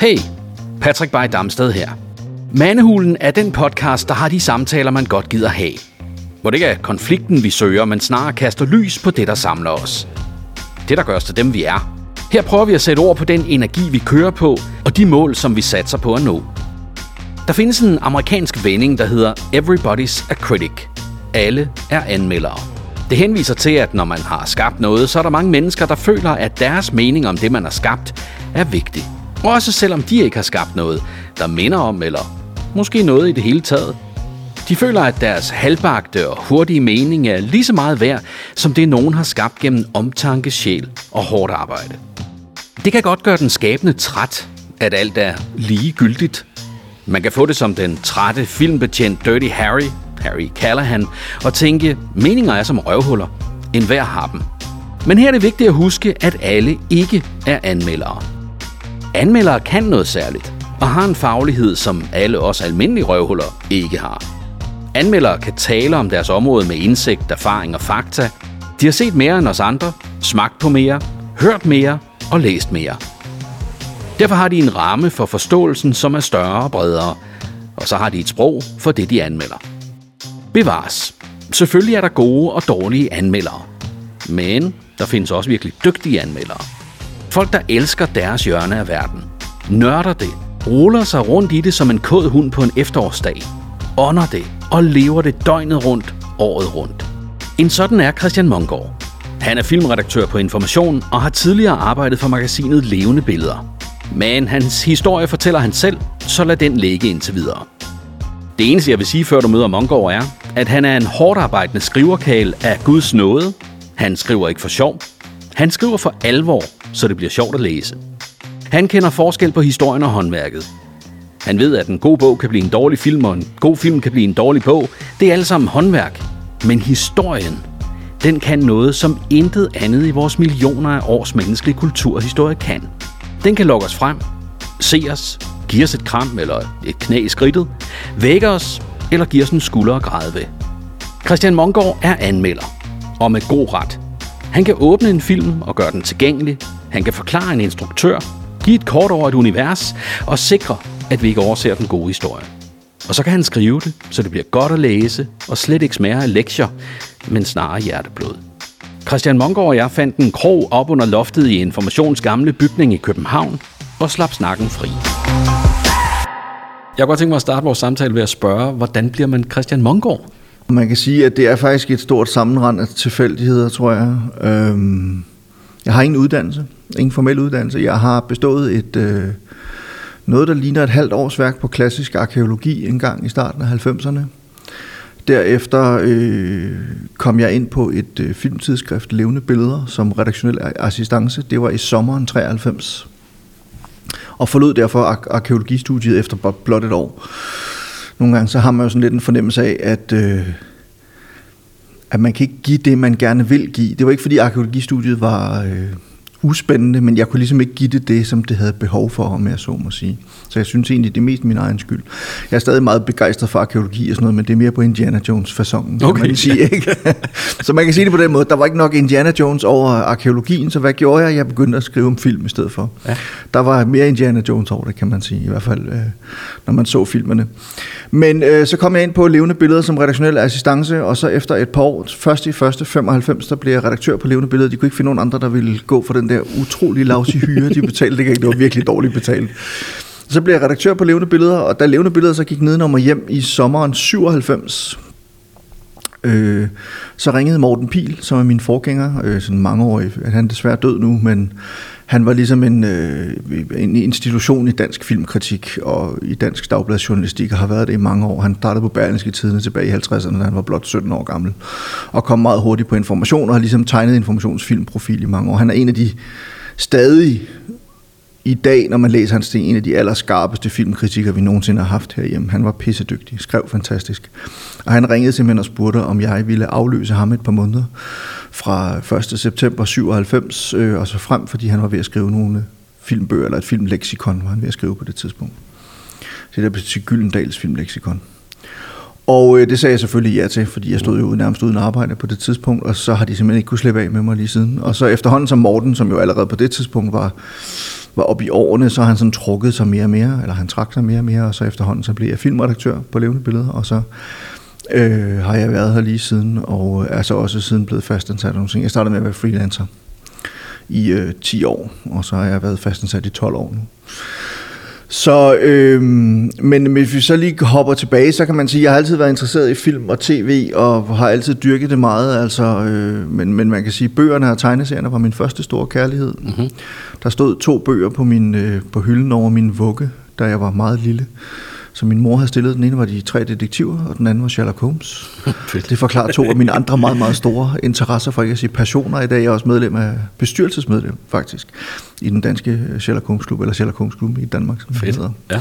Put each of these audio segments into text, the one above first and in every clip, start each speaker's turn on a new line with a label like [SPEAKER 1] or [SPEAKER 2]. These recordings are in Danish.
[SPEAKER 1] Hey, Patrick Bay Damsted her. Mandehulen er den podcast, der har de samtaler, man godt gider have. Hvor det ikke er konflikten, vi søger, men snarere kaster lys på det, der samler os. Det, der gør os til dem, vi er. Her prøver vi at sætte ord på den energi, vi kører på, og de mål, som vi satser på at nå. Der findes en amerikansk vending, der hedder Everybody's a critic. Alle er anmeldere. Det henviser til, at når man har skabt noget, så er der mange mennesker, der føler, at deres mening om det, man har skabt, er vigtig. Også selvom de ikke har skabt noget, der minder om, eller måske noget i det hele taget. De føler, at deres halvbagte og hurtige mening er lige så meget værd, som det nogen har skabt gennem omtanke, sjæl og hårdt arbejde. Det kan godt gøre den skabende træt, at alt er ligegyldigt. Man kan få det som den trætte filmbetjent Dirty Harry, Harry Callahan, og tænke, meninger er som røvhuller. En hver har dem. Men her er det vigtigt at huske, at alle ikke er anmeldere. Anmeldere kan noget særligt, og har en faglighed, som alle os almindelige røvhuller ikke har. Anmeldere kan tale om deres område med indsigt, erfaring og fakta. De har set mere end os andre, smagt på mere, hørt mere og læst mere. Derfor har de en ramme for forståelsen, som er større og bredere, og så har de et sprog for det, de anmelder. Bevares. Selvfølgelig er der gode og dårlige anmeldere. Men der findes også virkelig dygtige anmeldere. Folk, der elsker deres hjørne af verden. Nørder det. Ruller sig rundt i det som en kod hund på en efterårsdag. Ånder det og lever det døgnet rundt, året rundt. En sådan er Christian Mongård. Han er filmredaktør på Information og har tidligere arbejdet for magasinet Levende Billeder. Men hans historie fortæller han selv, så lad den ligge indtil videre. Det eneste, jeg vil sige, før du møder Mongård, er, at han er en hårdt arbejdende skriverkal af Guds nåde. Han skriver ikke for sjov. Han skriver for alvor, så det bliver sjovt at læse. Han kender forskel på historien og håndværket. Han ved, at en god bog kan blive en dårlig film, og en god film kan blive en dårlig bog. Det er alle sammen håndværk. Men historien, den kan noget, som intet andet i vores millioner af års menneskelige kulturhistorie kan. Den kan lokke os frem, se os, give os et kram eller et knæ i skridtet, vække os eller give os en skulder at græde ved. Christian Mongård er anmelder, og med god ret. Han kan åbne en film og gøre den tilgængelig. Han kan forklare en instruktør, give et kort over et univers og sikre, at vi ikke overser den gode historie. Og så kan han skrive det, så det bliver godt at læse og slet ikke smager af lektier, men snarere hjerteblod. Christian Mongård og jeg fandt en krog op under loftet i Informations gamle bygning i København og slap snakken fri. Jeg kunne godt tænke mig at starte vores samtale ved at spørge, hvordan bliver man Christian Mongård?
[SPEAKER 2] Man kan sige, at det er faktisk et stort sammenrend af tilfældigheder, tror jeg. Øhm, jeg har ingen uddannelse, ingen formel uddannelse. Jeg har bestået et øh, noget, der ligner et halvt års værk på klassisk arkeologi en gang i starten af 90'erne. Derefter øh, kom jeg ind på et øh, filmtidsskrift, Levende Billeder, som redaktionel assistance. Det var i sommeren 93. Og forlod derfor ar- arkeologistudiet efter blot et år. Nogle gange så har man jo sådan lidt en fornemmelse af, at, øh, at man kan ikke give det, man gerne vil give. Det var ikke fordi arkeologistudiet var... Øh, uspændende, men jeg kunne ligesom ikke give det det, som det havde behov for, om jeg så må sige. Så jeg synes egentlig, det er mest min egen skyld. Jeg er stadig meget begejstret for arkeologi og sådan noget, men det er mere på Indiana Jones fasongen,
[SPEAKER 1] okay.
[SPEAKER 2] man sige. Ikke? så man kan sige det på den måde. Der var ikke nok Indiana Jones over arkeologien, så hvad gjorde jeg? Jeg begyndte at skrive om film i stedet for. Ja. Der var mere Indiana Jones over det, kan man sige, i hvert fald, øh, når man så filmene. Men øh, så kom jeg ind på Levende Billeder som redaktionel assistance, og så efter et par år, først i første 95, der blev jeg redaktør på Levende Billeder. De kunne ikke finde nogen andre, der ville gå for den der utrolig lavsige hyre, de betalte. Det, det var virkelig dårligt betalt. Så blev jeg redaktør på Levende Billeder, og da Levende Billeder så gik nedenom hjem i sommeren 97, øh, så ringede Morten Pil, som er min forgænger, øh, sådan mange år, han er desværre død nu, men han var ligesom en, øh, en institution i dansk filmkritik og i dansk dagbladsjournalistik og har været det i mange år. Han startede på Berlingske Tidene tilbage i 50'erne, da han var blot 17 år gammel, og kom meget hurtigt på information og har ligesom tegnet informationsfilmprofil i mange år. Han er en af de stadig i dag, når man læser hans ting, en af de allerskarpeste filmkritikere, vi nogensinde har haft herhjemme. Han var pissedygtig, skrev fantastisk. Og han ringede simpelthen og spurgte, om jeg ville afløse ham et par måneder fra 1. september 97 øh, og så frem, fordi han var ved at skrive nogle filmbøger, eller et filmleksikon var han ved at skrive på det tidspunkt. Det der betyder Gyldendals filmleksikon. Og øh, det sagde jeg selvfølgelig ja til, fordi jeg stod jo nærmest uden arbejde på det tidspunkt, og så har de simpelthen ikke kunne slippe af med mig lige siden. Og så efterhånden som Morten, som jo allerede på det tidspunkt var var oppe i årene, så har han sådan trukket sig mere og mere, eller han trak sig mere og mere, og så efterhånden så blev jeg filmredaktør på Levende Billeder, og så øh, har jeg været her lige siden, og er så også siden blevet fastansat. Jeg startede med at være freelancer i øh, 10 år, og så har jeg været fastansat i 12 år nu. Så, øh, men hvis vi så lige hopper tilbage, så kan man sige, at jeg har altid været interesseret i film og tv, og har altid dyrket det meget. Altså, øh, men, men man kan sige, at bøgerne og tegneserierne var min første store kærlighed. Mm-hmm. Der stod to bøger på, min, øh, på hylden over min vugge, da jeg var meget lille. Så min mor havde stillet. Den ene var de tre detektiver, og den anden var Sherlock Holmes. det forklarer to af mine andre meget, meget store interesser, for ikke at sige passioner. I dag er jeg også medlem af bestyrelsesmedlem, faktisk, i den danske Sherlock Holmes Klub, eller Sherlock Holmes Klub i Danmark, som Fedt. hedder. Ja.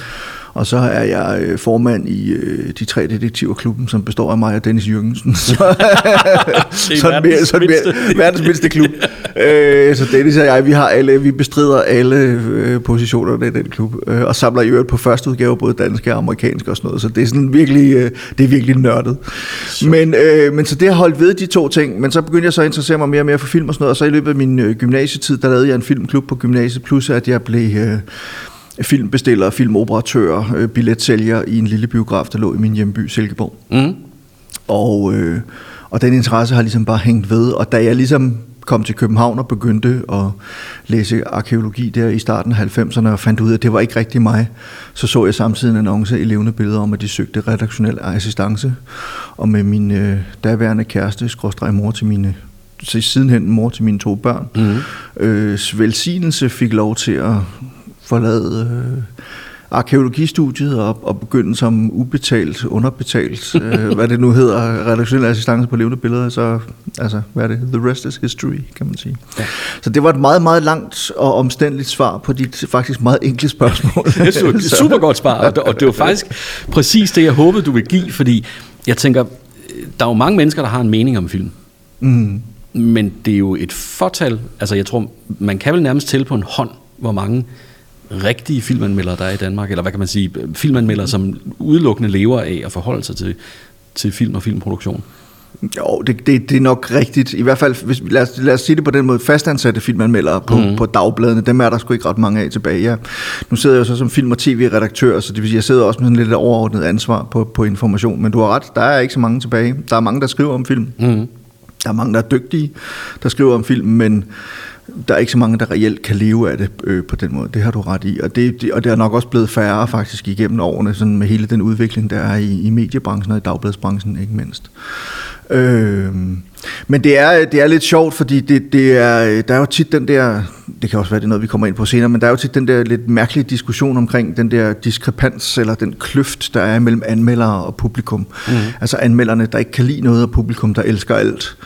[SPEAKER 2] Og så er jeg øh, formand i øh, de tre detektiver-klubben, som består af mig og Dennis Jørgensen. Så, så verdens, mere, så mere, verdens mindste klub. Øh, så Dennis og jeg, vi, har alle, vi bestrider alle øh, positionerne i den klub, øh, og samler i øvrigt på første udgave både danske og amerikanske og sådan noget. Så det er sådan virkelig, øh, det er virkelig nørdet. Men, øh, men så det har holdt ved de to ting, men så begyndte jeg så at interessere mig mere og mere for film og sådan noget, og så i løbet af min øh, gymnasietid, der lavede jeg en filmklub på gymnasiet, plus at jeg blev... Øh, filmbestiller, filmoperatør, øh, billetsælger i en lille biograf, der lå i min hjemby Silkeborg. Mm. Og, øh, og den interesse har ligesom bare hængt ved, og da jeg ligesom kom til København og begyndte at læse arkeologi der i starten af 90'erne og fandt ud af, at det var ikke rigtig mig, så så jeg samtidig en annonce i levende billeder om, at de søgte redaktionel assistance. Og med min øh, daværende kæreste, skråstrej mor til mine sidenhen mor til mine to børn, mm. øh, velsignelse fik lov til at forlade øh, arkeologistudiet og, og begynde som ubetalt, underbetalt, øh, hvad det nu hedder, redaktionel assistance på levende billeder, så altså, hvad er det? The rest is history, kan man sige. Ja. Så det var et meget, meget langt og omstændeligt svar på dit faktisk meget enkle spørgsmål.
[SPEAKER 3] det er et super godt svar, og det, og det var faktisk præcis det, jeg håbede, du ville give, fordi jeg tænker, der er jo mange mennesker, der har en mening om film. Mm. Men det er jo et fortal, altså jeg tror, man kan vel nærmest tælle på en hånd, hvor mange rigtige filmanmeldere, der er i Danmark, eller hvad kan man sige, filmanmeldere, som udelukkende lever af at forholde sig til, til film og filmproduktion?
[SPEAKER 2] Jo, det, det, det er nok rigtigt. I hvert fald, hvis, lad, os, lad os sige det på den måde, fastansatte filmanmeldere på, mm. på dagbladene, dem er der sgu ikke ret mange af tilbage. Ja. Nu sidder jeg jo så som film- og tv-redaktør, så det vil sige, jeg sidder også med sådan lidt overordnet ansvar på, på information, men du har ret, der er ikke så mange tilbage. Der er mange, der skriver om film. Mm. Der er mange, der er dygtige, der skriver om film, men der er ikke så mange, der reelt kan leve af det øh, på den måde. Det har du ret i. Og det, det, og det er nok også blevet færre faktisk igennem årene, sådan med hele den udvikling, der er i, i mediebranchen og i dagbladsbranchen ikke mindst. Øh, men det er, det er lidt sjovt, fordi det, det er, der er jo tit den der, det kan også være det er noget, vi kommer ind på senere, men der er jo tit den der lidt mærkelige diskussion omkring den der diskrepans, eller den kløft, der er mellem anmeldere og publikum. Mm. Altså anmelderne, der ikke kan lide noget, og publikum, der elsker alt.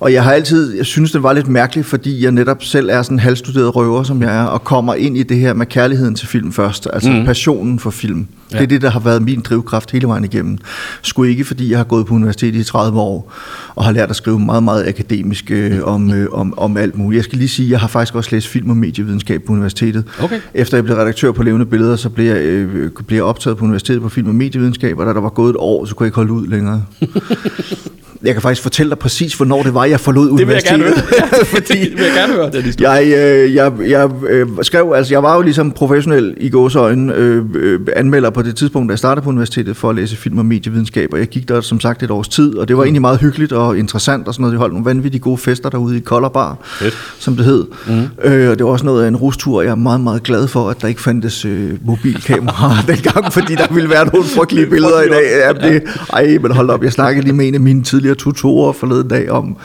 [SPEAKER 2] Og jeg har altid, jeg synes, det var lidt mærkeligt, fordi jeg netop selv er sådan en halvstuderet røver, som jeg er, og kommer ind i det her med kærligheden til film først, altså mm. passionen for film. Ja. Det er det, der har været min drivkraft hele vejen igennem. Skulle ikke, fordi jeg har gået på universitetet i 30 år, og har lært at skrive meget, meget akademisk øh, om, øh, om, om alt muligt. Jeg skal lige sige, at jeg har faktisk også læst film og medievidenskab på universitetet. Okay. Efter jeg blev redaktør på Levende Billeder, så blev jeg, øh, blev jeg optaget på universitetet på film og medievidenskab, og da der var gået et år, så kunne jeg ikke holde ud længere. Jeg kan faktisk fortælle dig præcis, hvornår det var, jeg forlod universitetet.
[SPEAKER 3] Det vil jeg gerne høre. Fordi det vil jeg gerne høre, den
[SPEAKER 2] historie. Jeg, øh, jeg, jeg øh, skrev, altså jeg var jo ligesom professionel i gåsøjne øh, øh, anmelder på det tidspunkt, da jeg startede på universitetet for at læse film og medievidenskab, og jeg gik der som sagt et års tid, og det var mm. egentlig meget hyggeligt og interessant og sådan noget. Vi holdt nogle vanvittige gode fester derude i Kolder Bar, Fedt. som det hed. Mm. Øh, og det var også noget af en rustur, jeg er meget, meget glad for, at der ikke fandtes øh, mobilkameraer dengang, fordi der ville være nogle frygtelige billeder i dag. Ja, det, ej, men hold op, jeg snakkede lige med en af mine tidligere tutorer forleden dag om,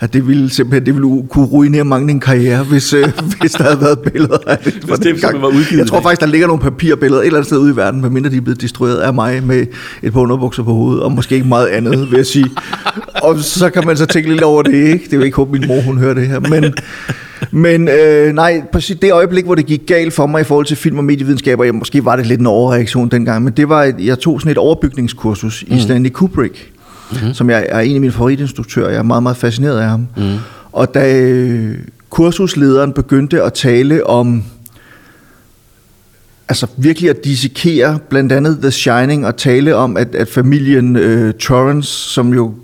[SPEAKER 2] at det ville simpelthen det ville kunne ruinere mange en karriere, hvis, øh, hvis der havde været billeder af det. Hvis det gang. var udgivet. Jeg tror faktisk, der ligger nogle papirbilleder et eller andet sted ude i verden, medmindre de er blevet destrueret af mig med et par underbukser på hovedet, og måske ikke meget andet, vil jeg sige. Og så kan man så tænke lidt over det, ikke? Det er jo ikke håbe, min mor hun hører det her, men... Men øh, nej, præcis det øjeblik, hvor det gik galt for mig i forhold til film og medievidenskaber, jeg, måske var det lidt en overreaktion dengang, men det var, at jeg tog sådan et overbygningskursus mm. i Stanley Kubrick, mm. som jeg er en af mine favoritinstruktører. Jeg er meget, meget fascineret af ham. Mm. Og da øh, kursuslederen begyndte at tale om altså virkelig at dissekere blandt andet The Shining og tale om, at, at familien uh, Torrance, som jo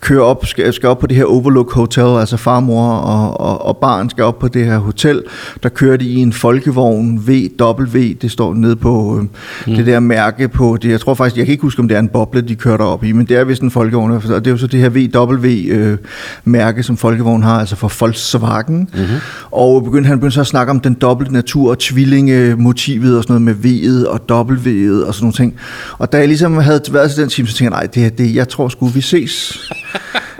[SPEAKER 2] kører op, skal, skal op på det her Overlook Hotel, altså farmor og, og, og barn skal op på det her hotel. Der kører de i en folkevogn, VW, det står nede på øh, mm. det der mærke på det. Jeg tror faktisk, jeg kan ikke huske, om det er en boble, de kører derop i, men det er vist en folkevogn. Og det er jo så det her VW-mærke, øh, som folkevogn har, altså for Volkswagen. Mm-hmm. Og begyndte, han begyndte så at snakke om den dobbelte natur og tvillingemotivet og sådan noget med V'et og W'et og sådan nogle ting. Og da jeg ligesom havde været til den time, så tænkte jeg, nej, det, det, jeg tror sgu, vi ses.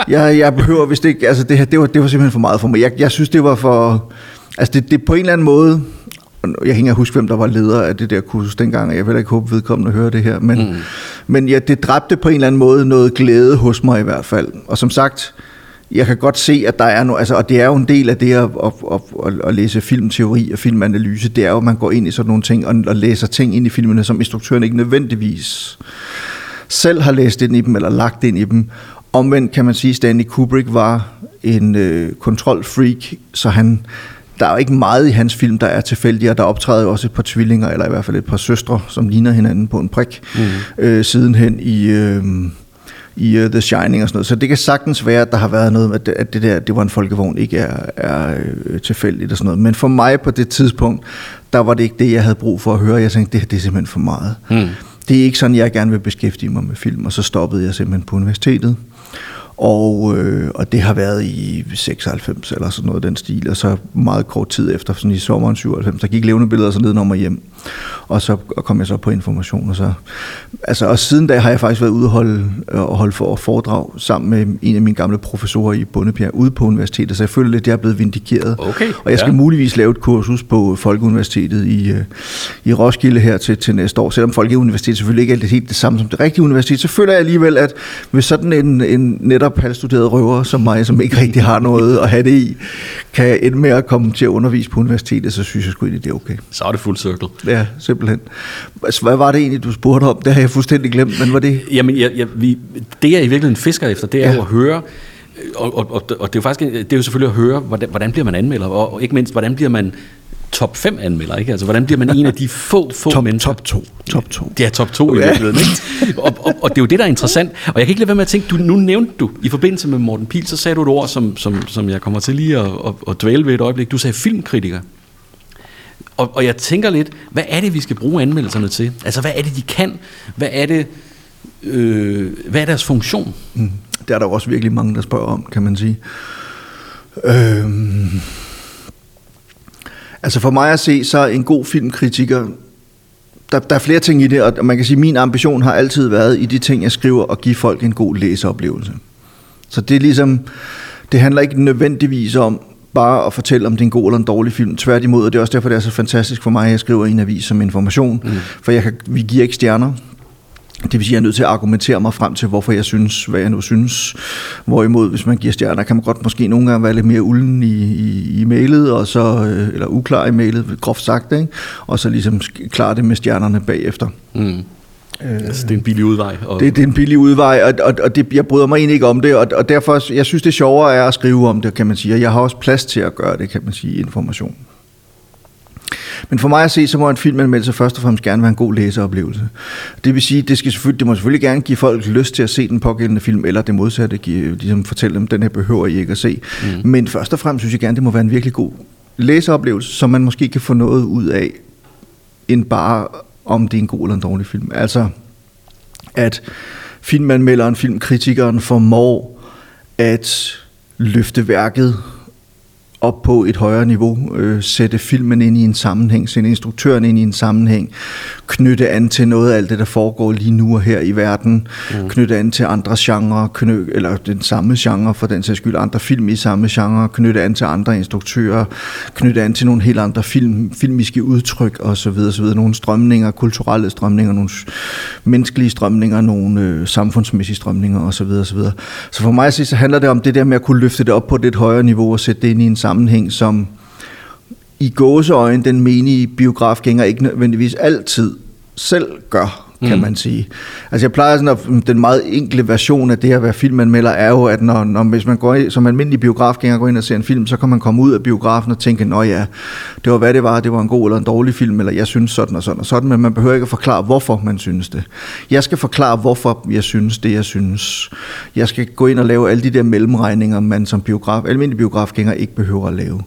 [SPEAKER 2] Jeg, jeg behøver, hvis det ikke, altså det her, det var, det var simpelthen for meget for mig. Jeg, jeg synes, det var for, altså det, det på en eller anden måde, jeg kan ikke huske, hvem der var leder af det der kursus dengang, og jeg vil ikke håbe, vedkommende hører det her, men, mm. men ja, det dræbte på en eller anden måde noget glæde hos mig i hvert fald. Og som sagt, jeg kan godt se, at der er noget, altså, og det er jo en del af det at, at, at, at læse filmteori og filmanalyse, det er jo, at man går ind i sådan nogle ting og, og læser ting ind i filmene, som instruktøren ikke nødvendigvis selv har læst ind i dem, eller lagt ind i dem. Omvendt kan man sige, at Stanley Kubrick var en øh, kontrolfreak, så han, der er jo ikke meget i hans film, der er tilfældigt, og der optræder jo også et par tvillinger, eller i hvert fald et par søstre, som ligner hinanden på en prik, mm. øh, sidenhen i... Øh, i uh, The Shining og sådan noget. Så det kan sagtens være, at der har været noget, at det, at det der, det var en folkevogn, ikke er, er øh, tilfældigt og sådan noget. Men for mig på det tidspunkt, der var det ikke det, jeg havde brug for at høre. Jeg tænkte, det her det er simpelthen for meget. Mm. Det er ikke sådan, jeg gerne vil beskæftige mig med film, og så stoppede jeg simpelthen på universitetet. Og, øh, og det har været i 96 eller sådan noget den stil, og så meget kort tid efter, sådan i sommeren 97, der gik levende billeder så ned mig hjem, og så og kom jeg så på information. Og, så, altså, og siden da har jeg faktisk været ude og holde, og holde for foredrag sammen med en af mine gamle professorer i Bundebjerg ude på universitetet, så jeg føler lidt, at jeg er blevet vindikeret.
[SPEAKER 3] Okay,
[SPEAKER 2] og jeg skal ja. muligvis lave et kursus på Folkeuniversitetet i, øh, i Roskilde her til, til næste år, selvom Folkeuniversitetet selvfølgelig ikke er helt det samme som det rigtige universitet, så føler jeg alligevel, at hvis sådan en, en netop netop halvstuderet røver som mig, som ikke rigtig har noget at have det i, kan ende med at komme til at undervise på universitetet, så synes jeg sgu egentlig, det er okay.
[SPEAKER 3] Så er det fuld cirkel.
[SPEAKER 2] Ja, simpelthen. Altså, hvad var det egentlig, du spurgte om? Det har jeg fuldstændig glemt, men var det...
[SPEAKER 3] Jamen, jeg, jeg, vi, det jeg i virkeligheden fisker efter, det er ja. jo at høre, og, og, og, og det er jo faktisk det er jo selvfølgelig at høre, hvordan, hvordan bliver man anmelder, og, og ikke mindst, hvordan bliver man top 5 anmelder, ikke? Altså, hvordan bliver man en af de få, få
[SPEAKER 2] top,
[SPEAKER 3] mennesker?
[SPEAKER 2] Top 2. Top 2.
[SPEAKER 3] Ja, top 2 i virkeligheden, ikke? Og, og, og, det er jo det, der er interessant. Og jeg kan ikke lade være med at tænke, du, nu nævnte du, i forbindelse med Morten Pil, så sagde du et ord, som, som, som jeg kommer til lige at, at, at dvæle ved et øjeblik. Du sagde filmkritiker. Og, og jeg tænker lidt, hvad er det, vi skal bruge anmeldelserne til? Altså, hvad er det, de kan? Hvad er det, øh, hvad er deres funktion? Mm.
[SPEAKER 2] Det er der jo også virkelig mange, der spørger om, kan man sige. Øh... Altså for mig at se, så en god filmkritiker, der, der er flere ting i det, og man kan sige, at min ambition har altid været i de ting, jeg skriver, at give folk en god læseoplevelse. Så det er ligesom, det handler ikke nødvendigvis om bare at fortælle, om det er en god eller en dårlig film. Tværtimod, og det er også derfor, det er så fantastisk for mig, at jeg skriver i en avis som information. Mm. For jeg kan, vi giver ikke stjerner. Det vil sige, at jeg er nødt til at argumentere mig frem til, hvorfor jeg synes, hvad jeg nu synes. Hvorimod, hvis man giver stjerner, kan man godt måske nogle gange være lidt mere ulden i, i, i mailet, og så, øh, eller uklar i mailet, groft sagt, ikke? og så ligesom klare det med stjernerne bagefter. Mm.
[SPEAKER 3] Øh, altså, det er en billig udvej.
[SPEAKER 2] Og... Det, det er en billig udvej, og, og, og det, jeg bryder mig egentlig ikke om det, og, og derfor, jeg synes det sjovere er at skrive om det, kan man sige, og jeg har også plads til at gøre det, kan man sige, information. Men for mig at se, så må en filmanmeldelse først og fremmest gerne være en god læseoplevelse. Det vil sige, det, skal selvfølgelig, det må selvfølgelig gerne give folk lyst til at se den pågældende film, eller det modsatte, give, ligesom fortælle dem, den her behøver I ikke at se. Mm. Men først og fremmest synes jeg gerne, det må være en virkelig god læseoplevelse, som man måske kan få noget ud af, end bare om det er en god eller en dårlig film. Altså, at filmanmelderen, filmkritikeren formår at løfte værket op på et højere niveau, øh, sætte filmen ind i en sammenhæng, sætte instruktøren ind i en sammenhæng, knytte an til noget af alt det, der foregår lige nu og her i verden, mm. knytte an til andre genrer, knytte, eller den samme genre for den sags skyld, andre film i samme genre, knytte an til andre instruktører, knytte an til nogle helt andre film, filmiske udtryk osv., osv. nogle strømninger, kulturelle strømninger, nogle menneskelige strømninger, nogle øh, samfundsmæssige strømninger osv. osv. Så for mig at sige, så handler det om det der med at kunne løfte det op på et lidt højere niveau og sætte det ind i en sammenhæng, som i gåseøjen den menige biografgænger ikke nødvendigvis altid selv gør kan mm. man sige. Altså jeg plejer sådan at, den meget enkle version af det at være filmanmelder er jo, at når, når hvis man går ind, som almindelig biografgænger går ind og ser en film, så kan man komme ud af biografen og tænke, nå ja, det var hvad det var, det var en god eller en dårlig film, eller jeg synes sådan og sådan og sådan, men man behøver ikke at forklare, hvorfor man synes det. Jeg skal forklare, hvorfor jeg synes det, jeg synes. Jeg skal gå ind og lave alle de der mellemregninger, man som biograf, almindelig biografgænger ikke behøver at lave.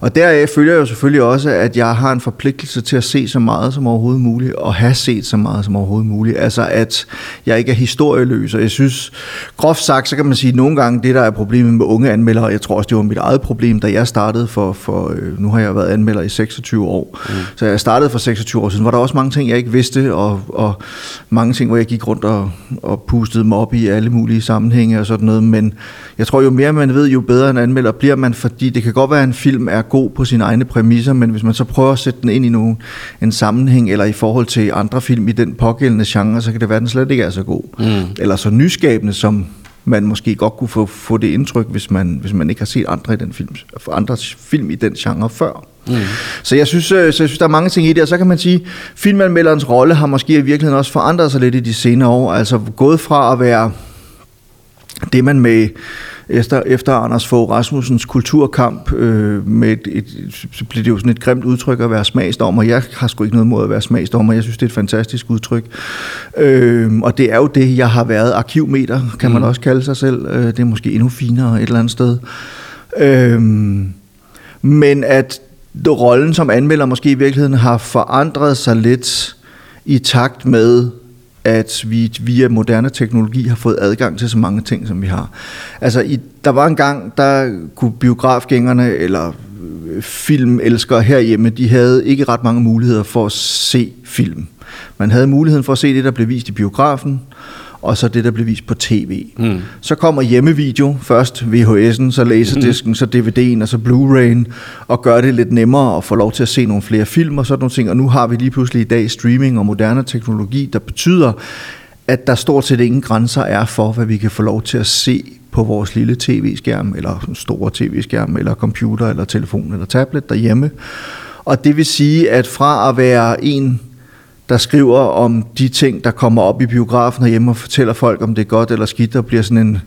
[SPEAKER 2] Og deraf følger jo selvfølgelig også, at jeg har en forpligtelse til at se så meget som overhovedet muligt, og have set så meget som overhovedet muligt. Altså at jeg ikke er historieløs, og jeg synes, groft sagt, så kan man sige, at nogle gange det, der er problemet med unge anmeldere, jeg tror også, det var mit eget problem, da jeg startede for, for øh, nu har jeg været anmelder i 26 år, mm. så jeg startede for 26 år siden, var der også mange ting, jeg ikke vidste, og, og mange ting, hvor jeg gik rundt og, og pustede mig op i alle mulige sammenhænge og sådan noget, men jeg tror, jo mere man ved, jo bedre en anmelder bliver man, fordi det kan godt være, at en film er god på sine egne præmisser, men hvis man så prøver at sætte den ind i nogen, en sammenhæng, eller i forhold til andre film i den pågældende genre, så kan det være, at den slet ikke er så god. Mm. Eller så nyskabende, som man måske godt kunne få, få det indtryk, hvis man, hvis man ikke har set andre, i den film, andre film i den genre før. Mm. Så, jeg synes, øh, så jeg synes, der er mange ting i det, og så kan man sige, at filmanmelderens rolle har måske i virkeligheden også forandret sig lidt i de senere år, altså gået fra at være det, man med efter, efter Anders Fogh Rasmussens kulturkamp, øh, med et, et, så blev det jo sådan et grimt udtryk at være smagsdommer. Jeg har sgu ikke noget mod at være smagsdommer. Jeg synes, det er et fantastisk udtryk. Øh, og det er jo det, jeg har været. Arkivmeter kan man mm. også kalde sig selv. Øh, det er måske endnu finere et eller andet sted. Øh, men at rollen som anmelder måske i virkeligheden har forandret sig lidt i takt med at vi via moderne teknologi har fået adgang til så mange ting, som vi har. Altså, i, der var en gang, der kunne biografgængerne eller øh, filmelskere herhjemme, de havde ikke ret mange muligheder for at se film. Man havde muligheden for at se det, der blev vist i biografen, og så det, der blev vist på tv. Mm. Så kommer hjemmevideo, først VHS'en, så laserdisken, mm. så DVD'en, og så Blu-ray'en, og gør det lidt nemmere at få lov til at se nogle flere film og sådan nogle ting. Og nu har vi lige pludselig i dag streaming og moderne teknologi, der betyder, at der stort set ingen grænser er for, hvad vi kan få lov til at se på vores lille tv-skærm, eller store tv-skærm, eller computer, eller telefon, eller tablet derhjemme. Og det vil sige, at fra at være en der skriver om de ting, der kommer op i biografen hjemme og fortæller folk, om det er godt eller skidt, og bliver sådan en,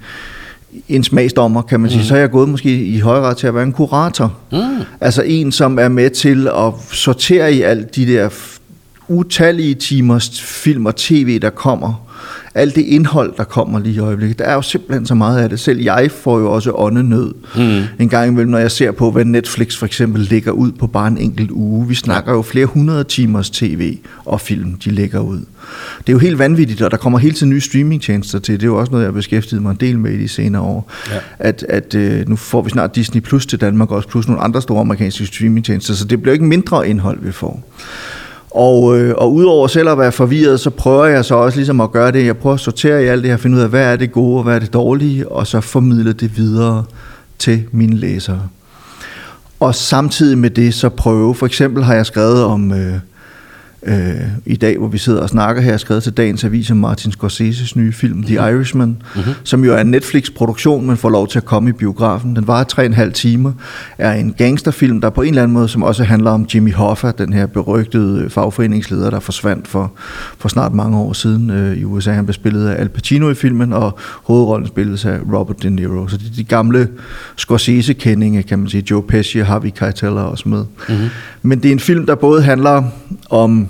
[SPEAKER 2] en smagsdommer, kan man sige. Mm. Så er jeg gået måske i højere grad til at være en kurator. Mm. Altså en, som er med til at sortere i alt de der utallige timers film og tv, der kommer alt det indhold, der kommer lige i øjeblikket. Der er jo simpelthen så meget af det. Selv jeg får jo også åndenød mm. en gang imellem, når jeg ser på, hvad Netflix for eksempel lægger ud på bare en enkelt uge. Vi snakker jo flere hundrede timers tv og film, de lægger ud. Det er jo helt vanvittigt, og der kommer hele tiden nye streamingtjenester til. Det er jo også noget, jeg har beskæftiget mig en del med i de senere år. Ja. At, at øh, nu får vi snart Disney Plus til Danmark også, plus nogle andre store amerikanske streamingtjenester, så det bliver ikke mindre indhold, vi får. Og, øh, og udover selv at være forvirret, så prøver jeg så også ligesom at gøre det. Jeg prøver at sortere i alt det her, finde ud af, hvad er det gode og hvad er det dårlige, og så formidle det videre til mine læsere. Og samtidig med det, så prøve, for eksempel har jeg skrevet om... Øh, øh, i dag, hvor vi sidder og snakker her, skrevet til dagens avis om Martin Scorseses nye film, The mhm. Irishman, mm-hmm. som jo er en Netflix-produktion, men får lov til at komme i biografen. Den varer tre og en halv timer, er en gangsterfilm, der på en eller anden måde, som også handler om Jimmy Hoffa, den her berygtede fagforeningsleder, der forsvandt for, for snart mange år siden øh, i USA. Han blev spillet af Al Pacino i filmen, og hovedrollen spilles af Robert De Niro. Så det er de gamle Scorsese-kendinge, kan man sige. Joe Pesci Harvey Keitel er også med. Mm-hmm. Men det er en film, der både handler om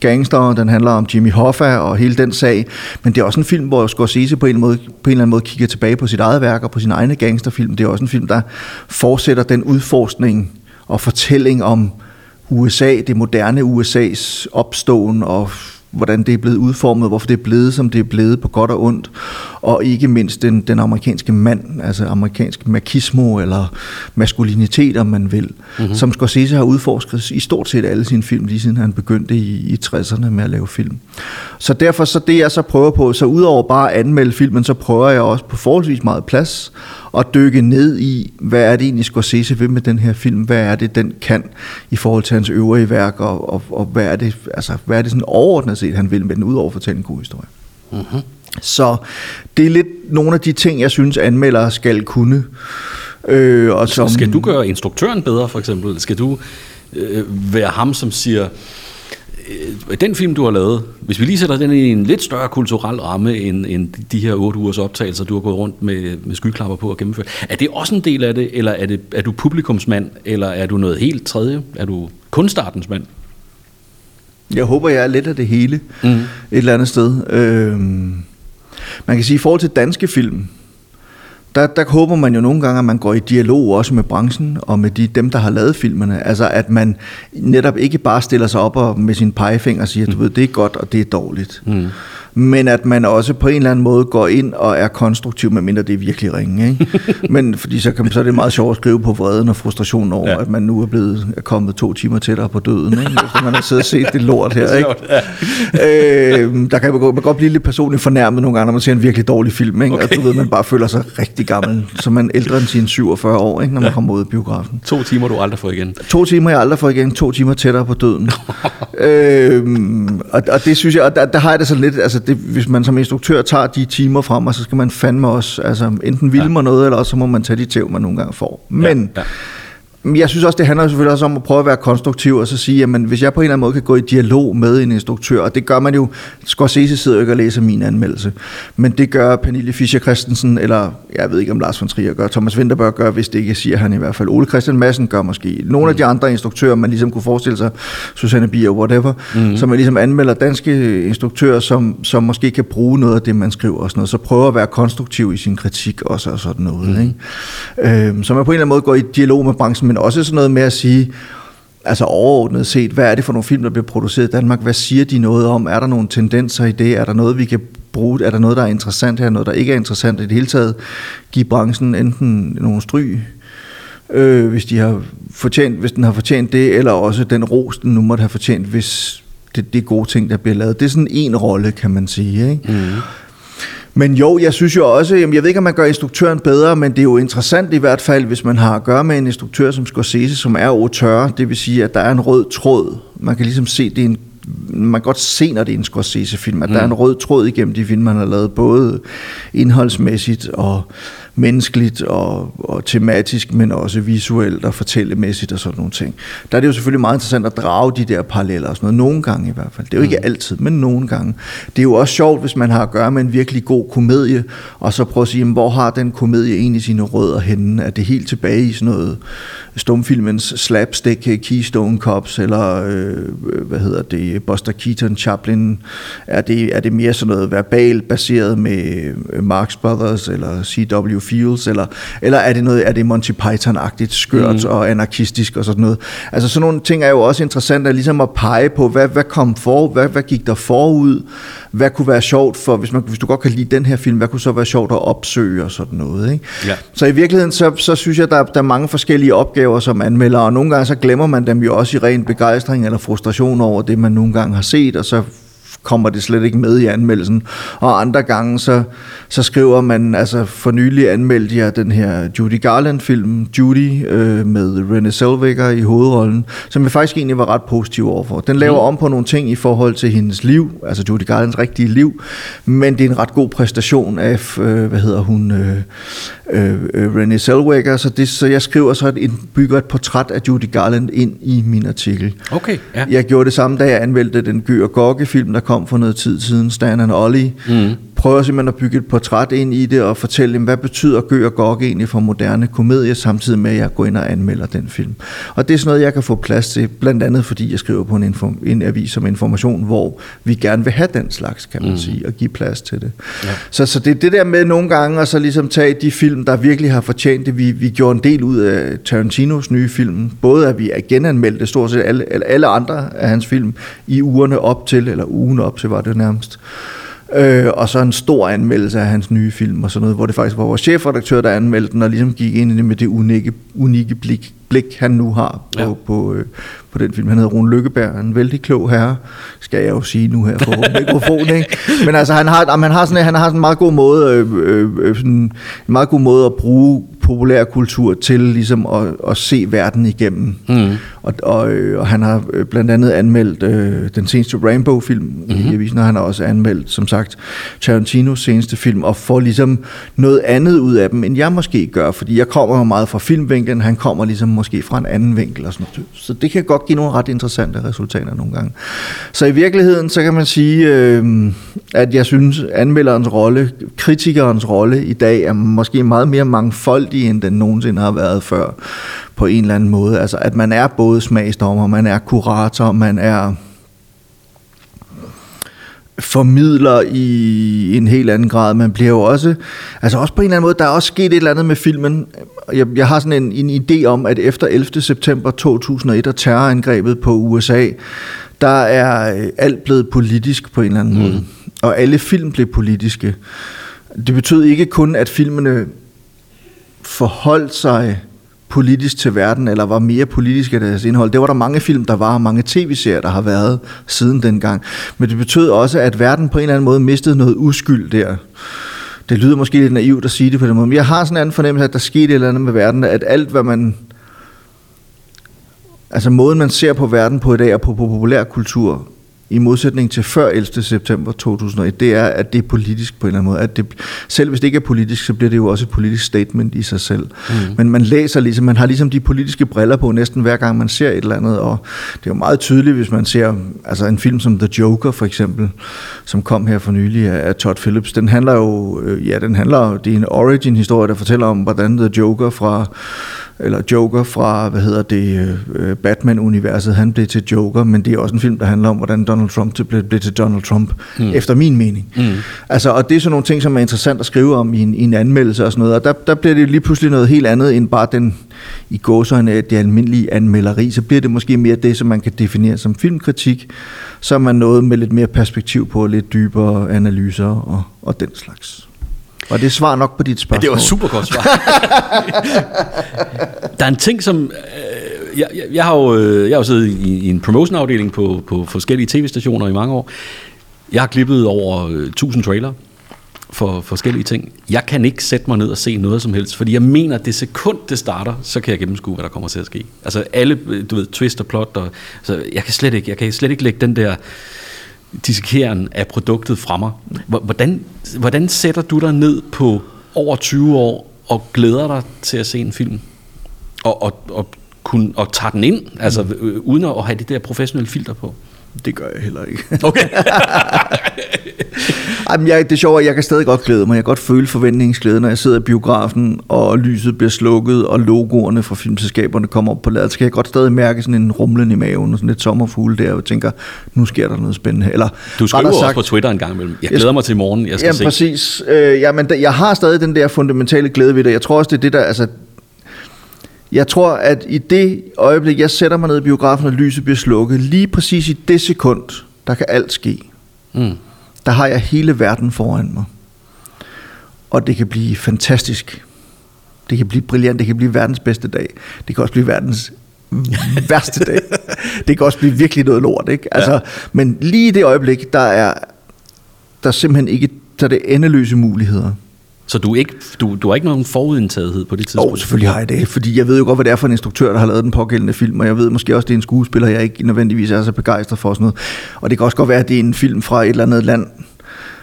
[SPEAKER 2] gangster, den handler om Jimmy Hoffa og hele den sag, men det er også en film, hvor Scorsese på en, måde, på en eller anden måde kigger tilbage på sit eget værk og på sin egne gangsterfilm. Det er også en film, der fortsætter den udforskning og fortælling om USA, det moderne USA's opståen og hvordan det er blevet udformet, hvorfor det er blevet, som det er blevet på godt og ondt, og ikke mindst den, den amerikanske mand, altså amerikansk makismo eller maskulinitet, om man vil, mm-hmm. som Scorsese har udforsket i stort set alle sine film, lige siden han begyndte i, i 60'erne med at lave film. Så derfor så det, jeg så prøver på, så udover bare at anmelde filmen, så prøver jeg også på forholdsvis meget plads at dykke ned i, hvad er det egentlig Scorsese vil med den her film, hvad er det, den kan i forhold til hans øvrige værk, og, og, og hvad, er det, altså, hvad er det sådan overordnet set, han vil med den, udover at fortælle en god historie. Mm-hmm. Så det er lidt nogle af de ting, jeg synes, anmeldere skal kunne.
[SPEAKER 3] Øh, og som, skal du gøre instruktøren bedre, for eksempel? Skal du øh, være ham, som siger, den film, du har lavet, hvis vi lige sætter den i en lidt større kulturel ramme end, end de her otte ugers optagelser, du har gået rundt med, med skyklapper på at gennemføre, er det også en del af det, eller er, det, er du publikumsmand, eller er du noget helt tredje? Er du kunstartens mand?
[SPEAKER 2] Jeg håber, jeg er lidt af det hele mm. et eller andet sted. Øhm, man kan sige, i forhold til danske film, der, der håber man jo nogle gange, at man går i dialog også med branchen og med de, dem, der har lavet filmene. Altså at man netop ikke bare stiller sig op og med sin pegefinger siger, mm. du ved, det er godt og det er dårligt. Mm men at man også på en eller anden måde går ind og er konstruktiv, medmindre det er virkelig ringe. Ikke? men fordi så, kan, så er det meget sjovt at skrive på vreden og frustrationen over, ja. at man nu er blevet er kommet to timer tættere på døden, ikke? efter man har siddet og set det lort her. Ikke? øh, der kan man, man godt blive lidt personligt fornærmet nogle gange, når man ser en virkelig dårlig film, ikke? Okay. og du ved, man bare føler sig rigtig gammel, så man er ældre end sine 47 år, ikke? når man ja. kommer ud af biografen.
[SPEAKER 3] To timer, du aldrig får igen.
[SPEAKER 2] To timer, jeg aldrig får igen. To timer tættere på døden. øh, og, og det synes jeg, og der, der har jeg det så lidt, altså det, hvis man som instruktør tager de timer frem, og så skal man fandme også, altså enten vil ja. man noget, eller også så må man tage de tæv, man nogle gange får. Men ja, ja jeg synes også, det handler selvfølgelig også om at prøve at være konstruktiv, og så sige, at hvis jeg på en eller anden måde kan gå i dialog med en instruktør, og det gør man jo, Scorsese sidder jo ikke og læser min anmeldelse, men det gør Pernille Fischer Christensen, eller jeg ved ikke om Lars von Trier gør, Thomas Winterberg gør, hvis det ikke siger han i hvert fald, Ole Christian Madsen gør måske, nogle af de mm. andre instruktører, man ligesom kunne forestille sig, Susanne Bier, whatever, mm. som man ligesom anmelder danske instruktører, som, som måske kan bruge noget af det, man skriver og sådan noget, så prøver at være konstruktiv i sin kritik også og sådan noget. Mm. Ikke? Øhm, så man på en eller anden måde går i dialog med branchen, men også sådan noget med at sige, altså overordnet set, hvad er det for nogle film, der bliver produceret i Danmark? Hvad siger de noget om? Er der nogle tendenser i det? Er der noget, vi kan bruge? Er der noget, der er interessant her? Noget, der ikke er interessant i det hele taget? Give branchen enten nogle stry, øh, hvis, de har fortjent, hvis den har fortjent det, eller også den ros, den nu måtte have fortjent, hvis det, det er gode ting, der bliver lavet. Det er sådan en rolle, kan man sige. Ikke? Mm. Men jo, jeg synes jo også, jamen jeg ved ikke, om man gør instruktøren bedre, men det er jo interessant i hvert fald, hvis man har at gøre med en instruktør som Scorsese, som er auteur, det vil sige, at der er en rød tråd. Man kan ligesom se, det er en man kan godt se, når det er en Scorsese-film, at mm. der er en rød tråd igennem de film, man har lavet, både indholdsmæssigt og menneskeligt og, og tematisk, men også visuelt og fortællemæssigt og sådan nogle ting. Der er det jo selvfølgelig meget interessant at drage de der paralleller og sådan noget, nogle gange i hvert fald. Det er jo ikke mm. altid, men nogle gange. Det er jo også sjovt, hvis man har at gøre med en virkelig god komedie, og så prøve at sige, hvor har den komedie egentlig sine rødder henne? Er det helt tilbage i sådan noget stumfilmens slapstick Keystone Cops, eller øh, hvad hedder det, Buster Keaton, Chaplin? Er det, er det mere sådan noget verbal baseret med Marx Brothers, eller C.W. Fields, eller, eller er det noget, er det Monty Python-agtigt skørt mm. og anarkistisk og sådan noget? Altså sådan nogle ting er jo også interessant at ligesom at pege på, hvad, hvad kom for, hvad, hvad gik der forud, hvad kunne være sjovt for, hvis, man, hvis du godt kan lide den her film, hvad kunne så være sjovt at opsøge og sådan noget, ikke? Ja. Så i virkeligheden, så, så synes jeg, der, der er mange forskellige opgaver som anmelder, og nogle gange så glemmer man dem jo også i ren begejstring eller frustration over det, man nogle gange har set, og så kommer det slet ikke med i anmeldelsen. Og andre gange, så, så skriver man, altså for nylig anmeldte jeg den her Judy Garland-film, Judy, øh, med Renée Zellweger i hovedrollen, som jeg faktisk egentlig var ret positiv overfor. Den laver mm. om på nogle ting i forhold til hendes liv, altså Judy Garlands rigtige liv, men det er en ret god præstation af, øh, hvad hedder hun, øh, øh, øh Renée Zellweger, så, det, så jeg skriver så et, bygger et portræt af Judy Garland ind i min artikel.
[SPEAKER 3] Okay, ja.
[SPEAKER 2] Jeg gjorde det samme, da jeg anmeldte den Gø og Gokke-film, der kom for noget tid siden, Stan and Ollie. Mm prøver simpelthen at bygge et portræt ind i det og fortælle dem, hvad betyder Gø og Gok egentlig for moderne komedie, samtidig med at jeg går ind og anmelder den film. Og det er sådan noget, jeg kan få plads til, blandt andet fordi jeg skriver på en, inform- en avis som information, hvor vi gerne vil have den slags, kan man mm. sige, og give plads til det. Ja. Så, så det er det der med nogle gange at så ligesom tage de film, der virkelig har fortjent det. Vi, vi gjorde en del ud af Tarantinos nye film, både at vi genanmeldte stort set alle, alle andre af hans film i ugerne op til, eller ugen op til var det nærmest. Øh, og så en stor anmeldelse af hans nye film og sådan noget, hvor det faktisk var vores chefredaktør, der anmeldte den, og ligesom gik ind i det med det unikke, unikke blik, blik, han nu har på, ja. på, øh, på den film. Han hedder Rune Lykkeberg, en vældig klog herre, skal jeg jo sige nu her på mikrofonen. Ikke? Men altså, han har, han har sådan, han har sådan en meget god måde, øh, øh, øh, sådan en meget god måde at bruge populærkultur til ligesom at, at se verden igennem. Mm. Og, og, øh, og han har øh, blandt andet anmeldt øh, den seneste Rainbow-film mm-hmm. i avisen, og han har også anmeldt, som sagt, Tarantinos seneste film, og får ligesom noget andet ud af dem, end jeg måske gør, fordi jeg kommer jo meget fra filmvinklen, han kommer ligesom måske fra en anden vinkel og sådan noget. Så det kan godt give nogle ret interessante resultater nogle gange. Så i virkeligheden, så kan man sige, øh, at jeg synes, anmelderens rolle, kritikerens rolle i dag er måske meget mere mangfoldig, end den nogensinde har været før på en eller anden måde. Altså at man er både smagsdommer, man er kurator, man er formidler i en helt anden grad. Man bliver jo også, altså også på en eller anden måde, der er også sket et eller andet med filmen. Jeg, jeg har sådan en, en idé om, at efter 11. september 2001 og terrorangrebet på USA, der er øh, alt blevet politisk på en eller anden mm. måde. Og alle film blev politiske. Det betød ikke kun, at filmene forholdt sig politisk til verden, eller var mere politisk af deres indhold. Det var der mange film, der var, og mange tv-serier, der har været siden dengang. Men det betød også, at verden på en eller anden måde mistede noget uskyld der. Det lyder måske lidt naivt at sige det på den måde, men jeg har sådan en anden fornemmelse, at der skete et eller andet med verden, at alt, hvad man... Altså måden, man ser på verden på i dag, og på populærkultur, i modsætning til før 11. september 2001, det er, at det er politisk på en eller anden måde. At det, selv hvis det ikke er politisk, så bliver det jo også et politisk statement i sig selv. Mm. Men man læser ligesom, man har ligesom de politiske briller på næsten hver gang man ser et eller andet, og det er jo meget tydeligt, hvis man ser altså en film som The Joker for eksempel, som kom her for nylig af, af Todd Phillips. Den handler jo, øh, ja, den handler, det er en origin-historie, der fortæller om, hvordan The Joker fra eller Joker fra, hvad hedder det, øh, Batman-universet, han blev til Joker, men det er også en film, der handler om, hvordan Donald Trump blev, blev til Donald Trump, mm. efter min mening. Mm. Altså, og det er sådan nogle ting, som er interessant at skrive om i en, i en anmeldelse og sådan noget, og der, der bliver det lige pludselig noget helt andet, end bare den, i gåsøjne, det almindelige anmelderi, så bliver det måske mere det, som man kan definere som filmkritik, så er man noget med lidt mere perspektiv på, lidt dybere analyser og, og den slags. Og det svar nok på dit spørgsmål.
[SPEAKER 3] Ja, det var super godt svar. der er en ting, som... Øh, jeg, jeg, jeg, har jo, øh, jeg har jo siddet i, i en promotion-afdeling på, på forskellige tv-stationer i mange år. Jeg har klippet over øh, 1000 trailer for forskellige ting. Jeg kan ikke sætte mig ned og se noget som helst, fordi jeg mener, at det sekund, det starter, så kan jeg gennemskue, hvad der kommer til at ske. Altså alle, du ved, twist og plot, og, så jeg kan slet ikke, jeg kan slet ikke lægge den der dissekeren af produktet fra mig. Hvordan, hvordan sætter du dig ned på over 20 år og glæder dig til at se en film? Og, og, og, kun, og tager den ind, altså mm. øh, uden at have det der professionelle filter på?
[SPEAKER 2] Det gør jeg heller ikke.
[SPEAKER 3] Okay.
[SPEAKER 2] Ej, men jeg, det er sjovt, at jeg kan stadig godt glæde mig. Jeg kan godt føle forventningsglæde, når jeg sidder i biografen, og lyset bliver slukket, og logoerne fra filmselskaberne kommer op på ladet. Så kan jeg godt stadig mærke sådan en rumlen i maven, og sådan lidt sommerfugle der, og tænker, nu sker der noget spændende. Eller,
[SPEAKER 3] du skriver sagt, også på Twitter en gang imellem. Jeg glæder mig til i morgen, jeg skal
[SPEAKER 2] jamen,
[SPEAKER 3] se.
[SPEAKER 2] præcis. Øh, jamen, jeg har stadig den der fundamentale glæde ved det. Jeg tror også, det er det, der... Altså, jeg tror, at i det øjeblik, jeg sætter mig ned i biografen, og lyset bliver slukket, lige præcis i det sekund, der kan alt ske. Mm. Der har jeg hele verden foran mig. Og det kan blive fantastisk. Det kan blive brilliant. Det kan blive verdens bedste dag. Det kan også blive verdens værste dag. Det kan også blive virkelig noget lort, ikke? Altså, ja. Men lige i det øjeblik, der er der er simpelthen ikke der er det endeløse muligheder.
[SPEAKER 3] Så du, ikke, du, du har ikke nogen forudindtagethed på det tidspunkt?
[SPEAKER 2] Oh, selvfølgelig har jeg det, fordi jeg ved jo godt, hvad det er for en instruktør, der har lavet den pågældende film, og jeg ved måske også, at det er en skuespiller, jeg ikke nødvendigvis er så begejstret for sådan noget. Og det kan også godt være, at det er en film fra et eller andet land,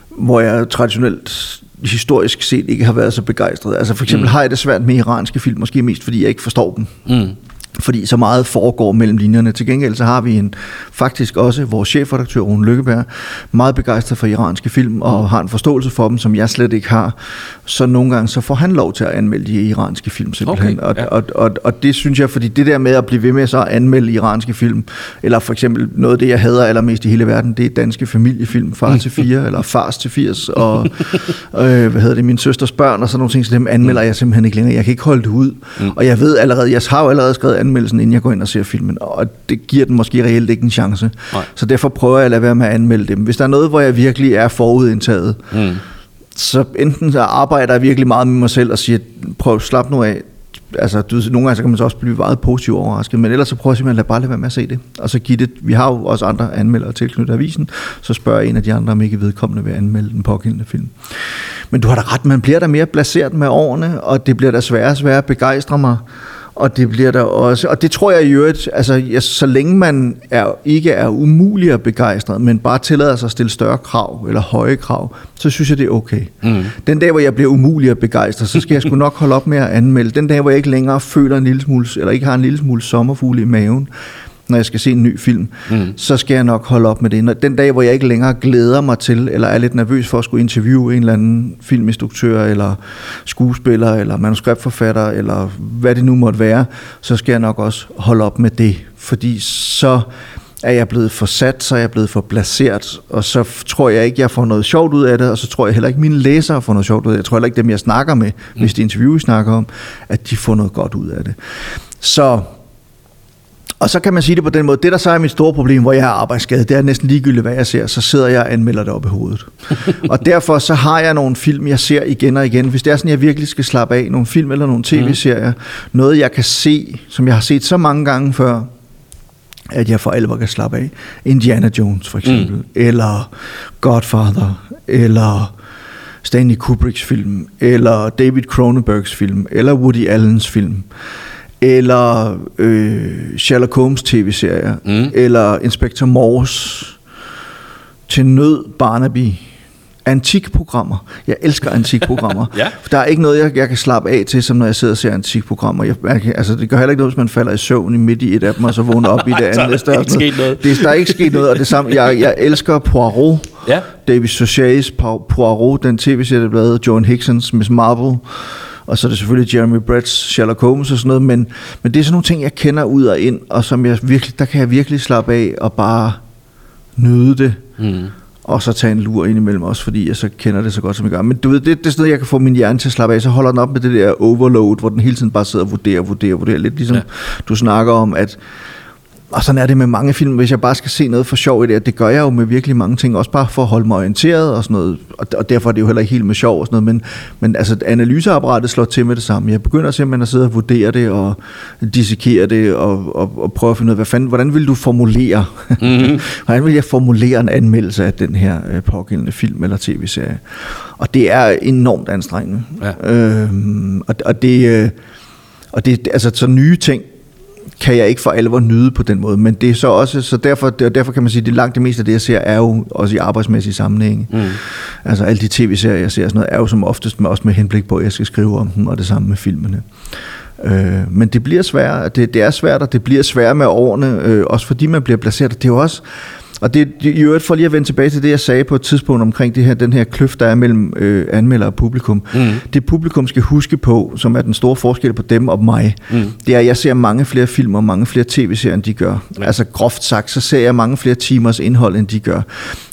[SPEAKER 2] hvor jeg traditionelt historisk set ikke har været så begejstret. Altså for eksempel mm. har jeg det svært med iranske film, måske mest fordi jeg ikke forstår dem. Mm fordi så meget foregår mellem linjerne. Til gengæld så har vi en faktisk også vores chefredaktør Rune Lykkeberg, meget begejstret for iranske film og har en forståelse for dem, som jeg slet ikke har. Så nogle gange så får han lov til at anmelde de iranske film simpelthen. Okay, ja. og, og, og, og det synes jeg, fordi det der med at blive ved med så at anmelde iranske film, eller for eksempel noget af det, jeg hader allermest i hele verden, det er danske familiefilm, Far til 4 eller Fars til 80, og øh, hvad hedder det, min søsters børn og sådan nogle ting, så dem anmelder jeg simpelthen ikke længere. Jeg kan ikke holde det ud. Mm. Og jeg ved allerede, jeg har jo allerede skrevet anmeldelsen, inden jeg går ind og ser filmen, og det giver den måske reelt ikke en chance. Nej. Så derfor prøver jeg at lade være med at anmelde dem. Hvis der er noget, hvor jeg virkelig er forudindtaget, mm så enten så arbejder jeg virkelig meget med mig selv og siger, prøv at slappe nu af, altså, du, nogle gange så kan man så også blive meget positivt overrasket, men ellers så prøver jeg simpelthen at lade bare lade være med at se det. Og så give det, vi har jo også andre anmeldere tilknyttet avisen, så spørger en af de andre, om ikke vedkommende vil anmelde den pågældende film. Men du har da ret, man bliver der mere blaseret med årene, og det bliver da sværere og sværere at begejstre mig og det bliver der også, og det tror jeg i øvrigt, altså ja, så længe man er, ikke er umulig at begejstret, men bare tillader sig at stille større krav, eller høje krav, så synes jeg, det er okay. Mm. Den dag, hvor jeg bliver umulig at begejstre, så skal jeg sgu nok holde op med at anmelde. Den dag, hvor jeg ikke længere føler en lille smule, eller ikke har en lille smule sommerfugle i maven, når jeg skal se en ny film, mm. så skal jeg nok holde op med det. Når, den dag, hvor jeg ikke længere glæder mig til, eller er lidt nervøs for at skulle interviewe en eller anden filminstruktør, eller skuespiller, eller manuskriptforfatter, eller hvad det nu måtte være, så skal jeg nok også holde op med det. Fordi så er jeg blevet for sat, så er jeg blevet for placeret, og så tror jeg ikke, jeg får noget sjovt ud af det, og så tror jeg heller ikke, mine læsere får noget sjovt ud af det. Jeg tror heller ikke, dem jeg snakker med, mm. hvis de interviewer snakker om, at de får noget godt ud af det. Så og så kan man sige det på den måde, det der så er mit store problem, hvor jeg er arbejdsskadet, det er næsten ligegyldigt, hvad jeg ser, så sidder jeg og anmelder det op i hovedet. og derfor så har jeg nogle film, jeg ser igen og igen. Hvis det er sådan, jeg virkelig skal slappe af, nogle film eller nogle tv-serier, mm. noget jeg kan se, som jeg har set så mange gange før, at jeg for alvor kan slappe af. Indiana Jones for eksempel, mm. eller Godfather, eller Stanley Kubricks film, eller David Cronenbergs film, eller Woody Allens film eller øh, Sherlock Holmes tv-serier, mm. eller Inspector Morse, til nød Barnaby, antikprogrammer. Jeg elsker antikprogrammer. ja. For der er ikke noget, jeg, jeg kan slappe af til, som når jeg sidder og ser antikprogrammer. Jeg, jeg, altså, det gør heller ikke noget, hvis man falder i søvn i midt i et af dem, og så vågner op i det andet.
[SPEAKER 1] der er ikke sket noget.
[SPEAKER 2] Det, der er ikke sket noget, og det samme. Jeg, jeg elsker Poirot. Ja. David Suchet's Poirot, den tv-serie, der blev John Hicksons Miss Marple og så er det selvfølgelig Jeremy Bretts Sherlock Holmes og sådan noget, men, men det er sådan nogle ting, jeg kender ud og ind, og som jeg virkelig, der kan jeg virkelig slappe af og bare nyde det. Mm. Og så tage en lur ind imellem også, fordi jeg så kender det så godt, som jeg gør. Men du ved, det, det er sådan noget, jeg kan få min hjerne til at slappe af. Så holder den op med det der overload, hvor den hele tiden bare sidder og vurderer, vurderer, vurderer. Lidt ligesom ja. du snakker om, at og sådan er det med mange film, hvis jeg bare skal se noget for sjov i det, det gør jeg jo med virkelig mange ting, også bare for at holde mig orienteret og sådan noget, og derfor er det jo heller ikke helt med sjov og sådan noget, men, men altså analyseapparatet slår til med det samme. Jeg begynder simpelthen at sidde og vurdere det og dissekere det og, og, og prøve at finde ud af, hvad fanden, hvordan vil du formulere, mm-hmm. hvordan vil jeg formulere en anmeldelse af den her øh, pågældende film eller tv-serie? Og det er enormt anstrengende. Ja. Øhm, og, og det... Øh, og det, altså så nye ting, kan jeg ikke for alvor nyde på den måde. Men det er så også, så derfor, derfor kan man sige, at langt det meste af det, jeg ser, er jo også i arbejdsmæssige sammenhæng. Mm. Altså alle de tv-serier, jeg ser, sådan noget, er jo som oftest med, også med henblik på, at jeg skal skrive om dem, og det samme med filmene. Øh, men det bliver svært, det, det er svært, og det bliver svært med årene, øh, også fordi man bliver placeret. Det er jo også, og det, i øvrigt for lige at vende tilbage til det, jeg sagde på et tidspunkt omkring det her, den her kløft, der er mellem øh, anmelder og publikum. Mm. Det publikum skal huske på, som er den store forskel på dem og mig, mm. det er, at jeg ser mange flere film og mange flere tv-serier, end de gør. Ja. Altså groft sagt, så ser jeg mange flere timers indhold, end de gør.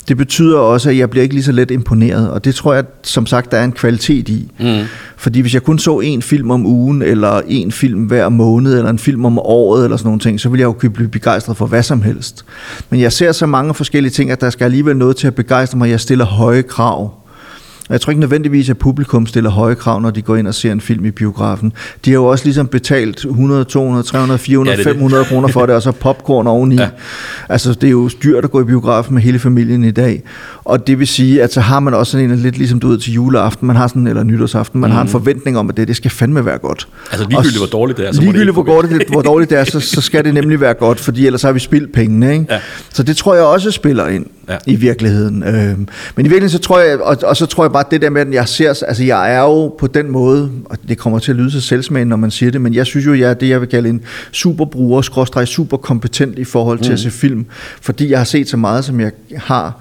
[SPEAKER 2] Det betyder også, at jeg bliver ikke lige så let imponeret, og det tror jeg, som sagt, der er en kvalitet i. Mm. Fordi hvis jeg kun så en film om ugen, eller en film hver måned, eller en film om året, eller sådan nogle ting, så ville jeg jo kunne blive begejstret for hvad som helst. Men jeg ser så mange forskellige ting, at der skal alligevel noget til at begejstre mig. Jeg stiller høje krav. Og jeg tror ikke nødvendigvis, at publikum stiller høje krav, når de går ind og ser en film i biografen. De har jo også ligesom betalt 100, 200, 300, 400, ja, det 500 kroner for det, og så popcorn oveni. Ja. Altså, det er jo dyrt at gå i biografen med hele familien i dag. Og det vil sige, at så har man også sådan en lidt ligesom du ved til juleaften, man har sådan, eller nytårsaften, man mm. har en mhm. forventning om, at det, det skal fandme være godt.
[SPEAKER 1] Altså ligegyldigt, hvor dårligt det er.
[SPEAKER 2] Så ligegyldigt, hvor, dårligt, hvor dårligt det er, så, så skal det nemlig være godt, fordi ellers har vi spildt pengene. Ikke? Ja. Så det tror jeg også spiller ind ja. i virkeligheden. Øh, men i virkeligheden, så tror jeg, og, og så tror jeg bare, det der med, at jeg ser, altså jeg er jo på den måde, og det kommer til at lyde så selvsmagende, når man siger det, men jeg synes jo, jeg er det, jeg vil kalde en superbruger, skråstrej super kompetent i forhold til mm. at se film, fordi jeg har set så meget, som jeg har,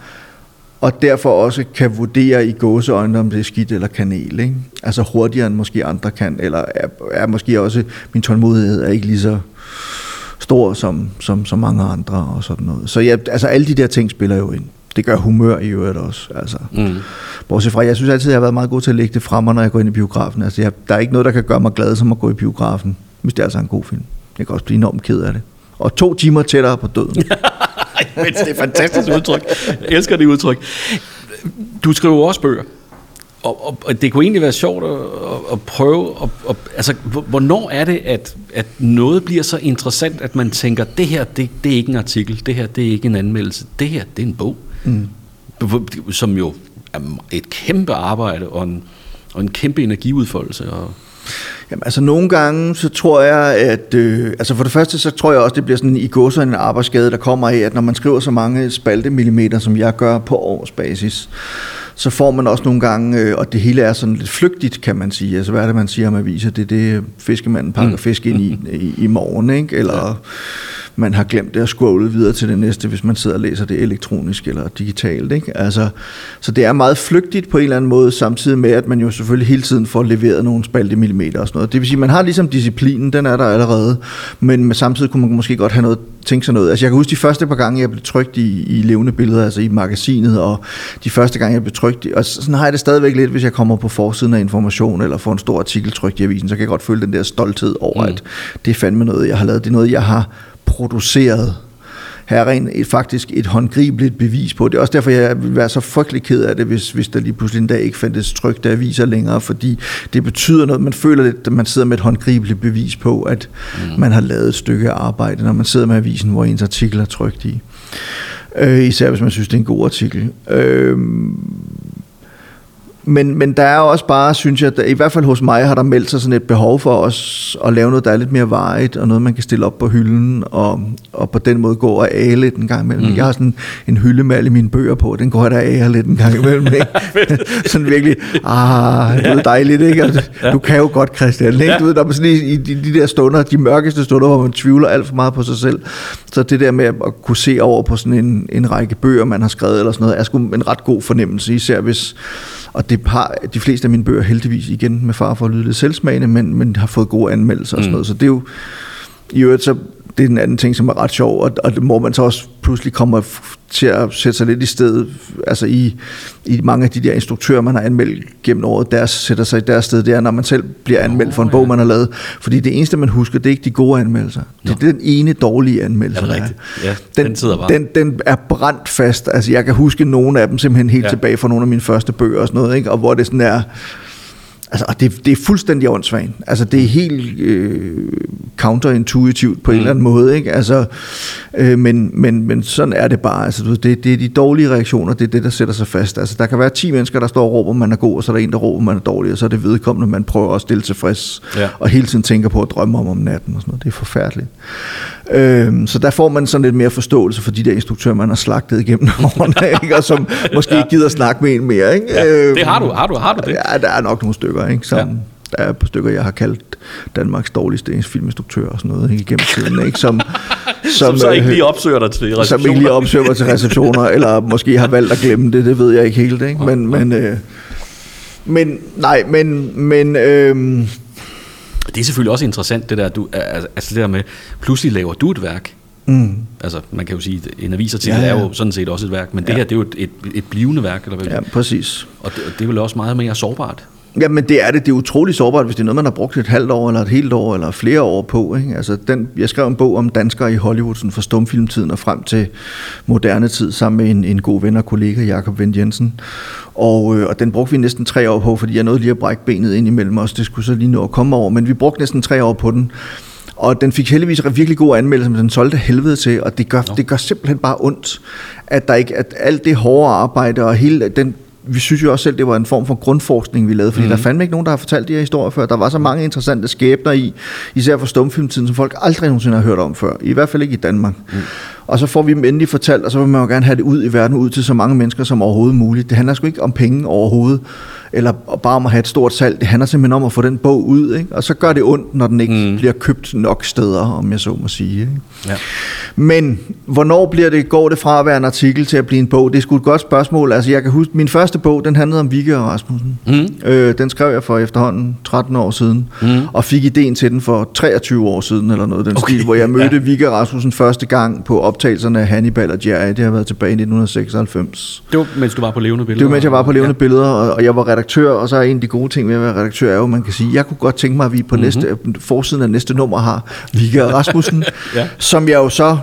[SPEAKER 2] og derfor også kan vurdere i gåseøjne, om det er skidt eller kanel. Ikke? Altså hurtigere end måske andre kan, eller er, er måske også, min tålmodighed er ikke lige så stor som, som, som mange andre og sådan noget. Så ja, altså alle de der ting spiller jo ind. Det gør humør i øvrigt også. Altså. Mm. Bortset fra, jeg synes altid, jeg har været meget god til at lægge det frem, når jeg går ind i biografen. Altså, jeg, der er ikke noget, der kan gøre mig glad som at gå i biografen, hvis det er altså en god film. Jeg kan også blive enormt ked af det. Og to timer tættere på døden.
[SPEAKER 1] det er et fantastisk udtryk. Jeg elsker det udtryk. Du skriver også bøger. Og, og, og det kunne egentlig være sjovt at, at, at prøve, at, at, altså hvornår er det, at, at noget bliver så interessant, at man tænker, det her, det, det er ikke en artikel, det her, det er ikke en anmeldelse, det her, det er en bog, mm. som jo er et kæmpe arbejde og en, og en kæmpe energiudfoldelse. Og
[SPEAKER 2] Jamen, altså nogle gange, så tror jeg, at... Øh, altså for det første, så tror jeg også, det bliver sådan i godser en arbejdsskade, der kommer af, at når man skriver så mange spaltemillimeter, som jeg gør på årsbasis, så får man også nogle gange, øh, og det hele er sådan lidt flygtigt, kan man sige. Altså hvad er det, man siger om aviser? Det er det, fiskemanden pakker mm. fisk ind i, i, i morgen, ikke? Eller... Ja man har glemt det at scrolle videre til det næste, hvis man sidder og læser det elektronisk eller digitalt. Ikke? Altså, så det er meget flygtigt på en eller anden måde, samtidig med, at man jo selvfølgelig hele tiden får leveret nogle spalte millimeter og sådan noget. Det vil sige, man har ligesom disciplinen, den er der allerede, men samtidig kunne man måske godt have noget, tænke sig noget. Altså jeg kan huske de første par gange, jeg blev trygt i, i levende billeder, altså i magasinet, og de første gange, jeg blev trygt, og sådan har jeg det stadigvæk lidt, hvis jeg kommer på forsiden af information, eller får en stor artikel trykt i avisen, så kan jeg godt føle den der stolthed over, mm. at det er fandme noget, jeg har lavet. Det er noget, jeg har produceret. Her er rent et, faktisk et håndgribeligt bevis på det. er også derfor, jeg vil være så frygtelig ked af det, hvis, hvis der lige pludselig en dag ikke fandtes trykte aviser længere, fordi det betyder noget. Man føler lidt, at man sidder med et håndgribeligt bevis på, at mm. man har lavet et stykke arbejde, når man sidder med avisen, hvor ens artikel er trykt i. Øh, især hvis man synes, det er en god artikel. Øh, men, men der er også bare, synes jeg, at i hvert fald hos mig har der meldt sig sådan et behov for os at lave noget, der er lidt mere vejet, og noget, man kan stille op på hylden, og, og på den måde gå og ale lidt en gang imellem. Mm. Jeg har sådan en hylde med alle mine bøger på, den går jeg da af lidt en gang imellem. Ikke? sådan virkelig, ah, det er dejligt, ikke? Altså, du kan jo godt, Christian. Ikke? Du ved, der er sådan i, i de, de der stunder, de mørkeste stunder, hvor man tvivler alt for meget på sig selv. Så det der med at kunne se over på sådan en, en række bøger, man har skrevet eller sådan noget, er sgu en ret god fornemmelse, især hvis og det har de fleste af mine bøger heldigvis igen med far for at lyde lidt selvsmagende, men, men har fået gode anmeldelser og sådan mm. noget. Så det er jo, i øvrigt så det er den anden ting, som er ret sjov, og, og hvor man så også pludselig kommer til at sætte sig lidt i stedet, altså i, i mange af de der instruktører, man har anmeldt gennem året, der sætter sig i deres sted, det er, når man selv bliver anmeldt for en bog, man har lavet. Fordi det eneste, man husker, det er ikke de gode anmeldelser. Det er den ene dårlige anmeldelse,
[SPEAKER 1] ja, rigtigt. Ja,
[SPEAKER 2] den, den, sidder bare. Den, den er brændt fast. Altså, jeg kan huske nogle af dem simpelthen helt ja. tilbage fra nogle af mine første bøger og sådan noget, ikke? og hvor det sådan er Altså, og det, det er fuldstændig åndssvagt. Altså, det er helt øh, counterintuitivt på mm. en eller anden måde, ikke? Altså, øh, men, men, men sådan er det bare. Altså, det, det er de dårlige reaktioner, det er det, der sætter sig fast. Altså, der kan være 10 mennesker, der står og råber, man er god, og så er der en, der råber, man er dårlig, og så er det vedkommende, man prøver at stille tilfreds, ja. og hele tiden tænker på at drømme om om natten og sådan noget. Det er forfærdeligt. Øh, så der får man sådan lidt mere forståelse for de der instruktører, man har slagtet igennem årene, ikke? og som måske ja. gider snakke med en mere. Ikke?
[SPEAKER 1] Ja, det har du, har du, har du det?
[SPEAKER 2] Ja, der er nok nogle stykker, ikke? Som, ja. Der er et par stykker, jeg har kaldt Danmarks dårligste filminstruktør og sådan noget ikke, igennem tiden, ikke? Som,
[SPEAKER 1] som, som så ikke lige opsøger dig til receptioner.
[SPEAKER 2] Som ikke lige opsøger mig til receptioner, eller måske har valgt at glemme det, det ved jeg ikke helt. Ikke? Men, men, øh, men nej, men, men øh,
[SPEAKER 1] det er selvfølgelig også interessant, det der, du, altså det der med, pludselig laver du et værk. Mm. Altså, man kan jo sige, at en avisartikel ja, ja. er jo sådan set også et værk, men det ja. her, det er jo et, et, et blivende værk. Eller hvad?
[SPEAKER 2] Ja, præcis.
[SPEAKER 1] Og det, det er vel også meget mere sårbart.
[SPEAKER 2] Jamen det er det. Det er utrolig sårbart, hvis det er noget, man har brugt et halvt år, eller et helt år, eller flere år på. Ikke? Altså den, jeg skrev en bog om danskere i Hollywood, sådan fra stumfilmtiden og frem til moderne tid, sammen med en, en god ven og kollega, Jakob Vendt Jensen. Og, øh, og den brugte vi næsten tre år på, fordi jeg nåede lige at brække benet ind imellem os. Det skulle så lige nå at komme over, men vi brugte næsten tre år på den. Og den fik heldigvis virkelig god anmeldelse, men den solgte helvede til, og det gør, no. det gør simpelthen bare ondt, at der ikke, at alt det hårde arbejde og hele den vi synes jo også selv, det var en form for grundforskning, vi lavede, fordi mm. der fandme ikke nogen, der har fortalt de her historier før. Der var så mange interessante skæbner i, især for stumfilmtiden, som folk aldrig nogensinde har hørt om før. I hvert fald ikke i Danmark. Mm. Og så får vi dem endelig fortalt, og så vil man jo gerne have det ud i verden, ud til så mange mennesker som overhovedet muligt. Det handler sgu ikke om penge overhovedet eller bare om at have et stort salg. Det handler simpelthen om at få den bog ud, ikke? og så gør det ondt, når den ikke mm. bliver købt nok steder, om jeg så må sige. Ikke? Ja. Men hvornår bliver det, går det fra at være en artikel til at blive en bog? Det er sgu et godt spørgsmål. Altså, jeg kan huske, min første bog, den handlede om Vigge og Rasmussen. Mm. Øh, den skrev jeg for efterhånden 13 år siden, mm. og fik ideen til den for 23 år siden, eller noget den okay. stil, hvor jeg mødte ja. Vigge og Rasmussen første gang på optagelserne af Hannibal og Jerry. Det har været tilbage i 1996.
[SPEAKER 1] Det var, mens du var på levende billeder?
[SPEAKER 2] Det var, mens jeg var på levende ja. billeder, og jeg var redaktør, og så er en af de gode ting ved at være redaktør, er jo, man kan sige, jeg kunne godt tænke mig, at vi på mm-hmm. næste, forsiden af næste nummer har Vigga Rasmussen, ja. som jeg jo så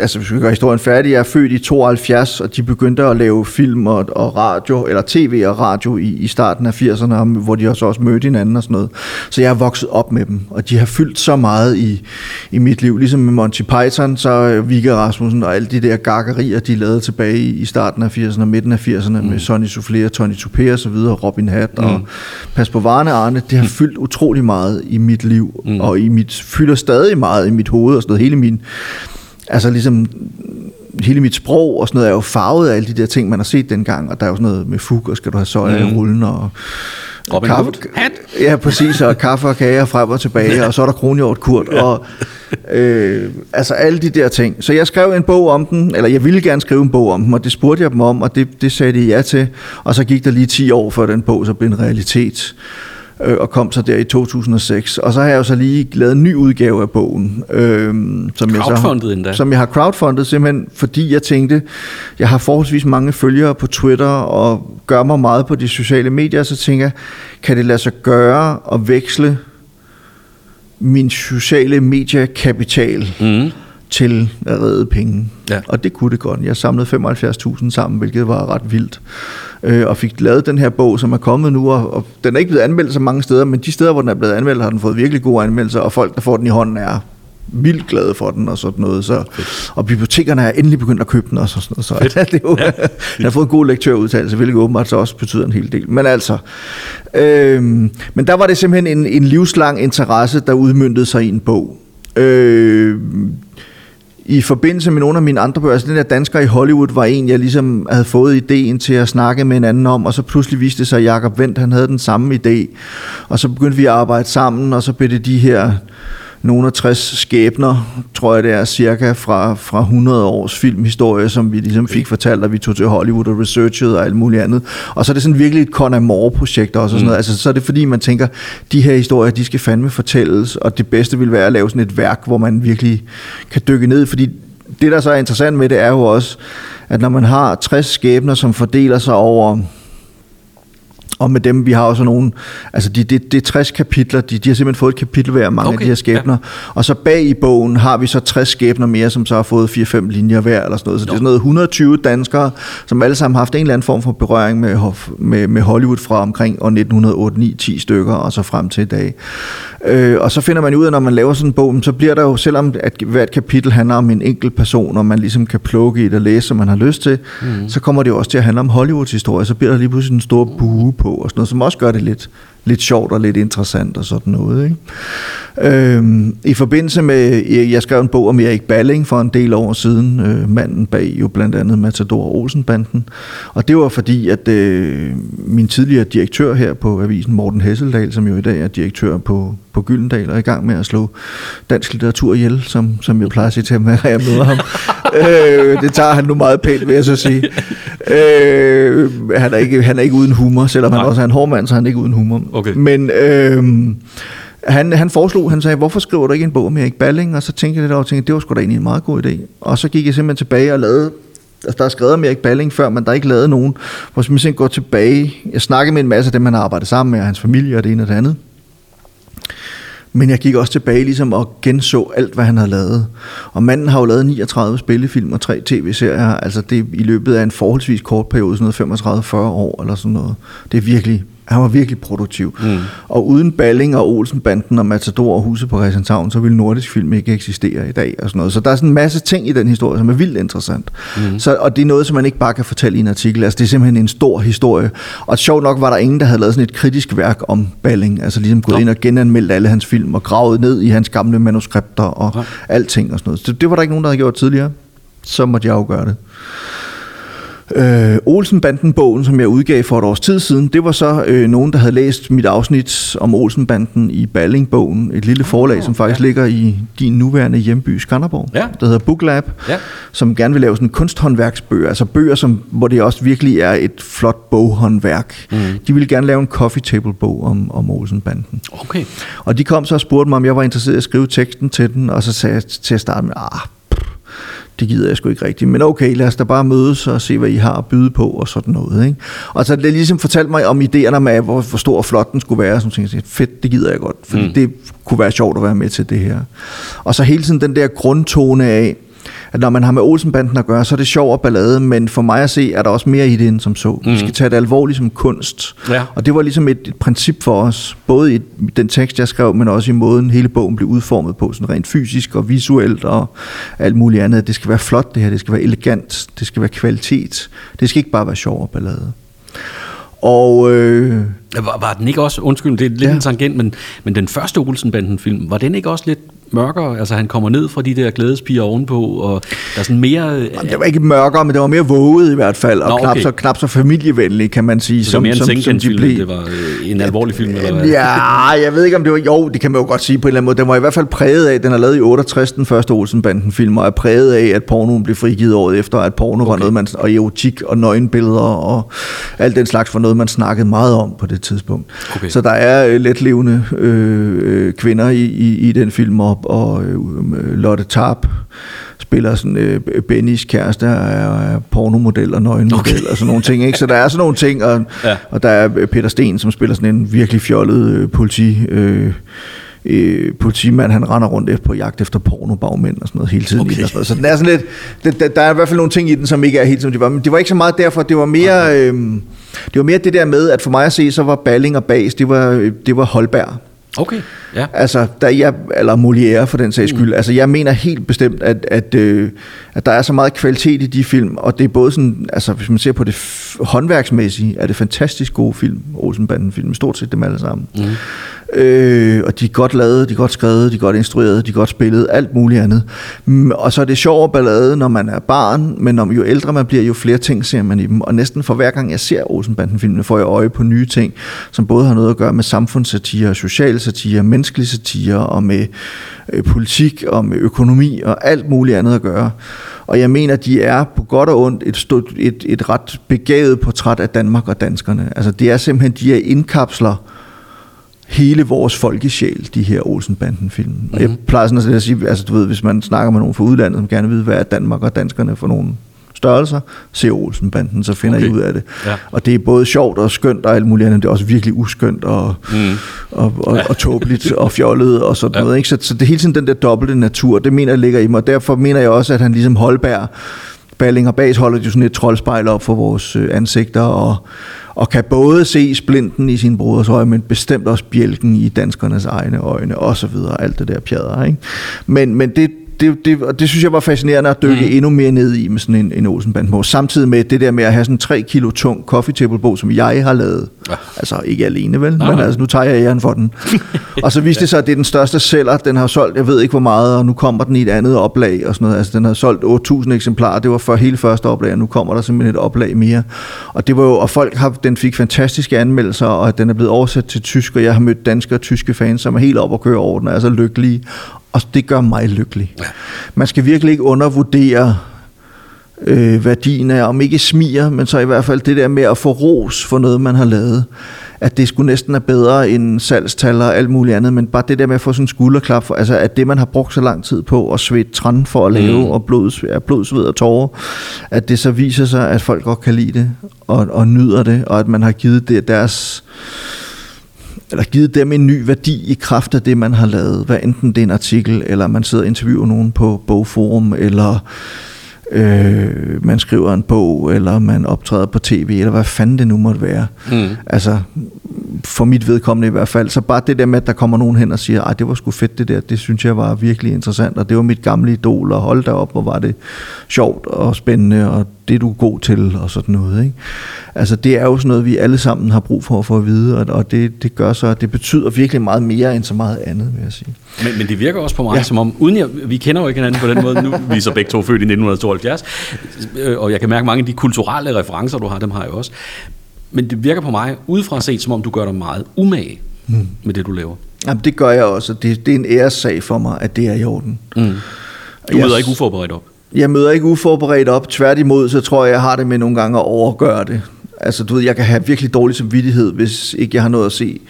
[SPEAKER 2] altså hvis vi gør historien færdig, jeg er født i 72, og de begyndte at lave film og, og radio, eller tv og radio i, i starten af 80'erne, hvor de også også mødte hinanden og sådan noget. Så jeg er vokset op med dem, og de har fyldt så meget i, i mit liv. Ligesom med Monty Python, så Vigga Rasmussen og alle de der gakkerier, de lavede tilbage i, i starten af 80'erne og midten af 80'erne, mm. med Sonny Soufflé og Tony Toupé og så videre, Robin Hat mm. og Pas på Varne Arne, det har mm. fyldt utrolig meget i mit liv, mm. og i mit, fylder stadig meget i mit hoved og sådan noget. Hele min, altså ligesom hele mit sprog og sådan noget er jo farvet af alle de der ting, man har set dengang, og der er jo sådan noget med fug, og skal du have soja mm. i rullen, og
[SPEAKER 1] Robin
[SPEAKER 2] kaffe,
[SPEAKER 1] Hood.
[SPEAKER 2] Ja, præcis, og kaffe og kager frem og tilbage, og så er der kronhjort kurt, ja. og øh, altså alle de der ting. Så jeg skrev en bog om den, eller jeg ville gerne skrive en bog om den, og det spurgte jeg dem om, og det, det sagde de ja til, og så gik der lige 10 år, før den bog så blev en realitet øh, og kom så der i 2006. Og så har jeg jo så lige lavet en ny udgave af bogen. Øh, som jeg så,
[SPEAKER 1] endda.
[SPEAKER 2] Som jeg har crowdfundet simpelthen, fordi jeg tænkte, jeg har forholdsvis mange følgere på Twitter og gør mig meget på de sociale medier, så tænker jeg, kan det lade sig gøre at veksle min sociale mediekapital mm. Til at redde penge. Ja. Og det kunne det godt. Jeg samlede 75.000 sammen, hvilket var ret vildt øh, og fik lavet den her bog, som er kommet nu, og, og den er ikke blevet anmeldt så mange steder, men de steder, hvor den er blevet anmeldt, har den fået virkelig gode anmeldelser, og folk, der får den i hånden, er vildt glade for den og sådan noget. Så, og bibliotekerne er endelig begyndt at købe den og sådan noget. Så Fedt. det er jo, ja, den har fået en god lektørudtalelse, hvilket åbenbart så også betyder en hel del. Men altså, øh, men der var det simpelthen en, en livslang interesse, der udmyndtede sig i en bog. Øh, i forbindelse med nogle af mine andre bøger, altså den der dansker i Hollywood var en, jeg ligesom havde fået ideen til at snakke med en anden om, og så pludselig viste det sig, at Jacob Vendt, han havde den samme idé, og så begyndte vi at arbejde sammen, og så blev det de her nogle af 60 skæbner, tror jeg det er, cirka fra, fra 100 års filmhistorie, som vi ligesom fik fortalt, at vi tog til Hollywood og researchede og alt muligt andet. Og så er det sådan virkelig et Con projekt også. Og sådan mm. noget. Altså, så er det fordi, man tænker, de her historier, de skal fandme fortælles, og det bedste vil være at lave sådan et værk, hvor man virkelig kan dykke ned, fordi det, der så er interessant med det, er jo også, at når man har 60 skæbner, som fordeler sig over og med dem, vi har også nogle, altså de, det, det er 60 kapitler, de, de har simpelthen fået et kapitel hver, mange okay, af de her skæbner. Ja. Og så bag i bogen har vi så 60 skæbner mere, som så har fået 4-5 linjer hver, eller sådan noget. Så jo. det er sådan noget 120 danskere, som alle sammen har haft en eller anden form for berøring med, med, med Hollywood fra omkring år 1908 10 stykker, og så frem til i dag. Øh, og så finder man ud af, når man laver sådan en bog, så bliver der jo, selvom at hvert kapitel handler om en enkelt person, og man ligesom kan plukke i det og læse, som man har lyst til, mm. så kommer det jo også til at handle om Hollywoods historie. Så bliver der lige pludselig en stor bue på, og sådan noget, som også gør det lidt, lidt sjovt og lidt interessant og sådan noget. Ikke? Øhm, I forbindelse med, jeg skrev en bog om Erik Balling for en del år siden, øh, manden bag jo blandt andet Matador Olsenbanden, og det var fordi, at øh, min tidligere direktør her på avisen, Morten Hesseldal, som jo i dag er direktør på, på Gyldendal, er i gang med at slå dansk litteratur ihjel, som, som jeg plejer at sige til ham, når jeg møder ham. øh, det tager han nu meget pænt, vil jeg så sige. Øh, han, er ikke, han er ikke uden humor, selvom Nej. han også er en hård mand, så han er ikke uden humor.
[SPEAKER 1] Okay.
[SPEAKER 2] Men øh, han, han foreslog, han sagde, hvorfor skriver du ikke en bog om Erik Balling? Og så tænkte jeg lidt over, og tænkte, det var sgu da egentlig en meget god idé. Og så gik jeg simpelthen tilbage og lavede Altså, der er skrevet om Erik Balling før, men der er ikke lavet nogen, hvor jeg simpelthen går tilbage. Jeg snakkede med en masse af dem, han har arbejdet sammen med, og hans familie og det ene og det andet. Men jeg gik også tilbage ligesom og genså alt, hvad han havde lavet. Og manden har jo lavet 39 spillefilm og tre tv-serier. Altså det i løbet af en forholdsvis kort periode, sådan noget 35-40 år eller sådan noget. Det er virkelig han var virkelig produktiv. Mm. Og uden Balling og Olsenbanden og Matador og Huset på Christianshavn, så ville nordisk film ikke eksistere i dag. Og sådan noget. Så der er sådan en masse ting i den historie, som er vildt interessant. Mm. Så, og det er noget, som man ikke bare kan fortælle i en artikel. Altså, det er simpelthen en stor historie. Og sjovt nok var der ingen, der havde lavet sådan et kritisk værk om Balling. Altså ligesom gået ja. ind og genanmeldt alle hans film og gravet ned i hans gamle manuskripter og ja. alting og sådan noget. Så det var der ikke nogen, der havde gjort tidligere. Så måtte jeg jo gøre det. Øh, Olsenbanden-bogen, som jeg udgav for et års tid siden, det var så øh, nogen, der havde læst mit afsnit om Olsenbanden i Balling-bogen, et lille forlag, oh, som faktisk ja. ligger i din nuværende hjemby, Skanderborg,
[SPEAKER 1] ja.
[SPEAKER 2] der hedder Booklab, ja. som gerne vil lave sådan kunsthåndværksbøger, altså bøger, som, hvor det også virkelig er et flot boghåndværk. Mm. De ville gerne lave en coffee table-bog om, om Olsenbanden.
[SPEAKER 1] Okay.
[SPEAKER 2] Og de kom så og spurgte mig, om jeg var interesseret i at skrive teksten til den, og så sagde jeg til at starte med, ah, det gider jeg sgu ikke rigtigt. Men okay, lad os da bare mødes og se, hvad I har at byde på og sådan noget. Ikke? Og så det ligesom fortalt mig om idéerne med, hvor, hvor stor og flot den skulle være. Så tænkte jeg, fedt, det gider jeg godt, fordi mm. det kunne være sjovt at være med til det her. Og så hele tiden den der grundtone af, at når man har med Olsenbanden at gøre, så er det sjov og ballade, men for mig at se, er der også mere i det end som så. Mm. Vi skal tage det alvorligt som kunst.
[SPEAKER 1] Ja.
[SPEAKER 2] Og det var ligesom et, et princip for os, både i den tekst, jeg skrev, men også i måden hele bogen blev udformet på, sådan rent fysisk og visuelt og alt muligt andet. Det skal være flot det her, det skal være elegant, det skal være kvalitet. Det skal ikke bare være sjov og ballade. Og øh,
[SPEAKER 1] Var, var den ikke også, undskyld, det er lidt ja. En tangent, men, men den første Olsenbanden-film, var den ikke også lidt mørkere? Altså han kommer ned fra de der glædespiger ovenpå, og der er sådan mere... øh,
[SPEAKER 2] Jamen, det var ikke mørkere, men det var mere våget i hvert fald, og
[SPEAKER 1] Nå,
[SPEAKER 2] Nå, knap,
[SPEAKER 1] okay.
[SPEAKER 2] så, knap så familievenlig, kan man sige.
[SPEAKER 1] det var mere en Sengen-film, end det var øh, en alvorlig film, eller hvad?
[SPEAKER 2] Ja, jeg ved ikke om det var, jo, det kan man jo godt sige på en eller anden måde. Den var i hvert fald præget af, den er lavet i 68, den første Olsenbanden-film, og er præget af, at pornoen blev frigivet året efter, at porno okay. var noget, man, og erotik og nøgenbilleder og alt den slags var noget, man snakkede meget om på det tidspunkt.
[SPEAKER 1] Okay.
[SPEAKER 2] Så der er øh, letlevende øh, kvinder i, i, i den film, og, og øh, Lotte Tarp spiller sådan øh, Bennys kæreste er, pornomodel og nøgenmodel okay. og sådan nogle ting, ikke? Så der er sådan nogle ting, og,
[SPEAKER 1] Ja.
[SPEAKER 2] og der er Peter Sten, som spiller sådan en virkelig fjollet øh, politi... Øh, øh, politimand, han render rundt efter på jagt efter pornobagmænd og sådan noget hele tiden.
[SPEAKER 1] Okay.
[SPEAKER 2] Og sådan noget. Så den er sådan lidt, der, der, der er i hvert fald nogle ting i den, som ikke er helt som de var. Men det var ikke så meget derfor, det var mere, okay. øh, det var mere det der med, at for mig at se, så var Balling og Bas, det var, det var Holberg.
[SPEAKER 1] Okay, ja.
[SPEAKER 2] Altså, der jeg, eller Molière for den sags skyld. Mm. Altså, jeg mener helt bestemt, at, at, øh, at der er så meget kvalitet i de film, og det er både sådan, altså hvis man ser på det håndværksmæssige, er det fantastisk gode film, Olsenbanden-film, stort set dem alle sammen. Mm. Øh, og de er godt lavet, de er godt skrevet, de er godt instrueret, de er godt spillet, alt muligt andet. Mm, og så er det sjov og ballade, når man er barn, men når, jo ældre man bliver, jo flere ting ser man i dem. Og næsten for hver gang jeg ser Olsenbanden-filmene, får jeg øje på nye ting, som både har noget at gøre med samfundssatire, social satire, menneskelig satire, og med øh, politik, og med økonomi, og alt muligt andet at gøre. Og jeg mener, de er på godt og ondt et, stort, et, et ret begavet portræt af Danmark og danskerne. Altså det er simpelthen, de er indkapsler hele vores folkesjæl, de her Olsenbanden-film. Mm-hmm. Jeg plejer sådan at sige, altså du ved, hvis man snakker med nogen fra udlandet, som gerne vil vide, hvad er Danmark og danskerne for nogle størrelser, se Olsenbanden, så finder
[SPEAKER 1] Okay.
[SPEAKER 2] I ud af det.
[SPEAKER 1] Ja.
[SPEAKER 2] Og det er både sjovt og skønt og alt muligt andet, det er også virkelig uskønt og, mm. og, og, og tåbeligt og fjollet og sådan
[SPEAKER 1] Ja.
[SPEAKER 2] ja. noget. Ikke? Så, så det er hele tiden den der dobbelte natur, det mener jeg ligger i mig, og derfor mener jeg også, at han ligesom Holberg, Balling og Bas holder jo sådan et troldspejl op for vores øh, ansigter, og, og kan både se splinten i sin broders øje, men bestemt også bjælken i danskernes egne øjne, og så videre, alt det der pjader. Ikke? Men, men det, det, det, og det synes jeg var fascinerende at dykke mm. endnu mere ned i med sådan en, en Olsenband-bog. Samtidig med det der med at have sådan en 3 kilo tung coffee table bog, som jeg har lavet.
[SPEAKER 1] Ja.
[SPEAKER 2] Altså ikke alene vel,
[SPEAKER 1] Nej,
[SPEAKER 2] men altså nu tager jeg æren for den. og så viste det sig, at det er den største sælger. Den har solgt, jeg ved ikke hvor meget, og nu kommer den i et andet oplag og sådan noget. Altså den har solgt 8.000 eksemplarer. Det var for hele første oplag, og nu kommer der simpelthen et oplag mere. Og det var jo, og folk har, den fik fantastiske anmeldelser, og den er blevet oversat til tysk, og jeg har mødt danske og tyske fans, som er helt op og køre over den, og er så lykkelige. Og det gør mig lykkelig.
[SPEAKER 1] Ja.
[SPEAKER 2] Man skal virkelig ikke undervurdere øh, værdien af, om ikke smiger, men så i hvert fald det der med at få ros for noget, man har lavet. At det skulle næsten er bedre end salgstal og alt muligt andet, men bare det der med at få sådan en skulderklap, for, altså at det, man har brugt så lang tid på og svedt træn for at lave, mm. og blod, ja, blod, sved og tårer, at det så viser sig, at folk godt kan lide det, og, og nyder det, og at man har givet det deres eller givet dem en ny værdi i kraft af det, man har lavet. Hvad enten det er en artikel, eller man sidder og interviewer nogen på bogforum, eller øh, man skriver en bog, eller man optræder på tv, eller hvad fanden det nu måtte være.
[SPEAKER 1] Mm.
[SPEAKER 2] Altså, for mit vedkommende i hvert fald. Så bare det der med, at der kommer nogen hen og siger, at det var sgu fedt det der, det synes jeg var virkelig interessant, og det var mit gamle idol, og hold da op, hvor var det sjovt og spændende, og det er du god til, og sådan noget. Ikke? Altså, det er jo sådan noget, vi alle sammen har brug for at få at vide, og, og det, det gør så, at det betyder virkelig meget mere end så meget andet, vil jeg sige.
[SPEAKER 1] Men, men det virker også på mig, ja.
[SPEAKER 2] Ja.
[SPEAKER 1] som om, uden jeg, vi kender jo ikke hinanden på den måde, nu vi er så begge to født i 1972, øh, og jeg kan mærke mange af de kulturelle referencer, du har, dem har jeg også. Men det virker på mig, udefra set, som om du gør dig meget umage mm. med det, du laver.
[SPEAKER 2] Jamen, det gør jeg også, og det, det er en æressag for mig, at det er i orden.
[SPEAKER 1] Mm. Du
[SPEAKER 2] Jeg-
[SPEAKER 1] møder ikke uforberedt op.
[SPEAKER 2] Jeg møder ikke uforberedt op. Tværtimod, så tror jeg, jeg har det med nogle gange at overgøre det. Altså, du ved, jeg kan have virkelig dårlig samvittighed, hvis ikke jeg har noget at se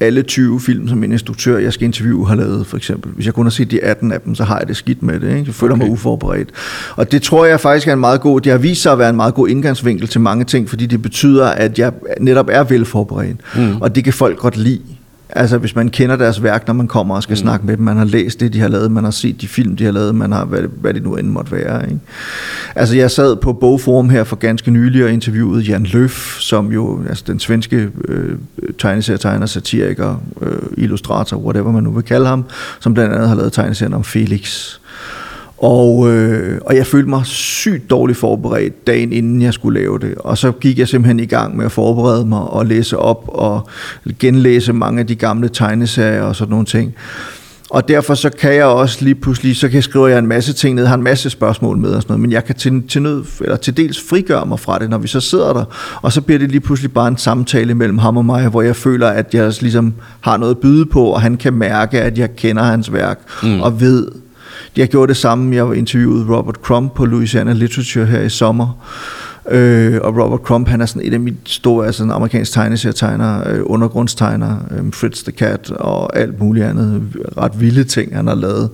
[SPEAKER 2] alle 20 film, som en instruktør, jeg skal interviewe, har lavet, for eksempel. Hvis jeg kun har set de 18 af dem, så har jeg det skidt med det. Ikke? Jeg føler okay. Mig uforberedt. Og det tror jeg faktisk er en meget god, det har vist sig at være en meget god indgangsvinkel til mange ting, fordi det betyder, at jeg netop er velforberedt. Mm. Og det kan folk godt lide. Altså hvis man kender deres værk, når man kommer og skal mm. snakke med dem, man har læst det, de har lavet, man har set de film, de har lavet, man har, hvad, hvad det nu end måtte være. Ikke? Altså jeg sad på Bogforum her for ganske nylig og interviewede Jan Løf, som jo, altså den svenske øh, tegneserietegner, satiriker, øh, illustrator, whatever man nu vil kalde ham, som blandt andet har lavet tegneserien om Felix. Og, øh, og jeg følte mig sygt dårligt forberedt dagen inden jeg skulle lave det. Og så gik jeg simpelthen i gang med at forberede mig og læse op og genlæse mange af de gamle tegneserier og sådan nogle ting. Og derfor så kan jeg også lige pludselig, så kan jeg skrive jeg en masse ting ned, har en masse spørgsmål med og sådan noget, men jeg kan til, til, nød, eller til dels frigøre mig fra det, når vi så sidder der, og så bliver det lige pludselig bare en samtale mellem ham og mig, hvor jeg føler, at jeg ligesom har noget at byde på, og han kan mærke, at jeg kender hans værk, mm. og ved, jeg gjorde det samme. Jeg var interviewet Robert Crumb på Louisiana Literature her i sommer. Øh, og Robert Crumb, han er sådan et af mine store, altså en amerikansk tegneserietegner, øh, undergrundstegner, øh, Fritz the Cat og alt muligt andet ret vilde ting, han har lavet.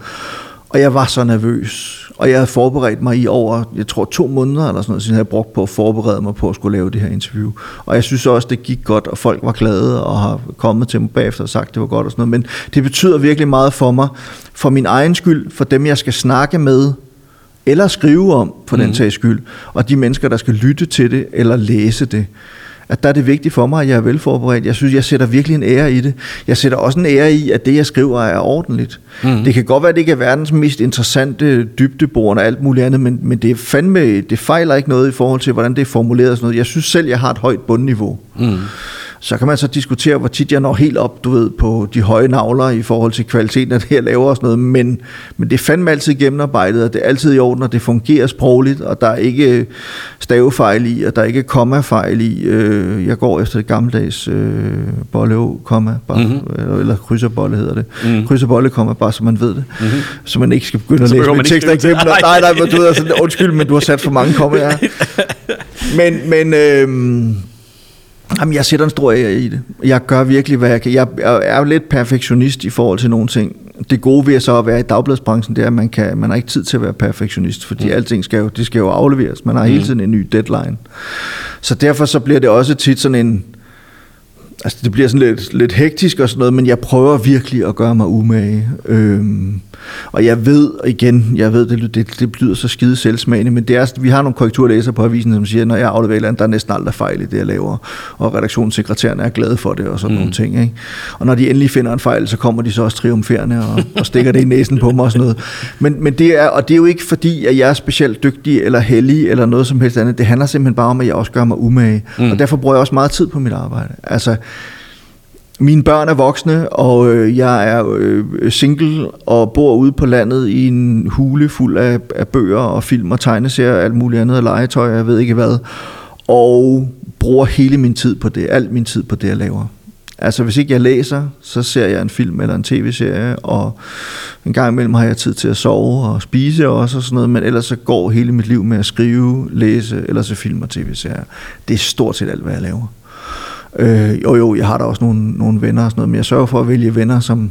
[SPEAKER 2] Og jeg var så nervøs. Og jeg havde forberedt mig i over, jeg tror to måneder eller sådan noget, siden jeg havde brugt på at forberede mig på at skulle lave det her interview. Og jeg synes også, det gik godt, og folk var glade og har kommet til mig bagefter og sagt, at det var godt og sådan noget. Men det betyder virkelig meget for mig, for min egen skyld, for dem jeg skal snakke med, eller skrive om, for mm. den sags skyld, og de mennesker, der skal lytte til det, eller læse det at der er det vigtigt for mig, at jeg er velforberedt. Jeg synes, jeg sætter virkelig en ære i det. Jeg sætter også en ære i, at det, jeg skriver, er ordentligt. Mm. Det kan godt være, at det ikke er verdens mest interessante dybdeborende og alt muligt andet, men, men det er fandme, det fejler ikke noget i forhold til, hvordan det er formuleret og sådan noget. Jeg synes selv, jeg har et højt bundniveau. Mm. Så kan man så diskutere, hvor tit jeg når helt op, du ved, på de høje navler i forhold til kvaliteten af det, jeg laver og sådan noget. Men, men det er fandme altid gennemarbejdet, og det er altid i orden, og det fungerer sprogligt, og der er ikke stavefejl i, og der er ikke kommafejl i. Øh, jeg går efter det gammeldags øh, bolle komma, bare, mm-hmm. eller krydserbolle hedder det. Mm-hmm. Krydserbolle, komma, bare så man ved det. Mm-hmm. Så man ikke skal begynde så at læse med tekster igennem. Nej, nej, men du ved, altså, undskyld, men du har sat for mange kommaer. Men, men øh, Jamen, jeg sætter en stor ære i det. Jeg gør virkelig, hvad jeg kan. Jeg er jo lidt perfektionist i forhold til nogle ting. Det gode ved så at være i dagbladsbranchen, det er, at man, kan, man har ikke tid til at være perfektionist, fordi mm. alting skal jo, det skal jo afleveres. Man har hele mm. tiden en ny deadline. Så derfor så bliver det også tit sådan en, altså det bliver sådan lidt, lidt hektisk og sådan noget, men jeg prøver virkelig at gøre mig umage. Øhm, og jeg ved, igen, jeg ved, det, det, det betyder så skide selvsmagende, men det er, vi har nogle korrekturlæser på avisen, som siger, når jeg afleverer land, der er næsten aldrig fejl i det, jeg laver. Og redaktionssekretæren er glad for det og sådan mm. nogle ting. Ikke? Og når de endelig finder en fejl, så kommer de så også triumferende og, og stikker det i næsen på mig og sådan noget. Men, men det er, og det er jo ikke fordi, at jeg er specielt dygtig eller heldig eller noget som helst andet. Det handler simpelthen bare om, at jeg også gør mig umage. Mm. Og derfor bruger jeg også meget tid på mit arbejde. Altså, mine børn er voksne, og øh, jeg er øh, single og bor ude på landet i en hule fuld af, af bøger og film og tegneserier og alt muligt andet og legetøj, jeg ved ikke hvad. Og bruger hele min tid på det, alt min tid på det, jeg laver. Altså hvis ikke jeg læser, så ser jeg en film eller en tv-serie, og en gang imellem har jeg tid til at sove og spise også og sådan noget, men ellers så går hele mit liv med at skrive, læse eller se film og tv-serier. Det er stort set alt, hvad jeg laver. Øh, jo, jo, jeg har da også nogle, nogle venner og sådan noget, men jeg sørger for at vælge venner, som,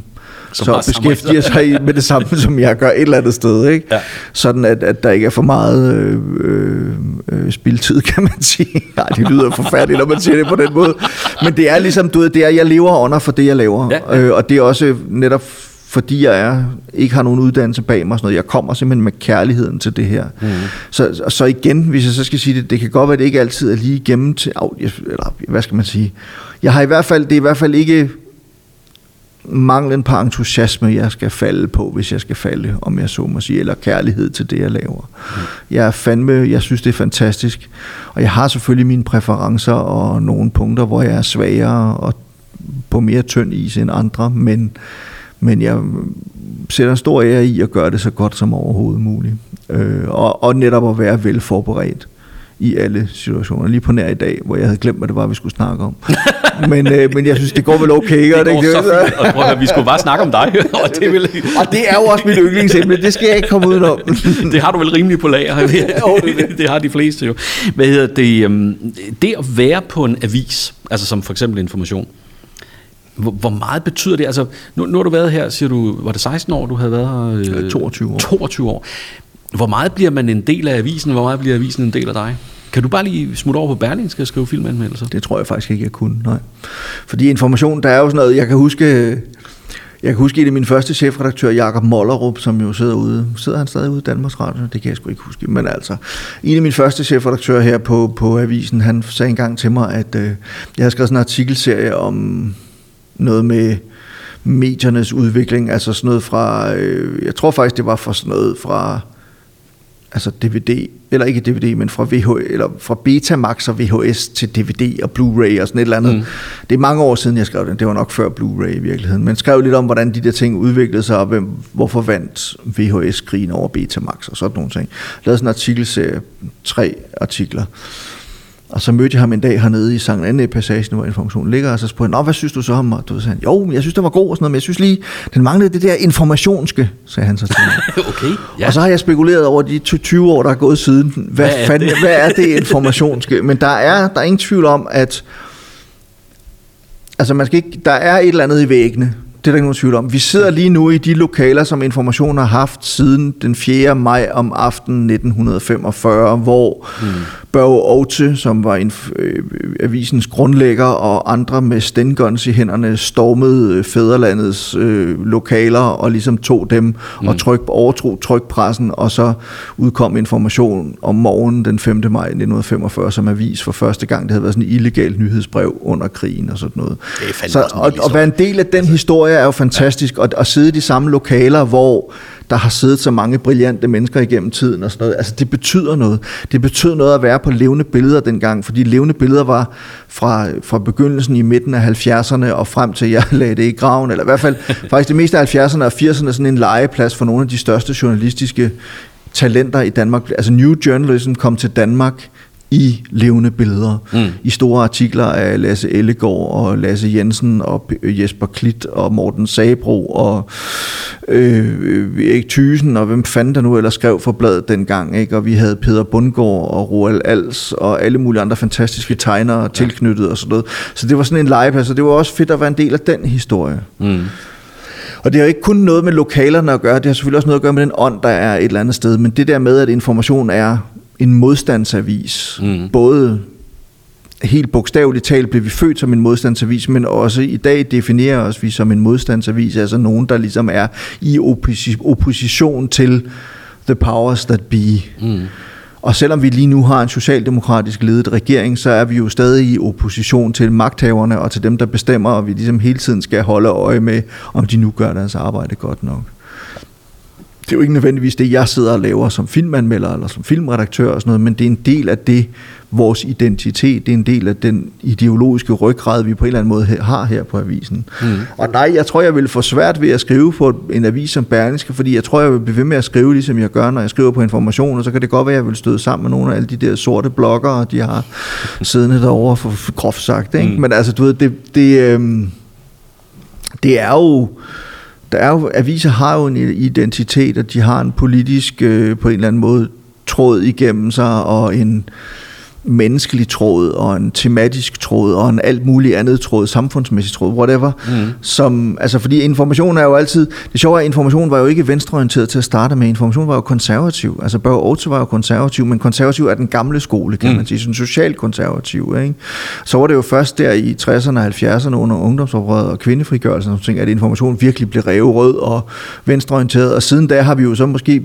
[SPEAKER 2] som så beskæftiger sig med det samme, som jeg gør et eller andet sted. Ikke? Ja. Sådan, at, at der ikke er for meget øh, øh, spildtid, kan man sige. Nej, det lyder forfærdeligt, når man siger det på den måde. Men det er ligesom, du ved, det er, jeg lever under for det, jeg laver. Ja, ja. Øh, og det er også netop fordi jeg er, ikke har nogen uddannelse bag mig. Sådan noget. Jeg kommer simpelthen med kærligheden til det her. Mm. Så, så igen, hvis jeg så skal sige det, det kan godt være, at det ikke altid er lige igennem til, eller hvad skal man sige, jeg har i hvert fald, det er i hvert fald ikke manglen på entusiasme, jeg skal falde på, hvis jeg skal falde, om jeg så må sige, eller kærlighed til det, jeg laver. Mm. Jeg er fandme, jeg synes, det er fantastisk. Og jeg har selvfølgelig mine præferencer og nogle punkter, hvor jeg er svagere og på mere tynd is end andre, men men jeg sætter stor ære i at gøre det så godt som overhovedet muligt. Øh, og, og netop at være velforberedt i alle situationer. Lige på nær i dag, hvor jeg havde glemt, hvad det var, vi skulle snakke om. men, øh, men jeg synes, det går vel okay.
[SPEAKER 1] Det, det går det, så fint. Og prøv at, vi skulle bare snakke om dig. og, det vil...
[SPEAKER 2] og det er jo også mit yndlingsemne. Det skal jeg ikke komme udenom.
[SPEAKER 1] det har du vel rimelig på lager. det har de fleste jo. Hvad hedder det? Um, det at være på en avis, altså som for eksempel information, hvor, hvor meget betyder det? Altså, nu, nu har du været her, siger du, var det 16 år, du havde været her?
[SPEAKER 2] Øh, 22 år.
[SPEAKER 1] 22 år. Hvor meget bliver man en del af avisen, hvor meget bliver avisen en del af dig? Kan du bare lige smutte over på Berlin skal skrive filmanmeldelser?
[SPEAKER 2] Det tror jeg faktisk ikke, jeg kunne, nej. Fordi information, der er jo sådan noget, jeg kan huske, jeg kan huske, at det min første chefredaktør, Jakob Mollerup, som jo sidder ude. Sidder han stadig ude i Danmarks Radio? Det kan jeg sgu ikke huske. Men altså, en af mine første chefredaktører her på, på Avisen, han sagde engang til mig, at øh, jeg havde skrevet sådan en artikelserie om noget med mediernes udvikling, altså sådan noget fra, øh, jeg tror faktisk, det var for sådan noget fra altså DVD, eller ikke DVD, men fra, VH, eller fra Betamax og VHS til DVD og Blu-ray og sådan et eller andet. Mm. Det er mange år siden, jeg skrev det. Det var nok før Blu-ray i virkeligheden. Men skrev lidt om, hvordan de der ting udviklede sig, og hvem, hvorfor vandt VHS-krigen over Betamax og sådan nogle ting. Jeg lavede sådan en artikelserie, tre artikler. Og så mødte jeg ham en dag hernede i Sankt Anne passagen, hvor informationen ligger, og så spurgte han, hvad synes du så om? Og du sagde, jo, jeg synes, det var god og sådan noget, men jeg synes lige, den manglede det der informationske, sagde han så til
[SPEAKER 1] mig. okay,
[SPEAKER 2] ja. Og så har jeg spekuleret over de 20 år, der er gået siden. Hvad, hvad, er, fanden, det? hvad er det informationske? Men der er, der er ingen tvivl om, at altså man skal ikke, der er et eller andet i væggene, det er der ikke nogen tvivl om. Vi sidder lige nu i de lokaler, som Information har haft siden den 4. maj om aftenen 1945, hvor mm. Børge Oute, som var en, øh, avisens grundlægger, og andre med stenguns i hænderne, stormede øh, fæderlandets øh, lokaler og ligesom tog dem mm. og tryk, overtro trykpressen, og så udkom Information om morgenen den 5. maj 1945 som avis for første gang. Det havde været sådan et illegalt nyhedsbrev under krigen og sådan noget.
[SPEAKER 1] Det er så,
[SPEAKER 2] og, og være en del af den historie historie er jo fantastisk, og at sidde i de samme lokaler, hvor der har siddet så mange brillante mennesker igennem tiden og sådan noget. Altså det betyder noget. Det betyder noget at være på levende billeder dengang, fordi levende billeder var fra, fra begyndelsen i midten af 70'erne og frem til jeg lagde det i graven, eller i hvert fald faktisk det meste af 70'erne og 80'erne sådan en legeplads for nogle af de største journalistiske talenter i Danmark. Altså New Journalism kom til Danmark i levende billeder, mm. i store artikler af Lasse Ellegaard og Lasse Jensen og Jesper Klit og Morten Sabro og øh, Erik Thysen og hvem fanden der nu ellers skrev for bladet dengang, ikke? og vi havde Peter Bundgaard og Roald Als og alle mulige andre fantastiske tegnere tilknyttet og sådan noget. Så det var sådan en legeplads, og det var også fedt at være en del af den historie. Mm. Og det har ikke kun noget med lokalerne at gøre, det har selvfølgelig også noget at gøre med den ånd, der er et eller andet sted, men det der med, at information er en modstandsavis. Mm. Både helt bogstaveligt talt blev vi født som en modstandsavis, men også i dag definerer os vi som en modstandsavis, altså nogen, der ligesom er i opposition til the powers that be. Mm. Og selvom vi lige nu har en socialdemokratisk ledet regering, så er vi jo stadig i opposition til magthaverne og til dem, der bestemmer, og vi ligesom hele tiden skal holde øje med, om de nu gør deres arbejde godt nok det er jo ikke nødvendigvis det, jeg sidder og laver som filmanmelder eller som filmredaktør og sådan noget, men det er en del af det, vores identitet, det er en del af den ideologiske ryggrad, vi på en eller anden måde har her på avisen. Mm. Og nej, jeg tror, jeg vil få svært ved at skrive på en avis som Berlingske, fordi jeg tror, jeg vil blive ved med at skrive, ligesom jeg gør, når jeg skriver på information, og så kan det godt være, at jeg vil støde sammen med nogle af alle de der sorte bloggere, de har siddende derovre, for groft sagt. Ikke? Mm. Men altså, du ved, det, det, øhm, det er jo der er jo, aviser har jo en identitet, og de har en politisk, øh, på en eller anden måde, tråd igennem sig, og en, menneskelig tråd, og en tematisk tråd, og en alt muligt andet tråd, samfundsmæssig tråd, whatever. Mm. Som, altså, fordi information er jo altid... Det sjove er, at information var jo ikke venstreorienteret til at starte med. Information var jo konservativ. Altså, Børge Otte var jo konservativ, men konservativ er den gamle skole, kan mm. man sige. Sådan socialt konservativ, ikke? Så var det jo først der i 60'erne og 70'erne under ungdomsoprøret og kvindefrigørelsen, ting, at information virkelig blev revet rød og venstreorienteret. Og siden da har vi jo så måske...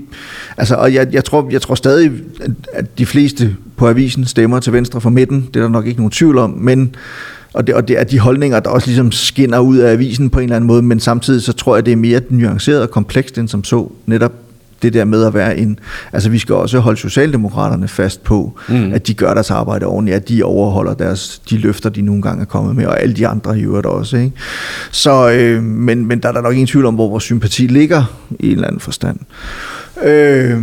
[SPEAKER 2] Altså, og jeg, jeg, tror, jeg tror stadig, at de fleste på avisen stemmer til venstre for midten. Det er der nok ikke nogen tvivl om, men og det, og det er de holdninger, der også ligesom skinner ud af avisen på en eller anden måde, men samtidig så tror jeg, det er mere nuanceret og komplekst end som så. Netop det der med at være en... Altså vi skal også holde Socialdemokraterne fast på, mm. at de gør deres arbejde ordentligt, at de overholder deres, de løfter, de nogle gange er kommet med, og alle de andre i øvrigt også. Ikke? Så, øh, men, men der er der nok ingen tvivl om, hvor vores sympati ligger i en eller anden forstand. Øh,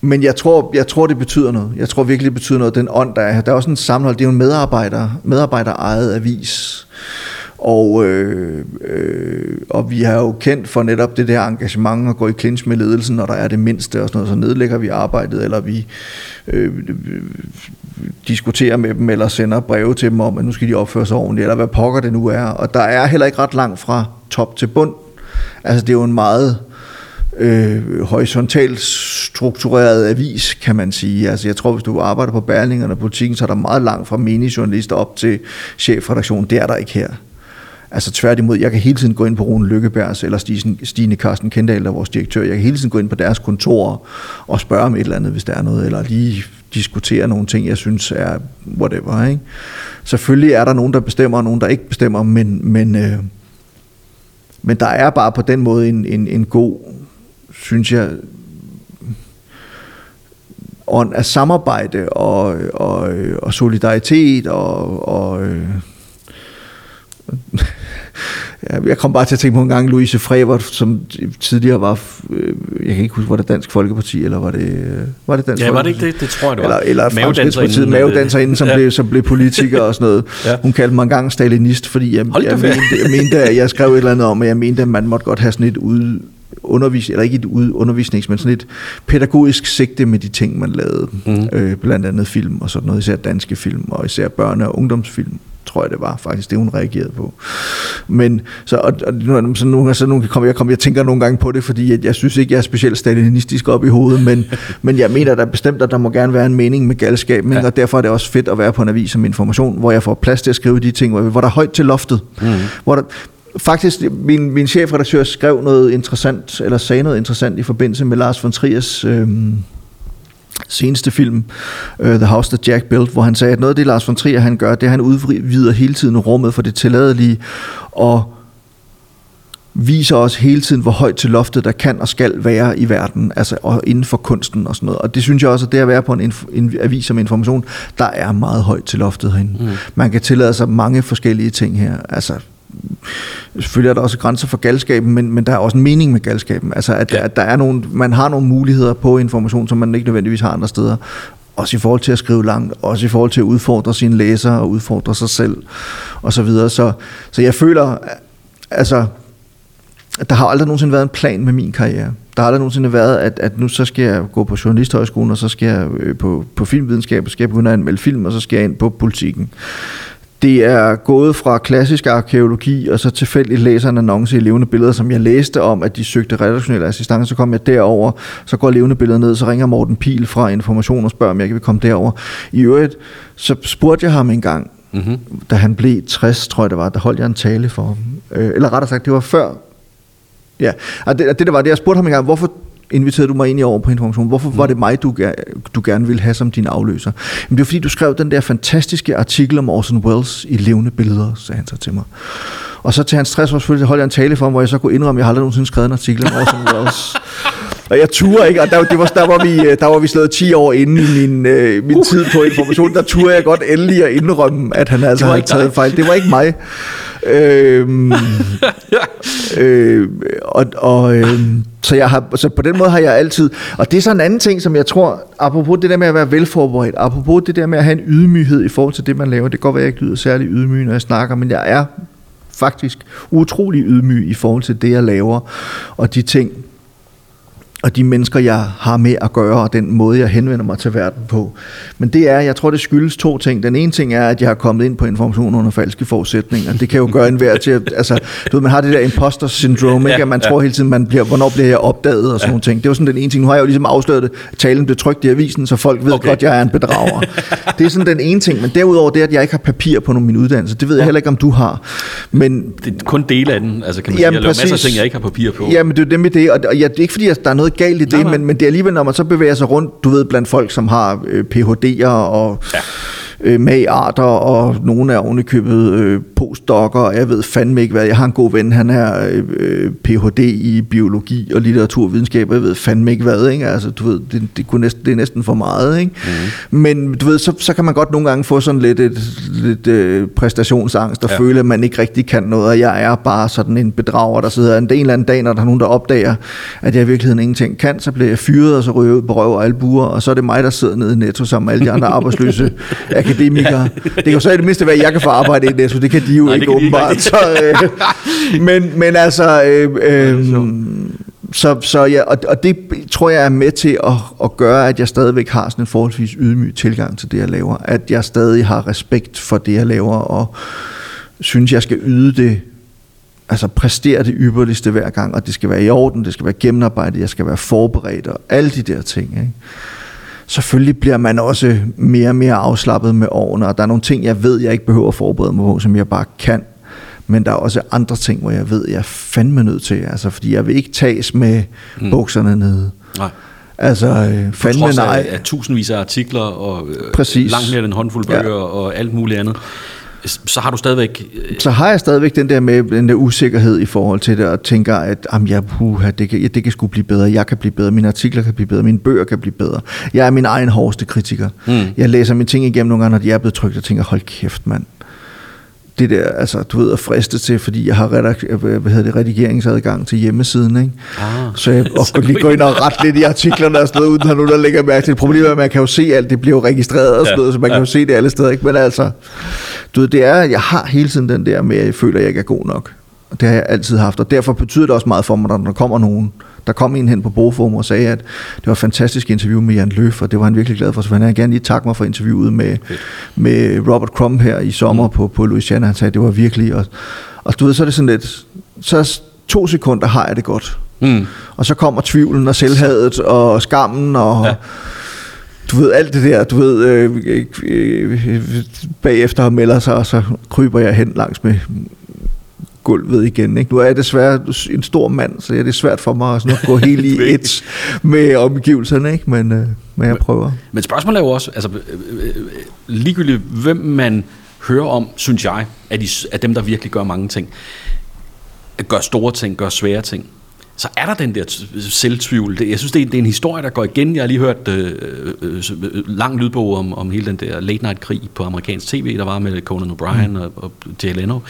[SPEAKER 2] men jeg tror, jeg tror, det betyder noget. Jeg tror virkelig, det betyder noget, den ånd, der er her. Der er også en sammenhold. Det er jo en medarbejder, medarbejderejet avis. Og, øh, øh, og vi har jo kendt for netop det der engagement at gå i clinch med ledelsen, når der er det mindste og sådan noget, så nedlægger vi arbejdet, eller vi øh, diskuterer med dem, eller sender breve til dem om, at nu skal de opføre sig ordentligt, eller hvad pokker det nu er. Og der er heller ikke ret langt fra top til bund. Altså det er jo en meget øh, horisontalt struktureret avis, kan man sige. Altså jeg tror, hvis du arbejder på Berlingerne og politikken, så er der meget langt fra minijournalister op til chefredaktion. Det er der ikke her. Altså tværtimod, jeg kan hele tiden gå ind på Rune Lykkebergs eller Stine Karsten Kendal, der er vores direktør. Jeg kan hele tiden gå ind på deres kontor og spørge om et eller andet, hvis der er noget, eller lige diskutere nogle ting, jeg synes er whatever. Ikke? Selvfølgelig er der nogen, der bestemmer, og nogen, der ikke bestemmer, men, men, øh, men der er bare på den måde en, en, en god, synes jeg, ånd af samarbejde og, og, og solidaritet og, og øh, jeg kom bare til at tænke på en gang Louise Frevert, som tidligere var, øh, jeg kan ikke huske, var det Dansk Folkeparti, eller var det, øh, var det Dansk
[SPEAKER 1] Ja, var
[SPEAKER 2] det
[SPEAKER 1] ikke det? Det tror jeg, det
[SPEAKER 2] var. Eller, eller Fremskridtspartiet, mavedanserinde, som, ja. blev, som blev politiker og sådan noget. ja. Hun kaldte mig engang stalinist, fordi jeg, jeg, mente, jeg mente, at jeg skrev et eller andet om, at jeg mente, at man måtte godt have sådan et ud, undervis, eller ikke et undervisnings, men sådan et pædagogisk sigte med de ting, man lavede. Mm. Øh, blandt andet film og sådan noget, især danske film, og især børne- og ungdomsfilm tror jeg det var faktisk det, hun reagerede på. Men så, og, og, så nogle, så nogle, kom, jeg, kom, jeg tænker nogle gange på det, fordi jeg, jeg synes ikke, jeg er specielt stalinistisk op i hovedet, men, men jeg mener da bestemt, at der må gerne være en mening med galskaben, ja. og derfor er det også fedt at være på en avis som information, hvor jeg får plads til at skrive de ting, hvor, hvor der er højt til loftet. Mm. Hvor der, faktisk, min, min chefredaktør skrev noget interessant, eller sagde noget interessant i forbindelse med Lars von Triers øh, seneste film, uh, The House That Jack Built, hvor han sagde, at noget af det, Lars von Trier han gør, det er, at han udvider hele tiden rummet for det tilladelige, og viser os hele tiden, hvor højt til loftet der kan og skal være i verden, altså og inden for kunsten og sådan noget. Og det synes jeg også, at det at være på en, en avis som information, der er meget højt til loftet herinde. Mm. Man kan tillade sig mange forskellige ting her. Altså selvfølgelig er der også grænser for galskaben, men, men der er også en mening med galskaben. Altså, at, ja. at der er nogle, man har nogle muligheder på information, som man ikke nødvendigvis har andre steder. Også i forhold til at skrive langt, også i forhold til at udfordre sine læsere og udfordre sig selv, og så videre. Så, så jeg føler, altså, der har aldrig nogensinde været en plan med min karriere. Der har aldrig nogensinde været, at, at nu så skal jeg gå på journalisthøjskolen, og så skal jeg øh, på, på filmvidenskab, og skal jeg begynde at anmelde film, og så skal jeg ind på politikken. Det er gået fra klassisk arkeologi, og så tilfældigt læser en annonce i levende billeder, som jeg læste om, at de søgte redaktionelle assistance. Så kom jeg derover, så går levende billeder ned, så ringer Morten Pil fra Information og spørger, om jeg kan komme derover. I øvrigt, så spurgte jeg ham en gang, mm-hmm. da han blev 60, tror jeg det var, der holdt jeg en tale for ham. Øh, eller rettere sagt, det var før Ja, og det, det der var det, jeg spurgte ham en gang, hvorfor inviterede du mig ind i over på information. Hvorfor var det mig, du, du gerne ville have som din afløser? Men det var fordi, du skrev den der fantastiske artikel om Orson Welles i levende billeder, sagde han så til mig. Og så til hans 60 års fødselsdag holdt jeg en tale for ham, hvor jeg så kunne indrømme, at jeg har aldrig nogensinde skrevet en artikel om Orson Welles. Og jeg turde ikke, og der, det var, der, var vi, der var vi slået 10 år inde i min, øh, min uh. tid på information. Der turde jeg godt endelig at indrømme, at han altså havde taget fejl. Det var ikke mig. Øhm, øh, og, og, øh, så, jeg har, så på den måde har jeg altid, og det er så en anden ting, som jeg tror, apropos det der med at være velforberedt, apropos det der med at have en ydmyghed i forhold til det, man laver, det kan godt være, at jeg ikke lyder særlig ydmyg, når jeg snakker, men jeg er faktisk utrolig ydmyg i forhold til det, jeg laver, og de ting, og de mennesker, jeg har med at gøre, og den måde, jeg henvender mig til verden på. Men det er, jeg tror, det skyldes to ting. Den ene ting er, at jeg har kommet ind på information under falske forudsætninger. Det kan jo gøre en værd til, at, altså, du ved, man har det der imposter syndrome, ikke? at man tror hele tiden, man bliver, hvornår bliver jeg opdaget og sådan nogle ting. Det var sådan den ene ting. Nu har jeg jo ligesom afsløret det. Talen blev trykt i avisen, så folk ved okay. godt, jeg er en bedrager. det er sådan den ene ting. Men derudover det, at jeg ikke har papir på min uddannelse, det ved jeg heller ikke, om du har. Men,
[SPEAKER 1] det er kun dele af den. Altså, kan man jamen, sige, jeg laver masser af ting, jeg ikke har papir på.
[SPEAKER 2] Jamen, det er det med det. Og, og jeg, det er ikke fordi, at der er noget galt i det, nej, nej. Men, men det er alligevel, når man så bevæger sig rundt, du ved, blandt folk, som har øh, PhD'er og... Ja øh, magarter, og nogle er ovenikøbet øh, postdokker, og jeg ved fandme ikke hvad. Jeg har en god ven, han er øh, Ph.D. i biologi og litteraturvidenskab, og jeg ved fandme ikke hvad. Ikke? Altså, du ved, det, det, kunne næsten, det er næsten for meget. Ikke? Mm. Men du ved, så, så kan man godt nogle gange få sådan lidt, et, lidt øh, præstationsangst, og ja. føle, at man ikke rigtig kan noget, og jeg er bare sådan en bedrager, der sidder en, en eller anden dag, når der er nogen, der opdager, at jeg i virkeligheden ingenting kan, så bliver jeg fyret, og så ryger jeg ud på røv og albuer, og så er det mig, der sidder nede i Netto sammen med alle de andre arbejdsløse akademikere. Det kan jo så i det mindste være, at jeg kan få arbejde i Netto, det kan de jo Nej, ikke åbenbart. Ikke. Så, øh, men, men altså... Øh, øh, så, så ja, og, og det tror jeg er med til at, at gøre, at jeg stadigvæk har sådan en forholdsvis ydmyg tilgang til det, jeg laver. At jeg stadig har respekt for det, jeg laver, og synes, jeg skal yde det altså præstere det ypperligste hver gang, og det skal være i orden, det skal være gennemarbejdet, jeg skal være forberedt, og alle de der ting. Ikke? Selvfølgelig bliver man også mere og mere afslappet med årene, og der er nogle ting, jeg ved, jeg ikke behøver at forberede mig på, som jeg bare kan. Men der er også andre ting, hvor jeg ved, jeg er fandme nødt til, altså, fordi jeg vil ikke tages med mm. bukserne nede.
[SPEAKER 1] Nej.
[SPEAKER 2] Altså, øh, fandme nej.
[SPEAKER 1] af, af tusindvis af artikler og øh,
[SPEAKER 2] Præcis.
[SPEAKER 1] langt mere end en håndfuld
[SPEAKER 2] Ja.
[SPEAKER 1] bøger og alt muligt andet, så har du stadigvæk... øh,
[SPEAKER 2] så har jeg stadigvæk den der med den der usikkerhed i forhold til det, og tænker, at jamen, jeg, puha, det, kan, det kan sgu blive bedre, jeg kan blive bedre, mine artikler kan blive bedre, mine bøger kan blive bedre. Jeg er min egen hårdeste kritiker. Mm. Jeg læser mine ting igennem nogle gange, når de er blevet trykt, og tænker, hold kæft, mand. Det der, altså, du ved, at friste til, fordi jeg har redak- hvad hedder det, redigeringsadgang til hjemmesiden, ikke?
[SPEAKER 1] Ah.
[SPEAKER 2] Så jeg og
[SPEAKER 1] Så
[SPEAKER 2] lige gå ind og rette lidt i artiklerne og sådan noget, uden at nogen, der lægger mærke til. Problemet er, at man kan jo se alt, det bliver jo registreret og sådan
[SPEAKER 1] Ja,
[SPEAKER 2] noget, så man
[SPEAKER 1] ja.
[SPEAKER 2] kan jo se det alle steder, ikke? Men altså, du ved, det er, jeg har hele tiden den der med, at jeg føler, at jeg ikke er god nok. Og det har jeg altid haft, og derfor betyder det også meget for mig, når der kommer nogen. Der kom en hen på Boforum og sagde, at det var et fantastisk interview med Jan Løf, og det var han virkelig glad for. Så han vil gerne lige takke mig for interviewet med, med Robert Crumb her i sommer mm. på, på Louisiana. Han sagde, at det var virkelig... Og, og du ved, så er det sådan lidt... Så to sekunder har jeg det godt.
[SPEAKER 1] Mm.
[SPEAKER 2] Og så kommer tvivlen og selvhadet og skammen og...
[SPEAKER 1] Ja.
[SPEAKER 2] Du ved alt det der, du ved, øh, øh, øh, bagefter melder sig, og så kryber jeg hen langs med gulvet igen. Ikke? Nu er jeg desværre en stor mand, så det er svært for mig at, sådan at gå helt i et med omgivelserne, ikke? Men, øh, men jeg prøver.
[SPEAKER 1] Men spørgsmålet er jo også, altså, øh, øh, ligegyldigt hvem man hører om, synes jeg, af, de, af dem, der virkelig gør mange ting, gør store ting, gør svære ting, så er der den der selvtvivl. Jeg synes, det er, det er en historie, der går igen. Jeg har lige hørt øh, øh, øh, lang lydbog om, om hele den der late night krig på amerikansk tv, der var med Conan O'Brien mm. og, og Jay Leno.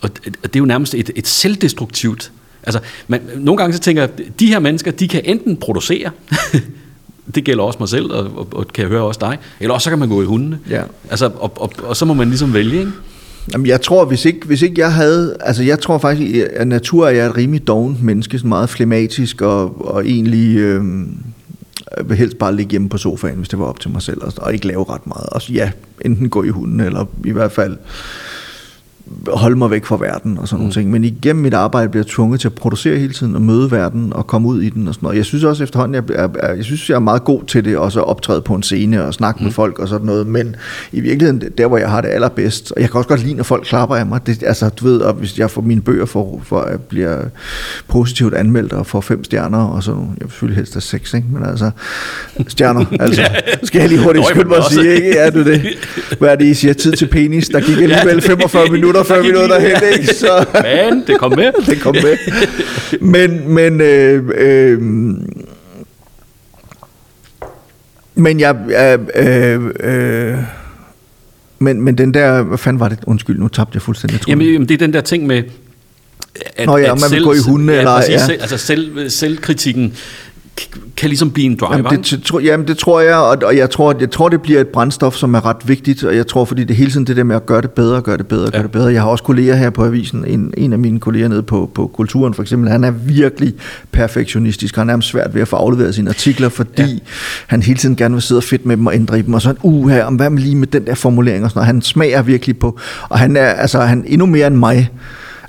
[SPEAKER 1] Og, det er jo nærmest et, et selvdestruktivt... Altså, man, nogle gange så tænker jeg, de her mennesker, de kan enten producere, det gælder også mig selv, og, og, og kan jeg høre også dig, eller også så kan man gå i hundene.
[SPEAKER 2] Ja.
[SPEAKER 1] Altså, og, og, og så må man ligesom vælge, ikke?
[SPEAKER 2] Jamen, jeg tror, hvis ikke, hvis ikke jeg havde... Altså, jeg tror faktisk, at natur er jeg et rimelig dovent menneske, sådan meget flematisk og, og egentlig... Øh, vil helst bare ligge hjemme på sofaen, hvis det var op til mig selv, og, og ikke lave ret meget. Og ja, enten gå i hunden, eller i hvert fald holde mig væk fra verden og sådan nogle ting. Men igennem mit arbejde bliver jeg tvunget til at producere hele tiden og møde verden og komme ud i den og sådan noget. Jeg synes også efterhånden, jeg, er, er, jeg synes, jeg er meget god til det, også at optræde på en scene og snakke mm. med folk og sådan noget. Men i virkeligheden, der hvor jeg har det allerbedst, og jeg kan også godt lide, når folk klapper af mig. Det, altså, du ved, og hvis jeg får mine bøger for, for at bliver positivt anmeldt og får fem stjerner og sådan Jeg vil selvfølgelig helst have seks, ikke? Men altså, stjerner, altså. Skal jeg lige hurtigt skynde mig at sige, ikke? Ja, du det. Hvad er det, I siger? Tid til penis. Der gik alligevel 45 minutter, før
[SPEAKER 1] Der
[SPEAKER 2] vi nåede derhen, ikke? Så
[SPEAKER 1] Men det kom med.
[SPEAKER 2] det kom med. Men, men, øh, øh, men jeg, øh, øh, men, men den der, hvad fanden var det? Undskyld, nu tabte jeg fuldstændig tråden.
[SPEAKER 1] Jamen, jamen, det er den der ting med... At,
[SPEAKER 2] Nå ja, om man vil gå i hunde,
[SPEAKER 1] ja,
[SPEAKER 2] eller-
[SPEAKER 1] præcis,
[SPEAKER 2] ja.
[SPEAKER 1] Selv, altså selv, selvkritikken kan ligesom blive en driver,
[SPEAKER 2] Jamen det, tror- jamen det tror jeg, og, og jeg, tror, jeg tror, det bliver et brændstof, som er ret vigtigt, og jeg tror, fordi det hele tiden det der med at gøre det bedre, gøre det bedre, gøre
[SPEAKER 1] Ja.
[SPEAKER 2] det bedre. Jeg har også kolleger her på avisen, en, en af mine kolleger nede på, på Kulturen for eksempel, han er virkelig perfektionistisk, han er nærmest svært ved at få afleveret sine artikler, fordi ja. han hele tiden gerne vil sidde fedt med dem og ændre i dem, og sådan, uh her, om hvad med lige med den der formulering og sådan noget. Han smager virkelig på, og han er altså han er endnu mere end mig,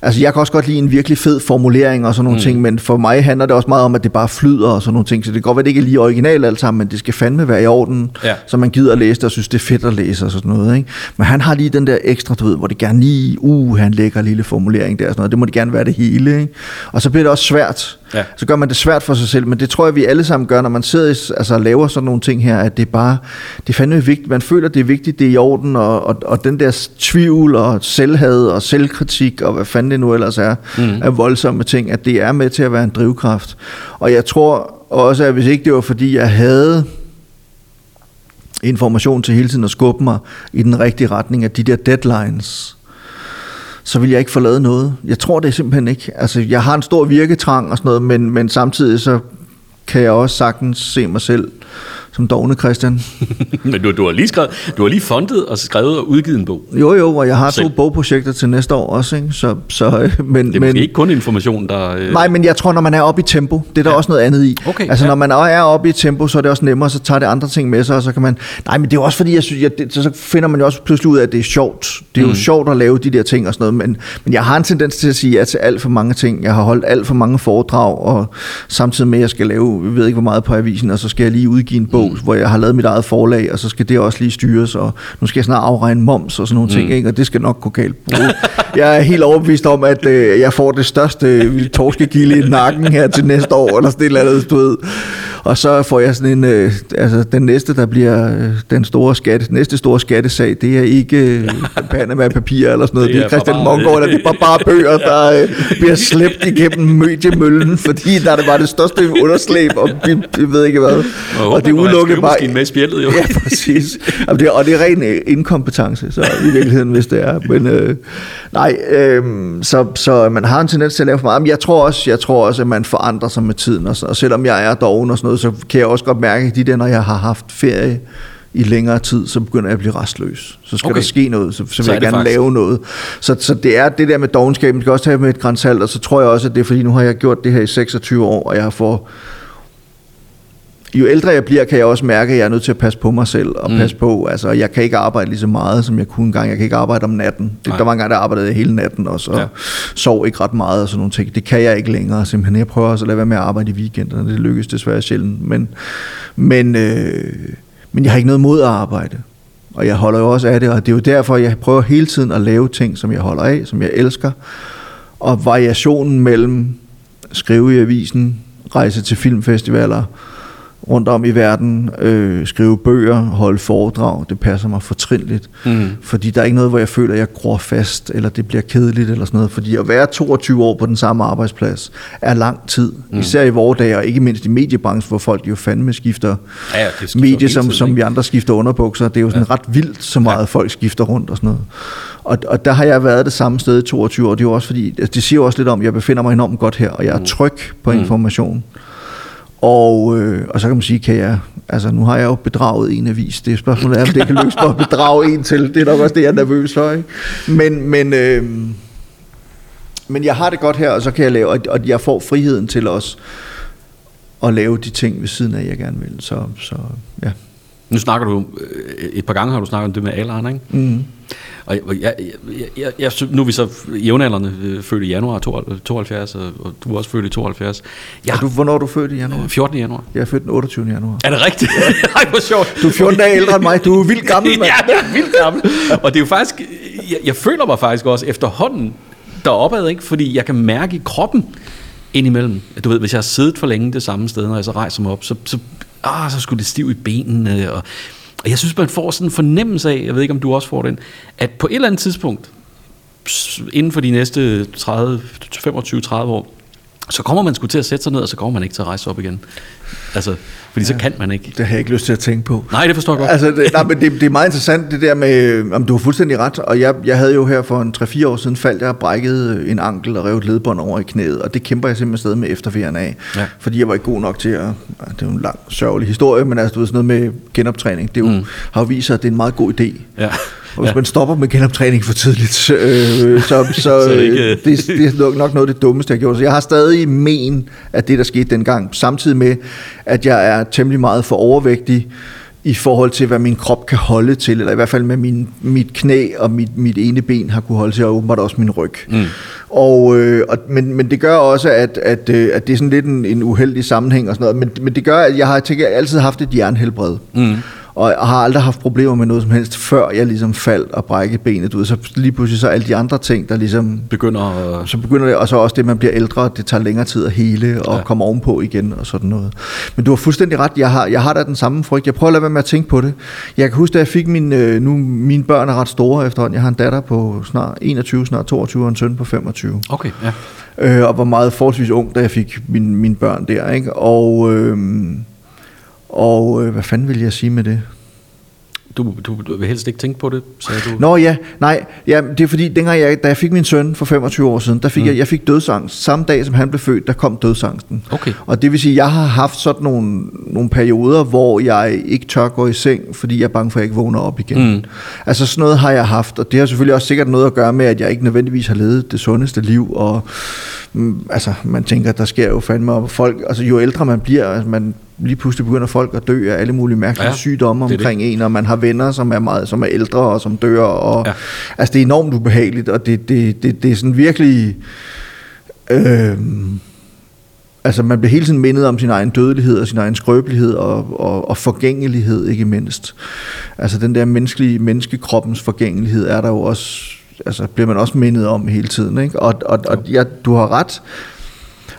[SPEAKER 2] Altså, jeg kan også godt lide en virkelig fed formulering og sådan nogle mm. ting, men for mig handler det også meget om, at det bare flyder og sådan nogle ting, så det kan godt være, det ikke er lige originalt alt sammen, men det skal fandme være i orden,
[SPEAKER 1] Ja.
[SPEAKER 2] så man gider at læse det og synes, det er fedt at læse og sådan noget. Ikke? Men han har lige den der ekstra, du ved, hvor det gerne lige, uh, han lægger lille formulering der og sådan noget, det må det gerne være det hele. Ikke? Og så bliver det også svært.
[SPEAKER 1] Ja.
[SPEAKER 2] Så gør man det svært for sig selv, men det tror jeg, vi alle sammen gør, når man sidder altså, og laver sådan nogle ting her, at det er bare, det er fandme vigtigt, man føler, det er vigtigt, det er i orden, og, og, og den der tvivl og selvhad og selvkritik, og hvad fanden det nu ellers er, mm. af voldsomme ting, at det er med til at være en drivkraft. Og jeg tror også, at hvis ikke det var fordi, jeg havde information til hele tiden at skubbe mig i den rigtige retning af de der deadlines, så vil jeg ikke få lavet noget. Jeg tror det simpelthen ikke. Altså, jeg har en stor virketrang og sådan noget, men, men samtidig så kan jeg også sagtens se mig selv som dogne Christian.
[SPEAKER 1] Men du, du, har lige skrevet, du har lige fundet og skrevet og udgivet en bog.
[SPEAKER 2] Jo, jo, og jeg har
[SPEAKER 1] Selv.
[SPEAKER 2] to bogprojekter til næste år også, ikke? Så, så, øh, men,
[SPEAKER 1] Det er
[SPEAKER 2] men,
[SPEAKER 1] ikke kun information, der... Øh,
[SPEAKER 2] Nej, men jeg tror, når man er oppe i tempo, det er der ja. også noget andet i.
[SPEAKER 1] Okay,
[SPEAKER 2] altså,
[SPEAKER 1] ja.
[SPEAKER 2] når man er oppe i tempo, så er det også nemmere, så tager det andre ting med sig, og så kan man... Nej, men det er også fordi, jeg synes, jeg, det, så så finder man jo også pludselig ud af, at det er sjovt. Det er jo mm. sjovt at lave de der ting og sådan noget, men, men jeg har en tendens til at sige ja til alt for mange ting. Jeg har holdt alt for mange foredrag, og samtidig med, at jeg skal lave, jeg ved ikke hvor meget på avisen, og så skal jeg lige udgive en bog, mm. hvor jeg har lavet mit eget forlag, og så skal det også lige styres, og nu skal jeg snart afregne moms og sådan nogle mm. ting, ikke? og det skal nok gå galt. jeg er helt overbevist om, at øh, jeg får det største torskegilde i nakken her til næste år, eller sådan et eller andet, du ved. Og så får jeg sådan en, øh, altså den næste, der bliver øh, den store skatte, næste store skattesag, det er ikke øh, Panama-papir eller sådan noget,
[SPEAKER 1] Det
[SPEAKER 2] det
[SPEAKER 1] er
[SPEAKER 2] er Christian Mongård, det er bare, bøger, der øh, bliver slæbt igennem mediemøllen, fordi der er det bare det største underslæb, og vi, vi ved ikke hvad.
[SPEAKER 1] og,
[SPEAKER 2] Og det er udelukket bare...
[SPEAKER 1] med spjældet, jo.
[SPEAKER 2] Ja, præcis. Og det, og det er ren øh, inkompetence, så i virkeligheden, hvis det er. Men øh, nej, øh, så, så man har en tendens til at lave for meget. Men jeg tror også, jeg tror også at man forandrer sig med tiden. Og, så, og selvom jeg er doven og sådan noget, så kan jeg også godt mærke, at de der, når jeg har haft ferie i længere tid, så begynder jeg at blive restløs. Så skal
[SPEAKER 1] Okay.
[SPEAKER 2] der ske noget, så, så vil
[SPEAKER 1] Så
[SPEAKER 2] jeg
[SPEAKER 1] det
[SPEAKER 2] gerne
[SPEAKER 1] faktisk-
[SPEAKER 2] lave noget. Så, så det er det der med dogenskaben, man skal også tage med et grænsalt, og så tror jeg også, at det er fordi, nu har jeg gjort det her i 26 år, og jeg har fået jo ældre jeg bliver, kan jeg også mærke, at jeg er nødt til at passe på mig selv og mm. passe på. Altså, jeg kan ikke arbejde lige så meget, som jeg kunne engang. Jeg kan ikke arbejde om natten. Det,
[SPEAKER 1] Nej.
[SPEAKER 2] der var engang, der arbejdede jeg hele natten og
[SPEAKER 1] Ja.
[SPEAKER 2] ja. sov ikke ret meget og sådan nogle ting. Det kan jeg ikke længere, simpelthen. Jeg prøver også at lade være med at arbejde i weekenderne. Det lykkes desværre sjældent. Men, men, øh, men jeg har ikke noget mod at arbejde. Og jeg holder jo også af det, og det er jo derfor, jeg prøver hele tiden at lave ting, som jeg holder af, som jeg elsker. Og variationen mellem skrive i avisen, rejse til filmfestivaler, rundt om i verden, øh, skrive bøger, holde foredrag, det passer mig fortrinligt.
[SPEAKER 1] Mm.
[SPEAKER 2] Fordi der er ikke noget, hvor jeg føler, at jeg gror fast, eller det bliver kedeligt, eller sådan noget. Fordi at være 22 år på den samme arbejdsplads er lang tid. Mm. Især i vores dage, og ikke mindst i mediebranchen, hvor folk jo fandme skifter
[SPEAKER 1] Ja, ja, skifter
[SPEAKER 2] medie, som,
[SPEAKER 1] tiden,
[SPEAKER 2] som vi andre skifter underbukser. Det er jo sådan ja. ret vildt, så meget ja. folk skifter rundt og sådan noget. Og, og der har jeg været det samme sted i 22 år. Det er jo også fordi, altså, det siger jo også lidt om, at jeg befinder mig enormt godt her, og jeg er tryg på information. Og, øh, og så kan man sige, kan jeg, altså nu har jeg jo bedraget en avis. Det er spørgsmålet er, om det kan lykkes mig at bedrage en til. Det er nok også det, jeg er nervøs for. Ikke? Men, men, øh, men jeg har det godt her, og så kan jeg lave, og- og jeg får friheden til også at lave de ting ved siden af, jeg gerne vil. Så, så ja.
[SPEAKER 1] Nu snakker du, øh, et par gange har du snakket om det med alderen, ikke?
[SPEAKER 2] Mm.
[SPEAKER 1] Og jeg, jeg, jeg, jeg, nu er vi så jævnaldrende øh, født i januar 72, og, og du er også født i 72. Jeg
[SPEAKER 2] Og du, hvornår er du født i januar?
[SPEAKER 1] er 14. januar.
[SPEAKER 2] Jeg er født den 28. januar.
[SPEAKER 1] Er det rigtigt? Ej, hvor sjovt.
[SPEAKER 2] Du er 14 dage ældre end mig. Du er vildt gammel, mand.
[SPEAKER 1] ja, jeg er vildt gammel. Og det er jo faktisk, jeg, jeg føler mig faktisk også efterhånden deropad, ikke? fordi jeg kan mærke i kroppen indimellem, at du ved, hvis jeg har siddet for længe det samme sted, når jeg så rejser mig op, så, så, ah, så skulle det stiv i benene, og, og jeg synes, man får sådan en fornemmelse af, jeg ved ikke, om du også får den, at på et eller andet tidspunkt, inden for de næste 30, 25-30 år, så kommer man sgu til at sætte sig ned, og så kommer man ikke til at rejse op igen. Altså, fordi så kan man ikke.
[SPEAKER 2] Det har jeg ikke lyst til at tænke på.
[SPEAKER 1] Nej, det forstår jeg godt.
[SPEAKER 2] Altså, det, nej, men det, det er meget interessant, det der med, om du har fuldstændig ret, og jeg, jeg havde jo her for en 3-4 år siden faldt jeg og brækket en ankel og revet ledbånd over i knæet, og det kæmper jeg simpelthen stadig med efterfærden af,
[SPEAKER 1] Ja.
[SPEAKER 2] fordi jeg var ikke god nok til at, ja, det er jo en lang, sørgelig historie, men altså, du ved, sådan noget med genoptræning, det er jo, mm. har jo vist sig, at det er en meget god idé.
[SPEAKER 1] Ja.
[SPEAKER 2] Og hvis ja. man stopper med genoptræning for tidligt, øh, så, så, så
[SPEAKER 1] er det
[SPEAKER 2] det,
[SPEAKER 1] ikke-
[SPEAKER 2] det, er nok- nok noget af det dummeste, jeg har gjort. Så jeg har stadig men af det, der skete dengang, samtidig med, at jeg er temmelig meget for overvægtig i forhold til, hvad min krop kan holde til, eller i hvert fald med min, mit knæ og mit, mit ene ben har kunne holde til, og åbenbart også min ryg. Mm. Og, øh, og, men, men det gør også, at, at, øh, at det er sådan lidt en, en uheldig sammenhæng og sådan noget, men, men det gør, at jeg har tænkt, jeg altid haft et jernhelbred. Mm. Og jeg har aldrig haft problemer med noget som helst, før jeg ligesom faldt og brækkede benet ud. Så lige pludselig så alle de andre ting, der ligesom...
[SPEAKER 1] Begynder.
[SPEAKER 2] Så begynder det, og så også det, man bliver ældre, det tager længere tid at hele og
[SPEAKER 1] Ja.
[SPEAKER 2] komme ovenpå igen og sådan noget. Men du har fuldstændig ret, jeg har, jeg har da den samme frygt. Jeg prøver at lade være med at tænke på det. Jeg kan huske, da jeg fik min, øh, nu mine børn er ret store efterhånden. Jeg har en datter på snart 21, snart 22 og en søn på 25
[SPEAKER 1] Okay, ja.
[SPEAKER 2] øh, og var meget forholdsvis ung, da jeg fik mine, mine børn der. Ikke? Og, øh, og øh, hvad fanden vil jeg sige med det?
[SPEAKER 1] du, du, du vil helst ikke tænke på det, sagde du?
[SPEAKER 2] Nå ja, nej, ja, det er fordi, dengang jeg, da jeg fik min søn for 25 år siden, der fik mm. jeg, jeg fik dødsangst. Samme dag, som han blev født, der kom dødsangsten.
[SPEAKER 1] Okay.
[SPEAKER 2] Og det vil sige, jeg har haft sådan nogle, nogle perioder, hvor jeg ikke tør gå i seng, fordi jeg er bange for, at jeg ikke vågner op igen. Mm. Altså sådan noget har jeg haft, og det har selvfølgelig også sikkert noget at gøre med, at jeg ikke nødvendigvis har levet det sundeste liv, og mm, altså, man tænker, der sker jo fandme op folk, altså jo ældre man bliver, altså, man lige pludselig begynder folk at dø af alle mulige mærkelige ja, sygdomme omkring det. en, og man har venner, som er meget, som er ældre og som dør, og ja. altså det er enormt ubehageligt, og det, det, det, det er sådan virkelig, øh, altså man bliver hele tiden mindet om sin egen dødelighed og sin egen skrøbelighed og, og, og forgængelighed ikke mindst. Altså den der menneskelige, menneskekroppens forgængelighed er der jo også, altså bliver man også mindet om hele tiden, ikke? Og, og, og ja, du har ret,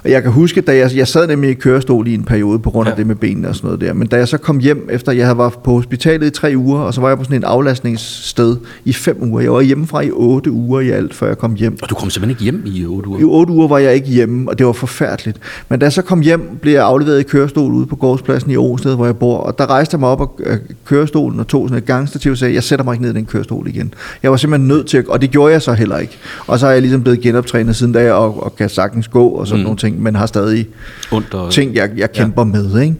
[SPEAKER 2] og jeg kan huske, da jeg, jeg sad nemlig i kørestol i en periode på grund af ja. det med benene og sådan noget der. Men da jeg så kom hjem, efter jeg havde været på hospitalet i tre uger, og så var jeg på sådan en aflastningssted i fem uger. Jeg var hjemmefra i otte uger i alt, før jeg kom hjem.
[SPEAKER 1] Og du kom simpelthen ikke hjem i otte uger?
[SPEAKER 2] I otte uger var jeg ikke hjemme, og det var forfærdeligt. Men da jeg så kom hjem, blev jeg afleveret i kørestol ude på gårdspladsen i Åsted, hvor jeg bor. Og der rejste jeg mig op af kørestolen og tog sådan et gangstativ og sagde, jeg sætter mig ikke ned i den kørestol igen. Jeg var simpelthen nødt til at, og det gjorde jeg så heller ikke. Og så har jeg ligesom blevet genoptrænet siden da, og, og kan sagtens gå og sådan mm. nogle ting ting, men har stadig
[SPEAKER 1] Under,
[SPEAKER 2] ting, jeg, jeg kæmper ja. med. Ikke?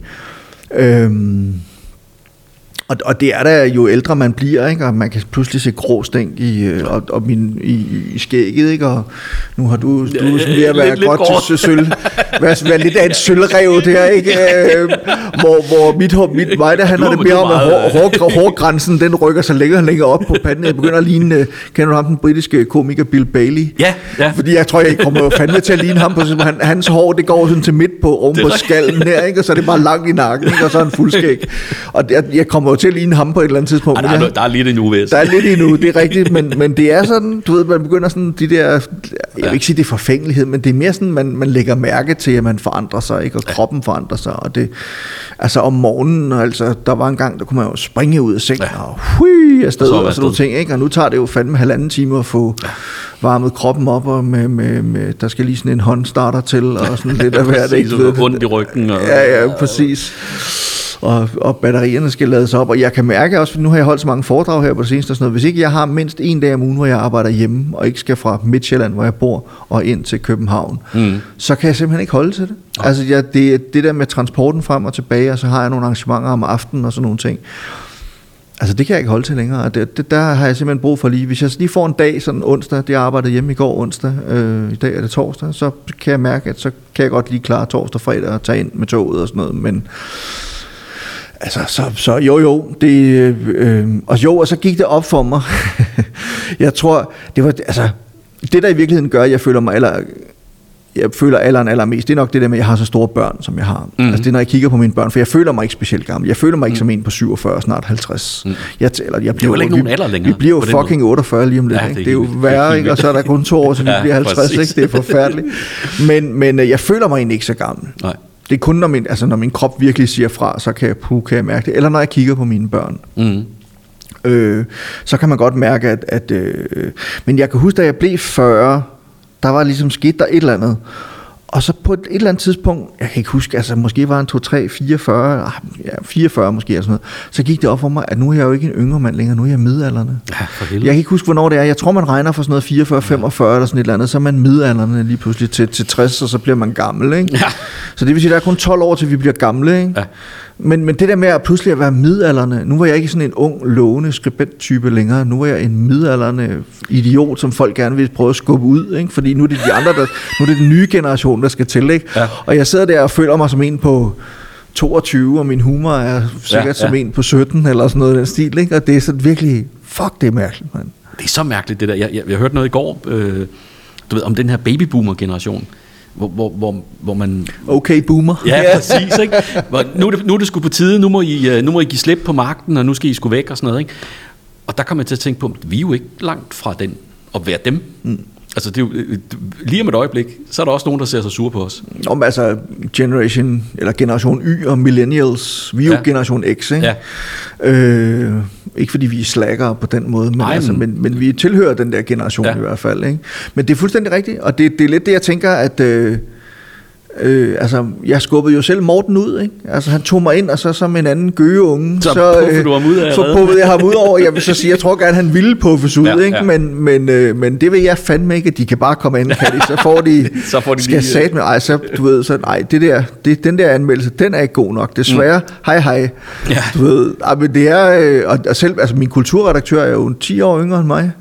[SPEAKER 2] Øhm, og, og det er da jo ældre man bliver, ikke? og man kan pludselig se grå stænk i, øh, og, og min, i, i skægget, ikke? og nu har du, du er sådan ved at være lidt, godt lidt til sølv, være, være lidt af en sølvrev der, ikke? Øh, hvor, hvor mit, mit mig, der handler det mere om, at hår, hår, hårgrænsen, den rykker sig længere og længere op på panden. Jeg begynder at ligne, øh, kender du ham, den britiske komiker Bill Bailey?
[SPEAKER 1] Ja, ja.
[SPEAKER 2] Fordi jeg tror, jeg kommer fandme til at ligne ham, på, han, hans hår, det går sådan til midt på, oven på skallen her, ikke? og så er det bare langt i nakken, ikke? og så er han fuldskæg. Og jeg, jeg kommer til at ligne ham på et eller andet tidspunkt.
[SPEAKER 1] Ej, der, er, der er lidt endnu,
[SPEAKER 2] hvis. Der er lidt endnu, det er rigtigt, men, men det er sådan, du ved, man begynder sådan de der, jeg vil ikke sige, det er forfængelighed, men det er mere sådan, man, man lægger mærke til, at man forandrer sig, ikke? og kroppen forandrer sig, og det, altså om morgenen, altså, der var en gang, der kunne man jo springe ud af sengen, ja. og hui, afsted, og, og sådan nogle ting, ikke? og nu tager det jo fandme halvanden time at få ja. varmet kroppen op, og med, med, med, der skal lige sådan en håndstarter til, og sådan lidt af hvert,
[SPEAKER 1] ikke? Rundt i ryggen. Og,
[SPEAKER 2] ja, ja, præcis og, og batterierne skal lades op, og jeg kan mærke også, nu har jeg holdt så mange foredrag her på det seneste, og sådan noget, hvis ikke jeg har mindst en dag om ugen, hvor jeg arbejder hjemme, og ikke skal fra Midtjylland, hvor jeg bor, og ind til København, mm. så kan jeg simpelthen ikke holde til det. Ja. Altså jeg, det, det der med transporten frem og tilbage, og så har jeg nogle arrangementer om aftenen og sådan nogle ting, Altså det kan jeg ikke holde til længere, det, det, der har jeg simpelthen brug for lige, hvis jeg lige får en dag, sådan onsdag, det arbejdede hjemme i går onsdag, øh, i dag er det torsdag, så kan jeg mærke, at så kan jeg godt lige klare torsdag og fredag og tage ind med toget og sådan noget, men Altså, så, så jo, jo, det, øh, og jo, og så gik det op for mig. jeg tror, det var, altså, det der i virkeligheden gør, at jeg føler mig, eller jeg føler alderen allermest, det er nok det der med, at jeg har så store børn, som jeg har. Mm. Altså det er, når jeg kigger på mine børn, for jeg føler mig ikke specielt gammel. Jeg føler mig ikke mm. som en på 47, snart 50. Mm. Jeg, eller, jeg
[SPEAKER 1] bliver, det er jo ikke nogen alder længere.
[SPEAKER 2] Vi bliver jo fucking 48 lige om lidt. Ja, det, er, det er jo værre, ikke? og så er der kun to år, så vi ja, bliver 50. Ikke? Det er forfærdeligt. Men, men øh, jeg føler mig egentlig ikke så gammel. Nej. Det er kun, når min, altså, når min krop virkelig siger fra, så kan jeg, puh, kan jeg mærke det. Eller når jeg kigger på mine børn. Mm. Øh, så kan man godt mærke, at... at øh, men jeg kan huske, da jeg blev 40, der var ligesom skidt der et eller andet. Og så på et, et eller andet tidspunkt, jeg kan ikke huske, altså måske var han 2, 3, 44, ja, 44 måske, eller sådan noget, så gik det op for mig, at nu er jeg jo ikke en yngre mand længere, nu er jeg midalderne. Ja, for jeg kan ikke huske, hvornår det er. Jeg tror, man regner for sådan noget 44, 45 ja. eller sådan et eller andet, så er man midalderne lige pludselig til, til 60, og så bliver man gammel. Ikke? Ja. Så det vil sige, at der er kun 12 år, til vi bliver gamle. Ikke? Ja. Men, men det der med at pludselig at være midalderne, nu var jeg ikke sådan en ung, lovende skribent-type længere, nu var jeg en midalderne idiot, som folk gerne vil prøve at skubbe ud, ikke? fordi nu er det de andre, der, nu er det den nye generation, der skal til. Ikke? Ja. Og jeg sidder der og føler mig som en på 22, og min humor er sikkert ja, ja. som en på 17, eller sådan noget i den stil, ikke? og det er sådan virkelig, fuck det er mærkeligt, mand.
[SPEAKER 1] Det er så mærkeligt det der, jeg, jeg, jeg hørte noget i går, øh, du ved, om den her babyboomer-generation, hvor, hvor, hvor, hvor man...
[SPEAKER 2] Okay, boomer.
[SPEAKER 1] Ja, præcis. Ikke? Hvor, nu, er det, nu er det sgu på tide, nu må, I, øh, nu må I give slip på magten, og nu skal I sgu væk og sådan noget. Ikke? Og der kommer jeg til at tænke på, at vi er jo ikke langt fra den, at være dem. Mm. Altså, det jo, øh, lige om et øjeblik, så er der også nogen, der ser sig sure på os.
[SPEAKER 2] Om altså Generation, eller Generation Y og Millennials, vi er ja. jo Generation X, ikke? Ja. Øh, ikke fordi vi er slaggere på den måde, men, Nej, altså, men, men vi tilhører den der generation ja. i hvert fald. Ikke? Men det er fuldstændig rigtigt, og det, det er lidt det, jeg tænker, at... Øh, Øh, altså, jeg skubbede jo selv Morten ud, ikke? Altså, han tog mig ind, og så som en anden gøgeunge,
[SPEAKER 1] Så
[SPEAKER 2] så,
[SPEAKER 1] du ham ud af
[SPEAKER 2] så puffede jeg ham ud over. Jeg vil så sige, jeg tror gerne, han ville puffes ud,
[SPEAKER 1] Ja,
[SPEAKER 2] ikke?
[SPEAKER 1] ja.
[SPEAKER 2] Men, men, øh, men det vil jeg fandme ikke, at de kan bare komme ind, kan de? Så får de,
[SPEAKER 1] Så får de
[SPEAKER 2] skal
[SPEAKER 1] lige-
[SPEAKER 2] sat med, ej, så, du ved, så, nej, det der, det, den der anmeldelse, den er ikke god nok, desværre, mm. hej hej.
[SPEAKER 1] Ja.
[SPEAKER 2] Du ved, men det er, øh, og, og selv, altså min kulturredaktør er jo 10 år yngre end mig,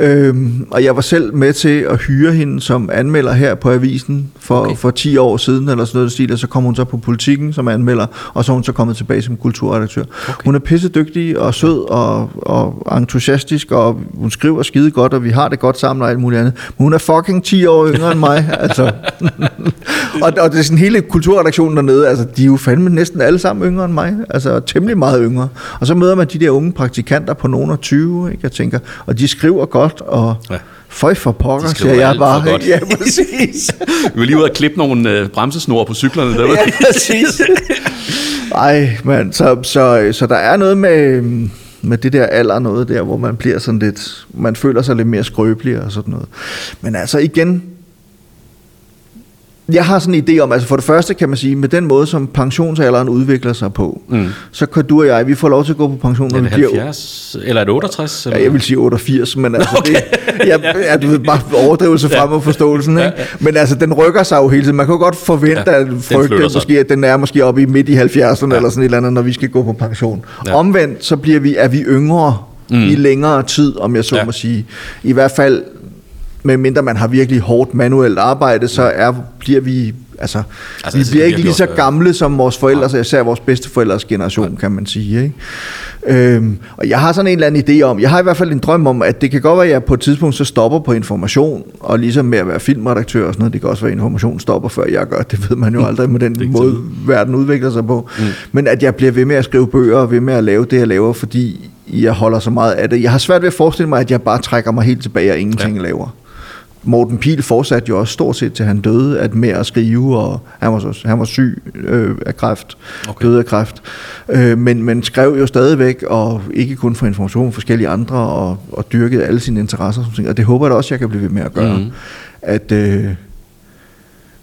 [SPEAKER 2] Øhm, og jeg var selv med til at hyre hende som anmelder her på avisen for,
[SPEAKER 1] Okay.
[SPEAKER 2] for 10 år siden, eller sådan noget stil, og så kom hun så på politikken som anmelder, og så er hun så kommet tilbage som kulturredaktør. Okay. Hun er pissedygtig og sød og, og entusiastisk, og hun skriver skide godt, og vi har det godt sammen og alt muligt andet. Men hun er fucking 10 år yngre end mig, altså. og, og det er sådan hele kulturredaktionen dernede, altså de er jo fandme næsten alle sammen yngre end mig, altså temmelig meget yngre. Og så møder man de der unge praktikanter på nogen af 20, ikke, jeg tænker, og de skriver godt, og
[SPEAKER 1] Ja.
[SPEAKER 2] føj for pokker, siger jeg
[SPEAKER 1] alt for
[SPEAKER 2] bare.
[SPEAKER 1] godt.
[SPEAKER 2] Ja, præcis.
[SPEAKER 1] Vi var lige ude og klippe nogle øh, bremsesnore på cyklerne. Der,
[SPEAKER 2] ja, præcis. Ej, man, så, så, så der er noget med, med det der alder noget der, hvor man bliver sådan lidt, man føler sig lidt mere skrøbelig og sådan noget. Men altså igen, jeg har sådan en idé om, altså for det første kan man sige, med den måde, som pensionsalderen udvikler sig på,
[SPEAKER 1] Mm.
[SPEAKER 2] så kan du og jeg, vi får lov til at gå på pension, når vi bliver
[SPEAKER 1] 70? Eller er det 68? Eller?
[SPEAKER 2] Ja, jeg vil sige 88, men altså okay. det, jeg, ja, du ved, bare overdrivelse frem og forståelsen, ikke? Men altså, den rykker sig jo hele tiden. Man kan jo godt forvente,
[SPEAKER 1] Ja,
[SPEAKER 2] ja, at frygte, måske, at den er måske oppe i midt i 70'erne,
[SPEAKER 1] Ja.
[SPEAKER 2] ja. eller sådan et eller andet, når vi skal gå på pension.
[SPEAKER 1] Ja.
[SPEAKER 2] Ja. Omvendt, så bliver vi, er vi yngre mm. i længere tid, om jeg så
[SPEAKER 1] Ja.
[SPEAKER 2] ja. må sige. I hvert fald, medmindre man har virkelig hårdt manuelt arbejde, så er, bliver vi... Altså,
[SPEAKER 1] Altså,
[SPEAKER 2] vi
[SPEAKER 1] altså,
[SPEAKER 2] bliver ikke lige så
[SPEAKER 1] ja.
[SPEAKER 2] gamle som vores forældre, så især vores bedsteforældres generation, kan man sige. Ikke? Øhm, og jeg har sådan en eller anden idé om, jeg har i hvert fald en drøm om, at det kan godt være, at jeg på et tidspunkt så stopper på information, og ligesom med at være filmredaktør og sådan noget, det kan også være, at information stopper, før jeg gør, det ved man jo aldrig med den måde, verden udvikler sig på. Mm. Men at jeg bliver ved med at skrive bøger, og ved med at lave det, jeg laver, fordi jeg holder så meget af det. Jeg har svært ved at forestille mig, at jeg bare trækker mig helt tilbage og ingenting ja. laver. Morten Pil fortsatte jo også stort set til han døde at med at skrive, og han var, han var syg øh, af kræft,
[SPEAKER 1] Okay.
[SPEAKER 2] døde af kræft, øh, men, men skrev jo stadigvæk, og ikke kun for information, forskellige andre, og, og dyrkede alle sine interesser, som ting. og det håber jeg da også, jeg kan blive ved med at gøre. Mm. At, øh,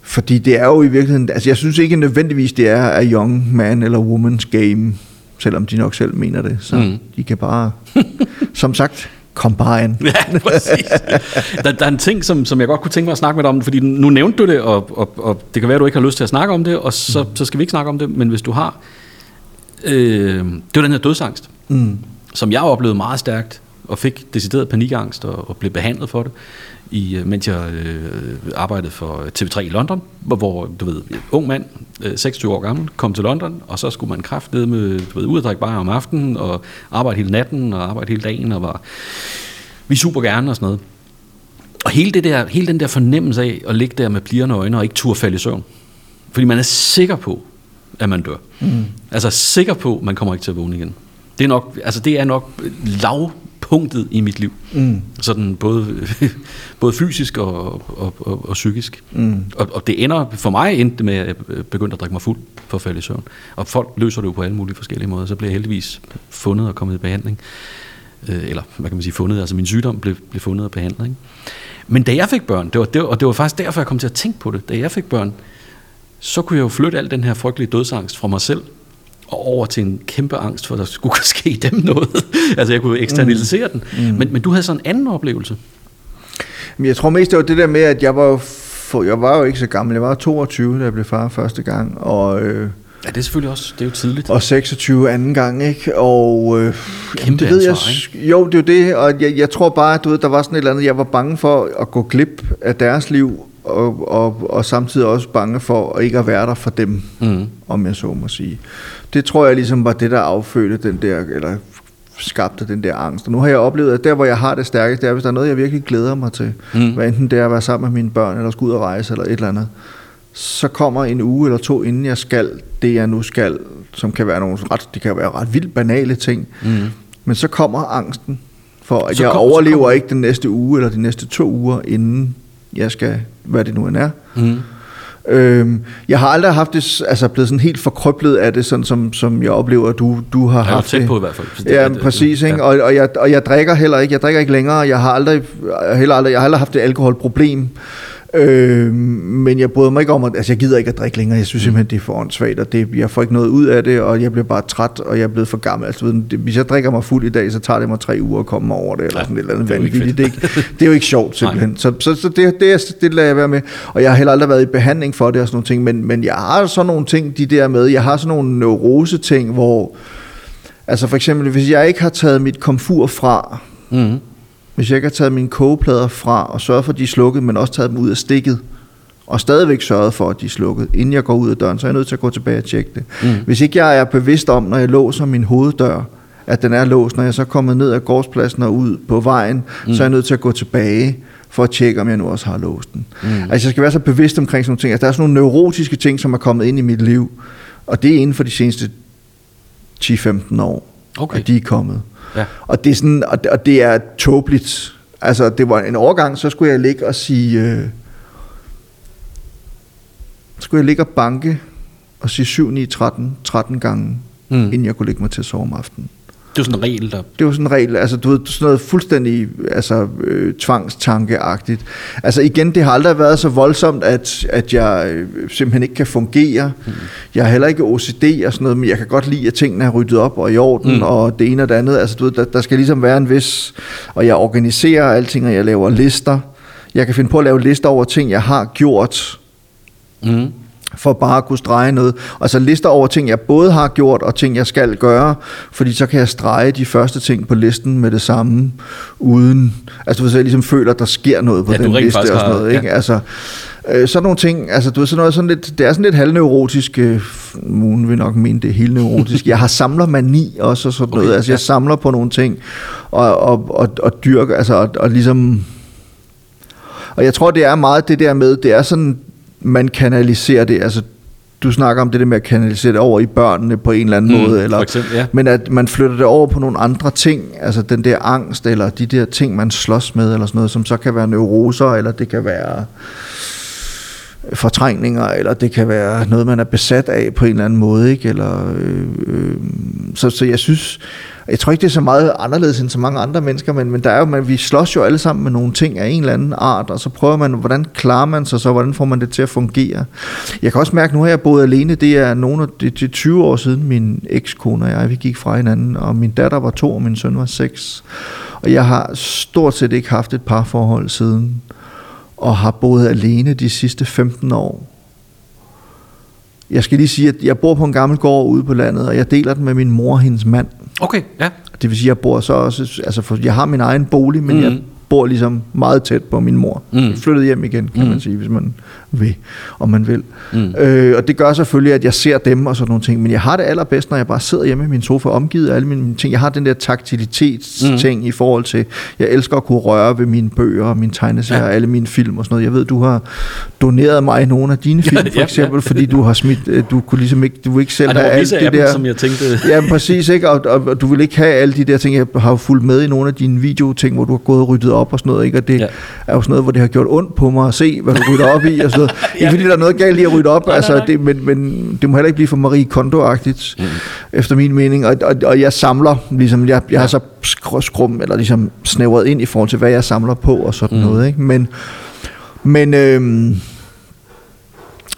[SPEAKER 2] fordi det er jo i virkeligheden, altså jeg synes ikke nødvendigvis, det er a young man eller woman's game, selvom de nok selv mener det, så mm. de kan bare, som sagt, kom bare an.
[SPEAKER 1] Ja, præcis. Der, der er en ting, som, som jeg godt kunne tænke mig at snakke med dig om, fordi nu nævnte du det, og, og, og det kan være, at du ikke har lyst til at snakke om det, og så, så skal vi ikke snakke om det, men hvis du har... Øh, det var den her dødsangst,
[SPEAKER 2] Mm.
[SPEAKER 1] som jeg oplevede meget stærkt, og fik decideret panikangst, og, og blev behandlet for det, i, øh, mens jeg øh, arbejdede for TV3 i London, hvor, du ved, ung mand, øh, 26 år gammel, kom til London, og så skulle man kraftedeme med, du ved, ud og drikke bare om aftenen, og arbejde hele natten, og arbejde hele dagen, og var vi super gerne og sådan noget. Og hele, det der, hele den der fornemmelse af at ligge der med plirrende øjne og ikke turde falde i søvn. Fordi man er sikker på, at man dør. Mm. Altså sikker på, at man kommer ikke til at vågne igen. Det er nok, altså det er nok lavpunktet i mit liv.
[SPEAKER 2] Mm.
[SPEAKER 1] Sådan både, både fysisk og, og, og, og psykisk. Mm. Og, og det ender, for mig endte med, at jeg begyndte at drikke mig fuld for at falde i søvn. Og folk løser det jo på alle mulige forskellige måder. Så bliver jeg heldigvis fundet og kommet i behandling. Øh, eller hvad kan man sige, fundet, altså min sygdom blev, blev fundet og behandlet. Ikke? Men da jeg fik børn, det var, det var, og det var faktisk derfor, jeg kom til at tænke på det, da jeg fik børn, så kunne jeg jo flytte al den her frygtelige dødsangst fra mig selv, og over til en kæmpe angst for, at der skulle ske dem noget. altså jeg kunne eksternalisere mm. den. Mm. Men, men du havde sådan en anden oplevelse.
[SPEAKER 2] Men jeg tror mest, det var det der med, at jeg var, for, jeg var jo ikke så gammel. Jeg var 22, da jeg blev far første gang, og, øh,
[SPEAKER 1] Ja, det er selvfølgelig også, det er jo tidligt.
[SPEAKER 2] og 26 anden gang, ikke? Og øh,
[SPEAKER 1] Kæmpe
[SPEAKER 2] det ved jeg,
[SPEAKER 1] ansvar,
[SPEAKER 2] sk- Jo, det er jo det, og jeg, jeg tror bare, du ved, der var sådan et eller andet, jeg var bange for at gå glip af deres liv, og, og, og samtidig også bange for at ikke at være der for dem,
[SPEAKER 1] Mm.
[SPEAKER 2] om jeg så må sige. Det tror jeg ligesom var det, der affødte den der, eller skabte den der angst. Og nu har jeg oplevet, at der, hvor jeg har det stærkest, det er, hvis der er noget, jeg virkelig glæder mig til.
[SPEAKER 1] Mm.
[SPEAKER 2] Hvad enten det er at være sammen med mine børn, eller skulle ud og rejse, eller et eller andet. Så kommer en uge eller to, inden jeg skal det, jeg nu skal, som kan være nogle ret, det kan være ret vildt banale ting.
[SPEAKER 1] Mm.
[SPEAKER 2] Men så kommer angsten for, at
[SPEAKER 1] Så
[SPEAKER 2] jeg
[SPEAKER 1] kom-
[SPEAKER 2] overlever
[SPEAKER 1] kommer-
[SPEAKER 2] ikke den næste uge, eller de næste to uger, inden jeg skal, hvad det nu end er.
[SPEAKER 1] Mm.
[SPEAKER 2] Øhm, jeg har aldrig haft det, altså blevet sådan helt forkryblet af det, sådan som, som jeg oplever, at du, du har
[SPEAKER 1] Jeg
[SPEAKER 2] haft
[SPEAKER 1] tæt
[SPEAKER 2] det.
[SPEAKER 1] på i hvert fald. Det
[SPEAKER 2] Ja,
[SPEAKER 1] det-
[SPEAKER 2] præcis, ikke?
[SPEAKER 1] ja.
[SPEAKER 2] Og, og, jeg, og jeg drikker heller ikke, jeg drikker ikke længere, jeg har aldrig, heller aldrig, jeg har aldrig haft et alkoholproblem, Øh, men jeg bryder mig ikke om, at altså, jeg gider ikke at drikke længere. Jeg synes simpelthen, det er for åndssvagt, og det, jeg får ikke noget ud af det, og jeg bliver bare træt, og jeg er blevet for gammel. Altså, det, hvis jeg drikker mig fuld i dag, så tager det mig tre uger at komme over det, eller ja, sådan et eller andet vanvittigt. Det, er ikke, det er jo ikke sjovt, simpelthen. så, så, så det, det, det lader jeg være med. Og jeg har heller aldrig været i behandling for det og sådan nogle ting, men, men jeg har sådan nogle ting, de der med, jeg har sådan nogle neurose-ting, hvor, altså for eksempel, hvis jeg ikke har taget mit komfur fra, mm hvis jeg ikke har taget mine kogeplader fra og sørget for, at de er slukket, men også taget dem ud af stikket, og stadigvæk sørget for, at de er slukket, inden jeg går ud af døren, så er jeg nødt til at gå tilbage og tjekke det. Mm. Hvis ikke jeg er bevidst om, når jeg låser min hoveddør, at den er låst, når jeg så er kommet ned ad gårdspladsen og ud på vejen, mm. så er jeg nødt til at gå tilbage for at tjekke, om jeg nu også har låst den. Mm. Altså jeg skal være så bevidst omkring sådan nogle ting. Altså der er sådan nogle neurotiske ting, som er kommet ind i mit liv, og det er inden for de seneste 10-15 år, okay. at de er kommet. Ja. Og det er sådan, og det, og det er tåbeligt. Altså, det var en overgang, så skulle jeg ligge og sige, øh, skulle jeg ligge og banke og sige 7, 9, 13, 13 gange, mm. inden jeg kunne lægge mig til at sove om aftenen.
[SPEAKER 1] Det var sådan en regel, der...
[SPEAKER 2] Det var sådan en regel, altså du ved, sådan noget fuldstændig altså, øh, tvangstankeagtigt. Altså igen, det har aldrig været så voldsomt, at, at jeg øh, simpelthen ikke kan fungere. Mm. Jeg har heller ikke OCD og sådan noget, men jeg kan godt lide, at tingene er ryddet op og i orden, mm. og det ene og det andet. Altså du ved, der, der skal ligesom være en vis... Og jeg organiserer alting, og jeg laver lister. Jeg kan finde på at lave lister over ting, jeg har gjort. Mm for bare at kunne strege noget. Altså lister over ting, jeg både har gjort og ting, jeg skal gøre, fordi så kan jeg strege de første ting på listen med det samme, uden, altså hvis jeg ligesom føler, at der sker noget på ja, den liste og sådan noget. Ikke? Ja. Altså, øh, sådan nogle ting, altså du ved, sådan noget, sådan lidt, det er sådan lidt halvneurotisk, øh, nogen vil nok mene, det er helt neurotisk. Jeg har samler mani også og sådan okay, noget, altså jeg samler på nogle ting, og, og, og, og dyrker, altså og, og ligesom, og jeg tror, det er meget det der med, det er sådan, man kanaliserer det, altså du snakker om det der med at kanalisere det over i børnene på en eller anden mm, måde, eller, eksempel, ja. men at man flytter det over på nogle andre ting, altså den der angst, eller de der ting, man slås med, eller sådan noget, som så kan være neuroser, eller det kan være fortrængninger, eller det kan være noget, man er besat af på en eller anden måde, ikke? Eller, øh, øh, så, så jeg synes, jeg tror ikke, det er så meget anderledes end så mange andre mennesker, men, men der er jo, man, vi slås jo alle sammen med nogle ting af en eller anden art, og så prøver man, hvordan klarer man sig så, hvordan får man det til at fungere. Jeg kan også mærke, nu har jeg boet alene, det er nogle af det er 20 år siden, min ekskone og jeg, vi gik fra hinanden, og min datter var to, og min søn var seks. Og jeg har stort set ikke haft et parforhold siden, og har boet alene de sidste 15 år. Jeg skal lige sige, at jeg bor på en gammel gård ude på landet, og jeg deler den med min mor og hendes mand.
[SPEAKER 1] Okay, ja.
[SPEAKER 2] Det vil sige, at jeg bor så også, altså for jeg har min egen bolig, men mm. jeg bor ligesom meget tæt på min mor. Mm. Flyttet hjem igen, kan mm. man sige, hvis man vil, om man vil. Mm. Øh, og det gør selvfølgelig, at jeg ser dem og sådan nogle ting, men jeg har det allerbedst, når jeg bare sidder hjemme i min sofa, omgivet af alle mine ting. Jeg har den der taktilitet-ting mm. i forhold til, jeg elsker at kunne røre ved mine bøger og mine tegneserier ja. og alle mine film og sådan noget. Jeg ved, du har doneret mig nogle af dine film, for eksempel, ja, ja. fordi du har smidt, øh, du kunne ligesom ikke, du ikke selv
[SPEAKER 1] have alt det der. som jeg tænkte.
[SPEAKER 2] Ja, præcis, ikke? Og, og, og, du vil ikke have alle de der ting. Jeg har jo fulgt med i nogle af dine videoting, hvor du har gået og ryddet op og sådan noget, ikke? Og det ja. er jo sådan noget, hvor det har gjort ondt på mig at se, hvad du rydder op i og noget. ja. Ikke fordi der er noget galt i at rydde op, nej, altså, nej, nej. Det, men, men det må heller ikke blive for Marie Kondo-agtigt, mm. efter min mening. Og, og, og jeg samler, ligesom, jeg, jeg ja. har så skrum, eller ligesom snævret ind i forhold til, hvad jeg samler på og sådan mm. noget. Ikke? Men, men øhm,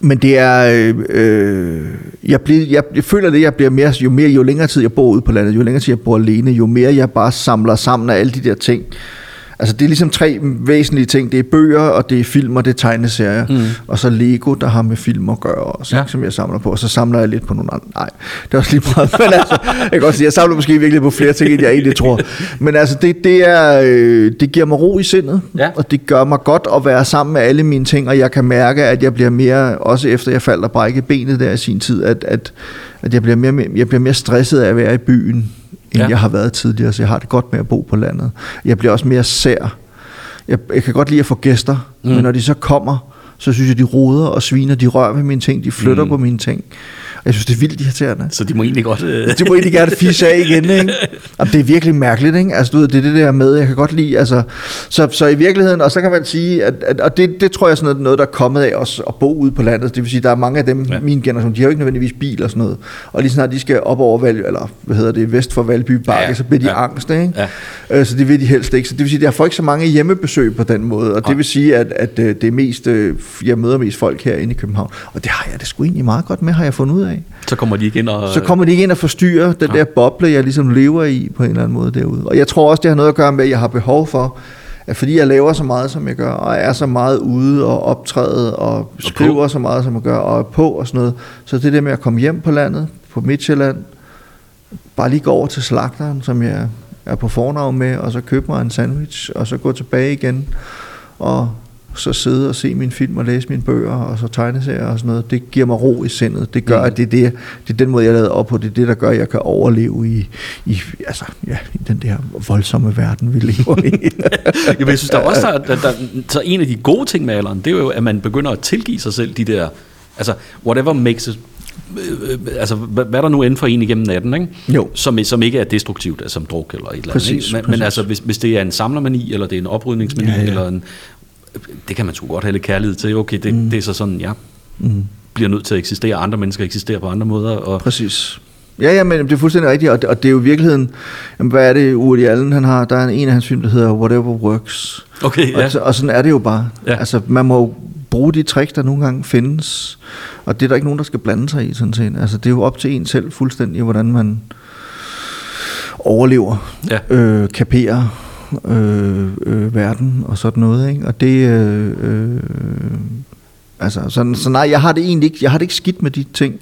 [SPEAKER 2] men det er, øh, øh, jeg, bliver, jeg, jeg føler det, jeg bliver mere, jo mere, jo længere tid jeg bor ude på landet, jo længere tid jeg bor alene, jo mere jeg bare samler sammen af alle de der ting, Altså det er ligesom tre væsentlige ting. Det er bøger, og det er film, og det er tegneserier. Mm. Og så Lego, der har med film at gøre også, ja. som jeg samler på. Og så samler jeg lidt på nogle andre. Nej, det er også lige meget. Men altså, jeg kan også sige, jeg samler måske virkelig på flere ting, end jeg egentlig tror. Men altså, det, det, er, øh, det giver mig ro i sindet. Ja. Og det gør mig godt at være sammen med alle mine ting. Og jeg kan mærke, at jeg bliver mere, også efter jeg faldt og brække benet der i sin tid, at, at, at jeg, bliver mere, jeg bliver mere stresset af at være i byen end ja. jeg har været tidligere, så jeg har det godt med at bo på landet. Jeg bliver også mere sær. Jeg, jeg kan godt lide at få gæster, mm. men når de så kommer, så synes jeg, de roder og sviner, de rører ved mine ting, de flytter mm. på mine ting. Jeg synes, det er vildt irriterende.
[SPEAKER 1] Så de må egentlig godt... Øh...
[SPEAKER 2] De må egentlig gerne fiske af igen, ikke? Jamen, det er virkelig mærkeligt, ikke? Altså, du ved, det er det der med, jeg kan godt lide, altså... Så, så i virkeligheden, og så kan man sige, at, at og det, det tror jeg sådan noget, noget, der er kommet af os at bo ude på landet. Det vil sige, der er mange af dem, ja. min generation, de har jo ikke nødvendigvis bil og sådan noget. Og lige snart de skal op over Valby, eller hvad hedder det, vest for Valby Bakke, ja, ja. så bliver de ja. angst, ikke? Ja. Øh, så det vil de helst ikke. Så det vil sige, at jeg får ikke så mange hjemmebesøg på den måde. Og det vil sige, at, at øh, det er mest, øh, jeg møder mest folk herinde i København. Og det har jeg det sgu egentlig meget godt med, har jeg fundet ud af.
[SPEAKER 1] Så kommer de igen og...
[SPEAKER 2] Så kommer de igen og forstyrrer den ja. der boble, jeg ligesom lever i på en eller anden måde derude. Og jeg tror også, det har noget at gøre med, at jeg har behov for, at fordi jeg laver så meget, som jeg gør, og er så meget ude og optræde, og skriver og så meget, som jeg gør, og er på og sådan noget, så det der med at komme hjem på landet, på Midtjylland, bare lige gå over til slagteren, som jeg er på fornavn med, og så købe mig en sandwich, og så gå tilbage igen, og så sidde og se min film og læse mine bøger og så tegneserier og sådan noget, det giver mig ro i sindet. Det gør, mm. at det er, det, det er den måde, jeg lavede op på. Det er det, der gør, at jeg kan overleve i, i, altså, ja, i den der voldsomme verden, vi lever i.
[SPEAKER 1] Jamen, jeg synes der også, der, der, der, så en af de gode ting med alderen, det er jo, at man begynder at tilgive sig selv de der, altså, whatever makes it øh, altså, hvad, hvad der nu end for en igennem natten, ikke?
[SPEAKER 2] Jo.
[SPEAKER 1] Som, som ikke er destruktivt, altså som druk eller et eller andet. Ikke? Men, men altså, hvis, hvis det er en samlermani, eller det er en oprydningsmani, ja, ja. eller en det kan man sgu godt have lidt kærlighed til. Okay, det, mm. det er så sådan, ja, mm. bliver nødt til at eksistere. Andre mennesker eksisterer på andre måder. Og
[SPEAKER 2] Præcis. Ja, ja, men det er fuldstændig rigtigt, og det, og det er jo i virkeligheden, jamen, hvad er det Woody Allen, han har, der er en af hans film, der hedder Whatever Works.
[SPEAKER 1] Okay, ja.
[SPEAKER 2] Og, og sådan er det jo bare. Ja. Altså, man må bruge de tricks, der nogle gange findes, og det er der ikke nogen, der skal blande sig i, sådan set. Altså, det er jo op til en selv fuldstændig, hvordan man overlever, ja. øh, kaperer, øh, øh, verden og sådan noget. Ikke? Og det... Øh, øh, Altså, så, så nej, jeg har det egentlig ikke, jeg har det ikke skidt med de ting.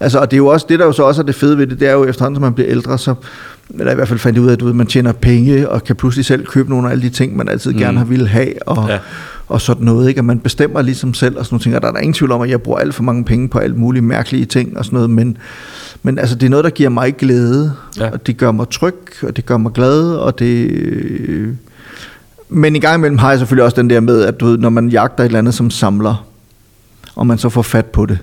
[SPEAKER 2] Altså, og det er jo også, det der jo så også er det fede ved det, det er jo efterhånden, som man bliver ældre, så, eller i hvert fald fandt ud af, at du ved, man tjener penge, og kan pludselig selv købe nogle af alle de ting, man altid mm. gerne har ville have, og, ja. og sådan noget, ikke? Og man bestemmer ligesom selv, og sådan nogle ting, og der er der ingen tvivl om, at jeg bruger alt for mange penge på alt mulige mærkelige ting, og sådan noget, men, men altså, det er noget, der giver mig glæde, ja. og det gør mig tryg, og det gør mig glad, og det... Men i gang imellem har jeg selvfølgelig også den der med, at du ved, når man jagter et eller andet som samler, og man så får fat på det,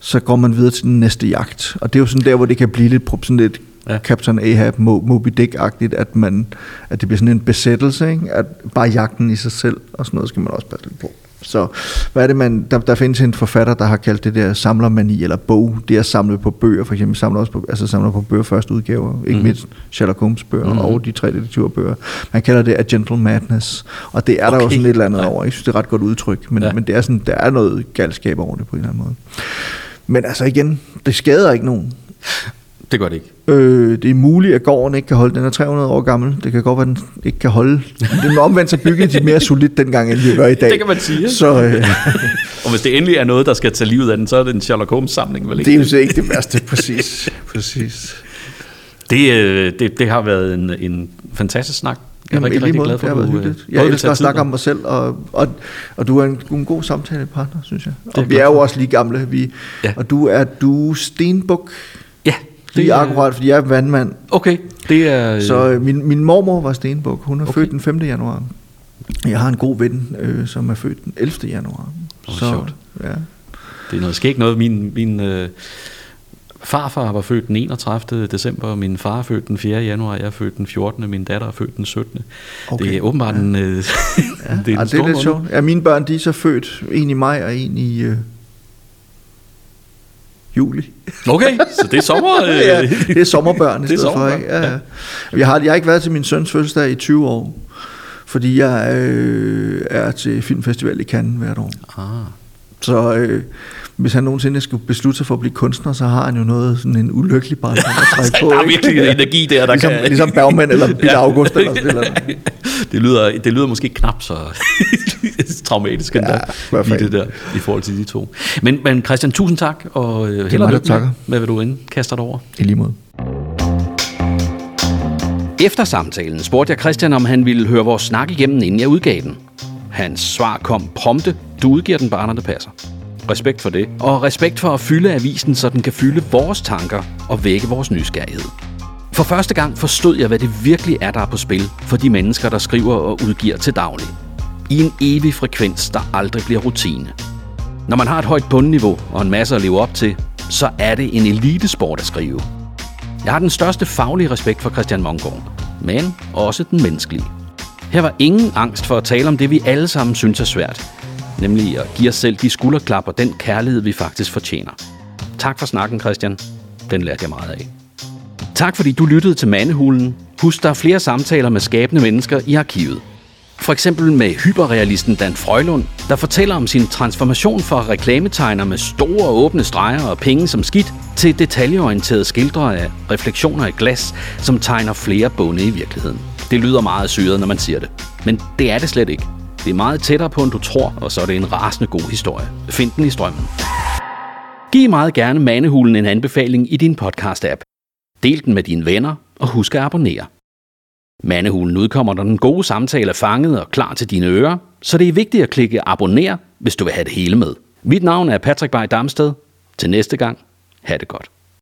[SPEAKER 2] så går man videre til den næste jagt. Og det er jo sådan der, hvor det kan blive lidt, sådan lidt ja. Captain Ahab, Moby Dick-agtigt, at, man, at det bliver sådan en besættelse, ikke? at bare jagten i sig selv, og sådan noget skal man også passe lidt på. Så hvad er det, man, der, der findes en forfatter, der har kaldt det der samlermani, eller bog, det er samlet på bøger, for eksempel samler også på, altså samler på bøger første udgaver, ikke mm. mindst Sherlock Holmes bøger, mm. og de tre detektivbøger. Man kalder det A Gentle Madness, og det er okay. der jo sådan et eller andet ja. over. Jeg synes, det er et ret godt udtryk, men, ja. men det er sådan, der er noget galskab over det på en eller anden måde. Men altså igen, det skader ikke nogen.
[SPEAKER 1] Det gør det ikke.
[SPEAKER 2] Øh, det er muligt, at gården ikke kan holde. Den er 300 år gammel. Det kan godt være, at den ikke kan holde. Den omvendt så bygget de mere solidt dengang, end vi gør i dag.
[SPEAKER 1] Det kan man sige.
[SPEAKER 2] Så, øh.
[SPEAKER 1] og hvis det endelig er noget, der skal tage livet af den, så er det en Sherlock Holmes-samling. Vel
[SPEAKER 2] ikke? Det er jo ikke det værste, præcis. præcis.
[SPEAKER 1] Det, øh, det, det har været en, en fantastisk snak.
[SPEAKER 2] Jeg er rigtig, rigtig glad for, at du... Øh, jeg elsker at snakke om mig selv, og, og, og du er en, en god samtalepartner, synes jeg. Og vi er jo også lige gamle. Vi, ja. Og du er du stenbuk.
[SPEAKER 1] Ja,
[SPEAKER 2] det er akkurat, fordi jeg er vandmand.
[SPEAKER 1] Okay, det er...
[SPEAKER 2] Så øh, min, min mormor var stenbuk. Hun er okay. født den 5. januar. Jeg har en god ven, øh, som er født den 11. januar.
[SPEAKER 1] Oh, så, sjovt. Ja. Det er noget skægt noget. Min, min øh, farfar var født den 31. december, min far er født den 4. januar, jeg er født den 14. Min datter er født den 17. Okay. Det er åbenbart ja. en, øh, ja. det er, en
[SPEAKER 2] ja, det er lidt sjovt. Ja, mine børn de er så født, en i maj og en i... Øh, juli.
[SPEAKER 1] Okay, så det er sommer...
[SPEAKER 2] Øh. ja, det er sommerbørn i stedet for. Ikke? Ja, ja. Jeg, har, jeg har ikke været til min søns fødselsdag i 20 år, fordi jeg øh, er til filmfestival i Cannes hvert år. Ah. Så øh, hvis han nogensinde skulle beslutte sig for at blive kunstner, så har han jo noget sådan en ulykkelig barn at trække på.
[SPEAKER 1] der er virkelig ikke? energi der, der
[SPEAKER 2] ligesom,
[SPEAKER 1] kan...
[SPEAKER 2] Ligesom Bergman eller Peter. August eller sådan noget.
[SPEAKER 1] det, lyder, det lyder måske knap så traumatisk endda, ja, lige det der, i forhold til de to. Men, men Christian, tusind tak, og øh, held og lykke med, med, hvad du indkaster dig over.
[SPEAKER 2] I lige måde.
[SPEAKER 3] Efter samtalen spurgte jeg Christian, om han ville høre vores snak igennem, inden jeg udgav den. Hans svar kom prompte, du udgiver den bare, når det passer. Respekt for det. Og respekt for at fylde avisen, så den kan fylde vores tanker og vække vores nysgerrighed. For første gang forstod jeg, hvad det virkelig er, der er på spil for de mennesker, der skriver og udgiver til daglig. I en evig frekvens, der aldrig bliver rutine. Når man har et højt bundniveau og en masse at leve op til,
[SPEAKER 1] så er det en elitesport at skrive. Jeg har den største faglige respekt for Christian Mongård, men også den menneskelige. Her var ingen angst for at tale om det, vi alle sammen synes er svært, nemlig at give os selv de skulderklap og den kærlighed, vi faktisk fortjener. Tak for snakken, Christian. Den lærte jeg meget af. Tak fordi du lyttede til Mandehulen. Husk, der er flere samtaler med skabende mennesker i arkivet. For eksempel med hyperrealisten Dan Frølund, der fortæller om sin transformation fra reklametegner med store åbne streger og penge som skidt, til detaljeorienterede skildre af refleksioner i glas, som tegner flere bunde i virkeligheden. Det lyder meget syret, når man siger det. Men det er det slet ikke. Det er meget tættere på, end du tror, og så er det en rasende god historie. Find den i strømmen. Giv meget gerne Manehulen en anbefaling i din podcast-app. Del den med dine venner, og husk at abonnere. Mandehulen udkommer, når den gode samtale er fanget og klar til dine ører, så det er vigtigt at klikke abonner, hvis du vil have det hele med. Mit navn er Patrick Bay Damsted. Til næste gang, ha' det godt.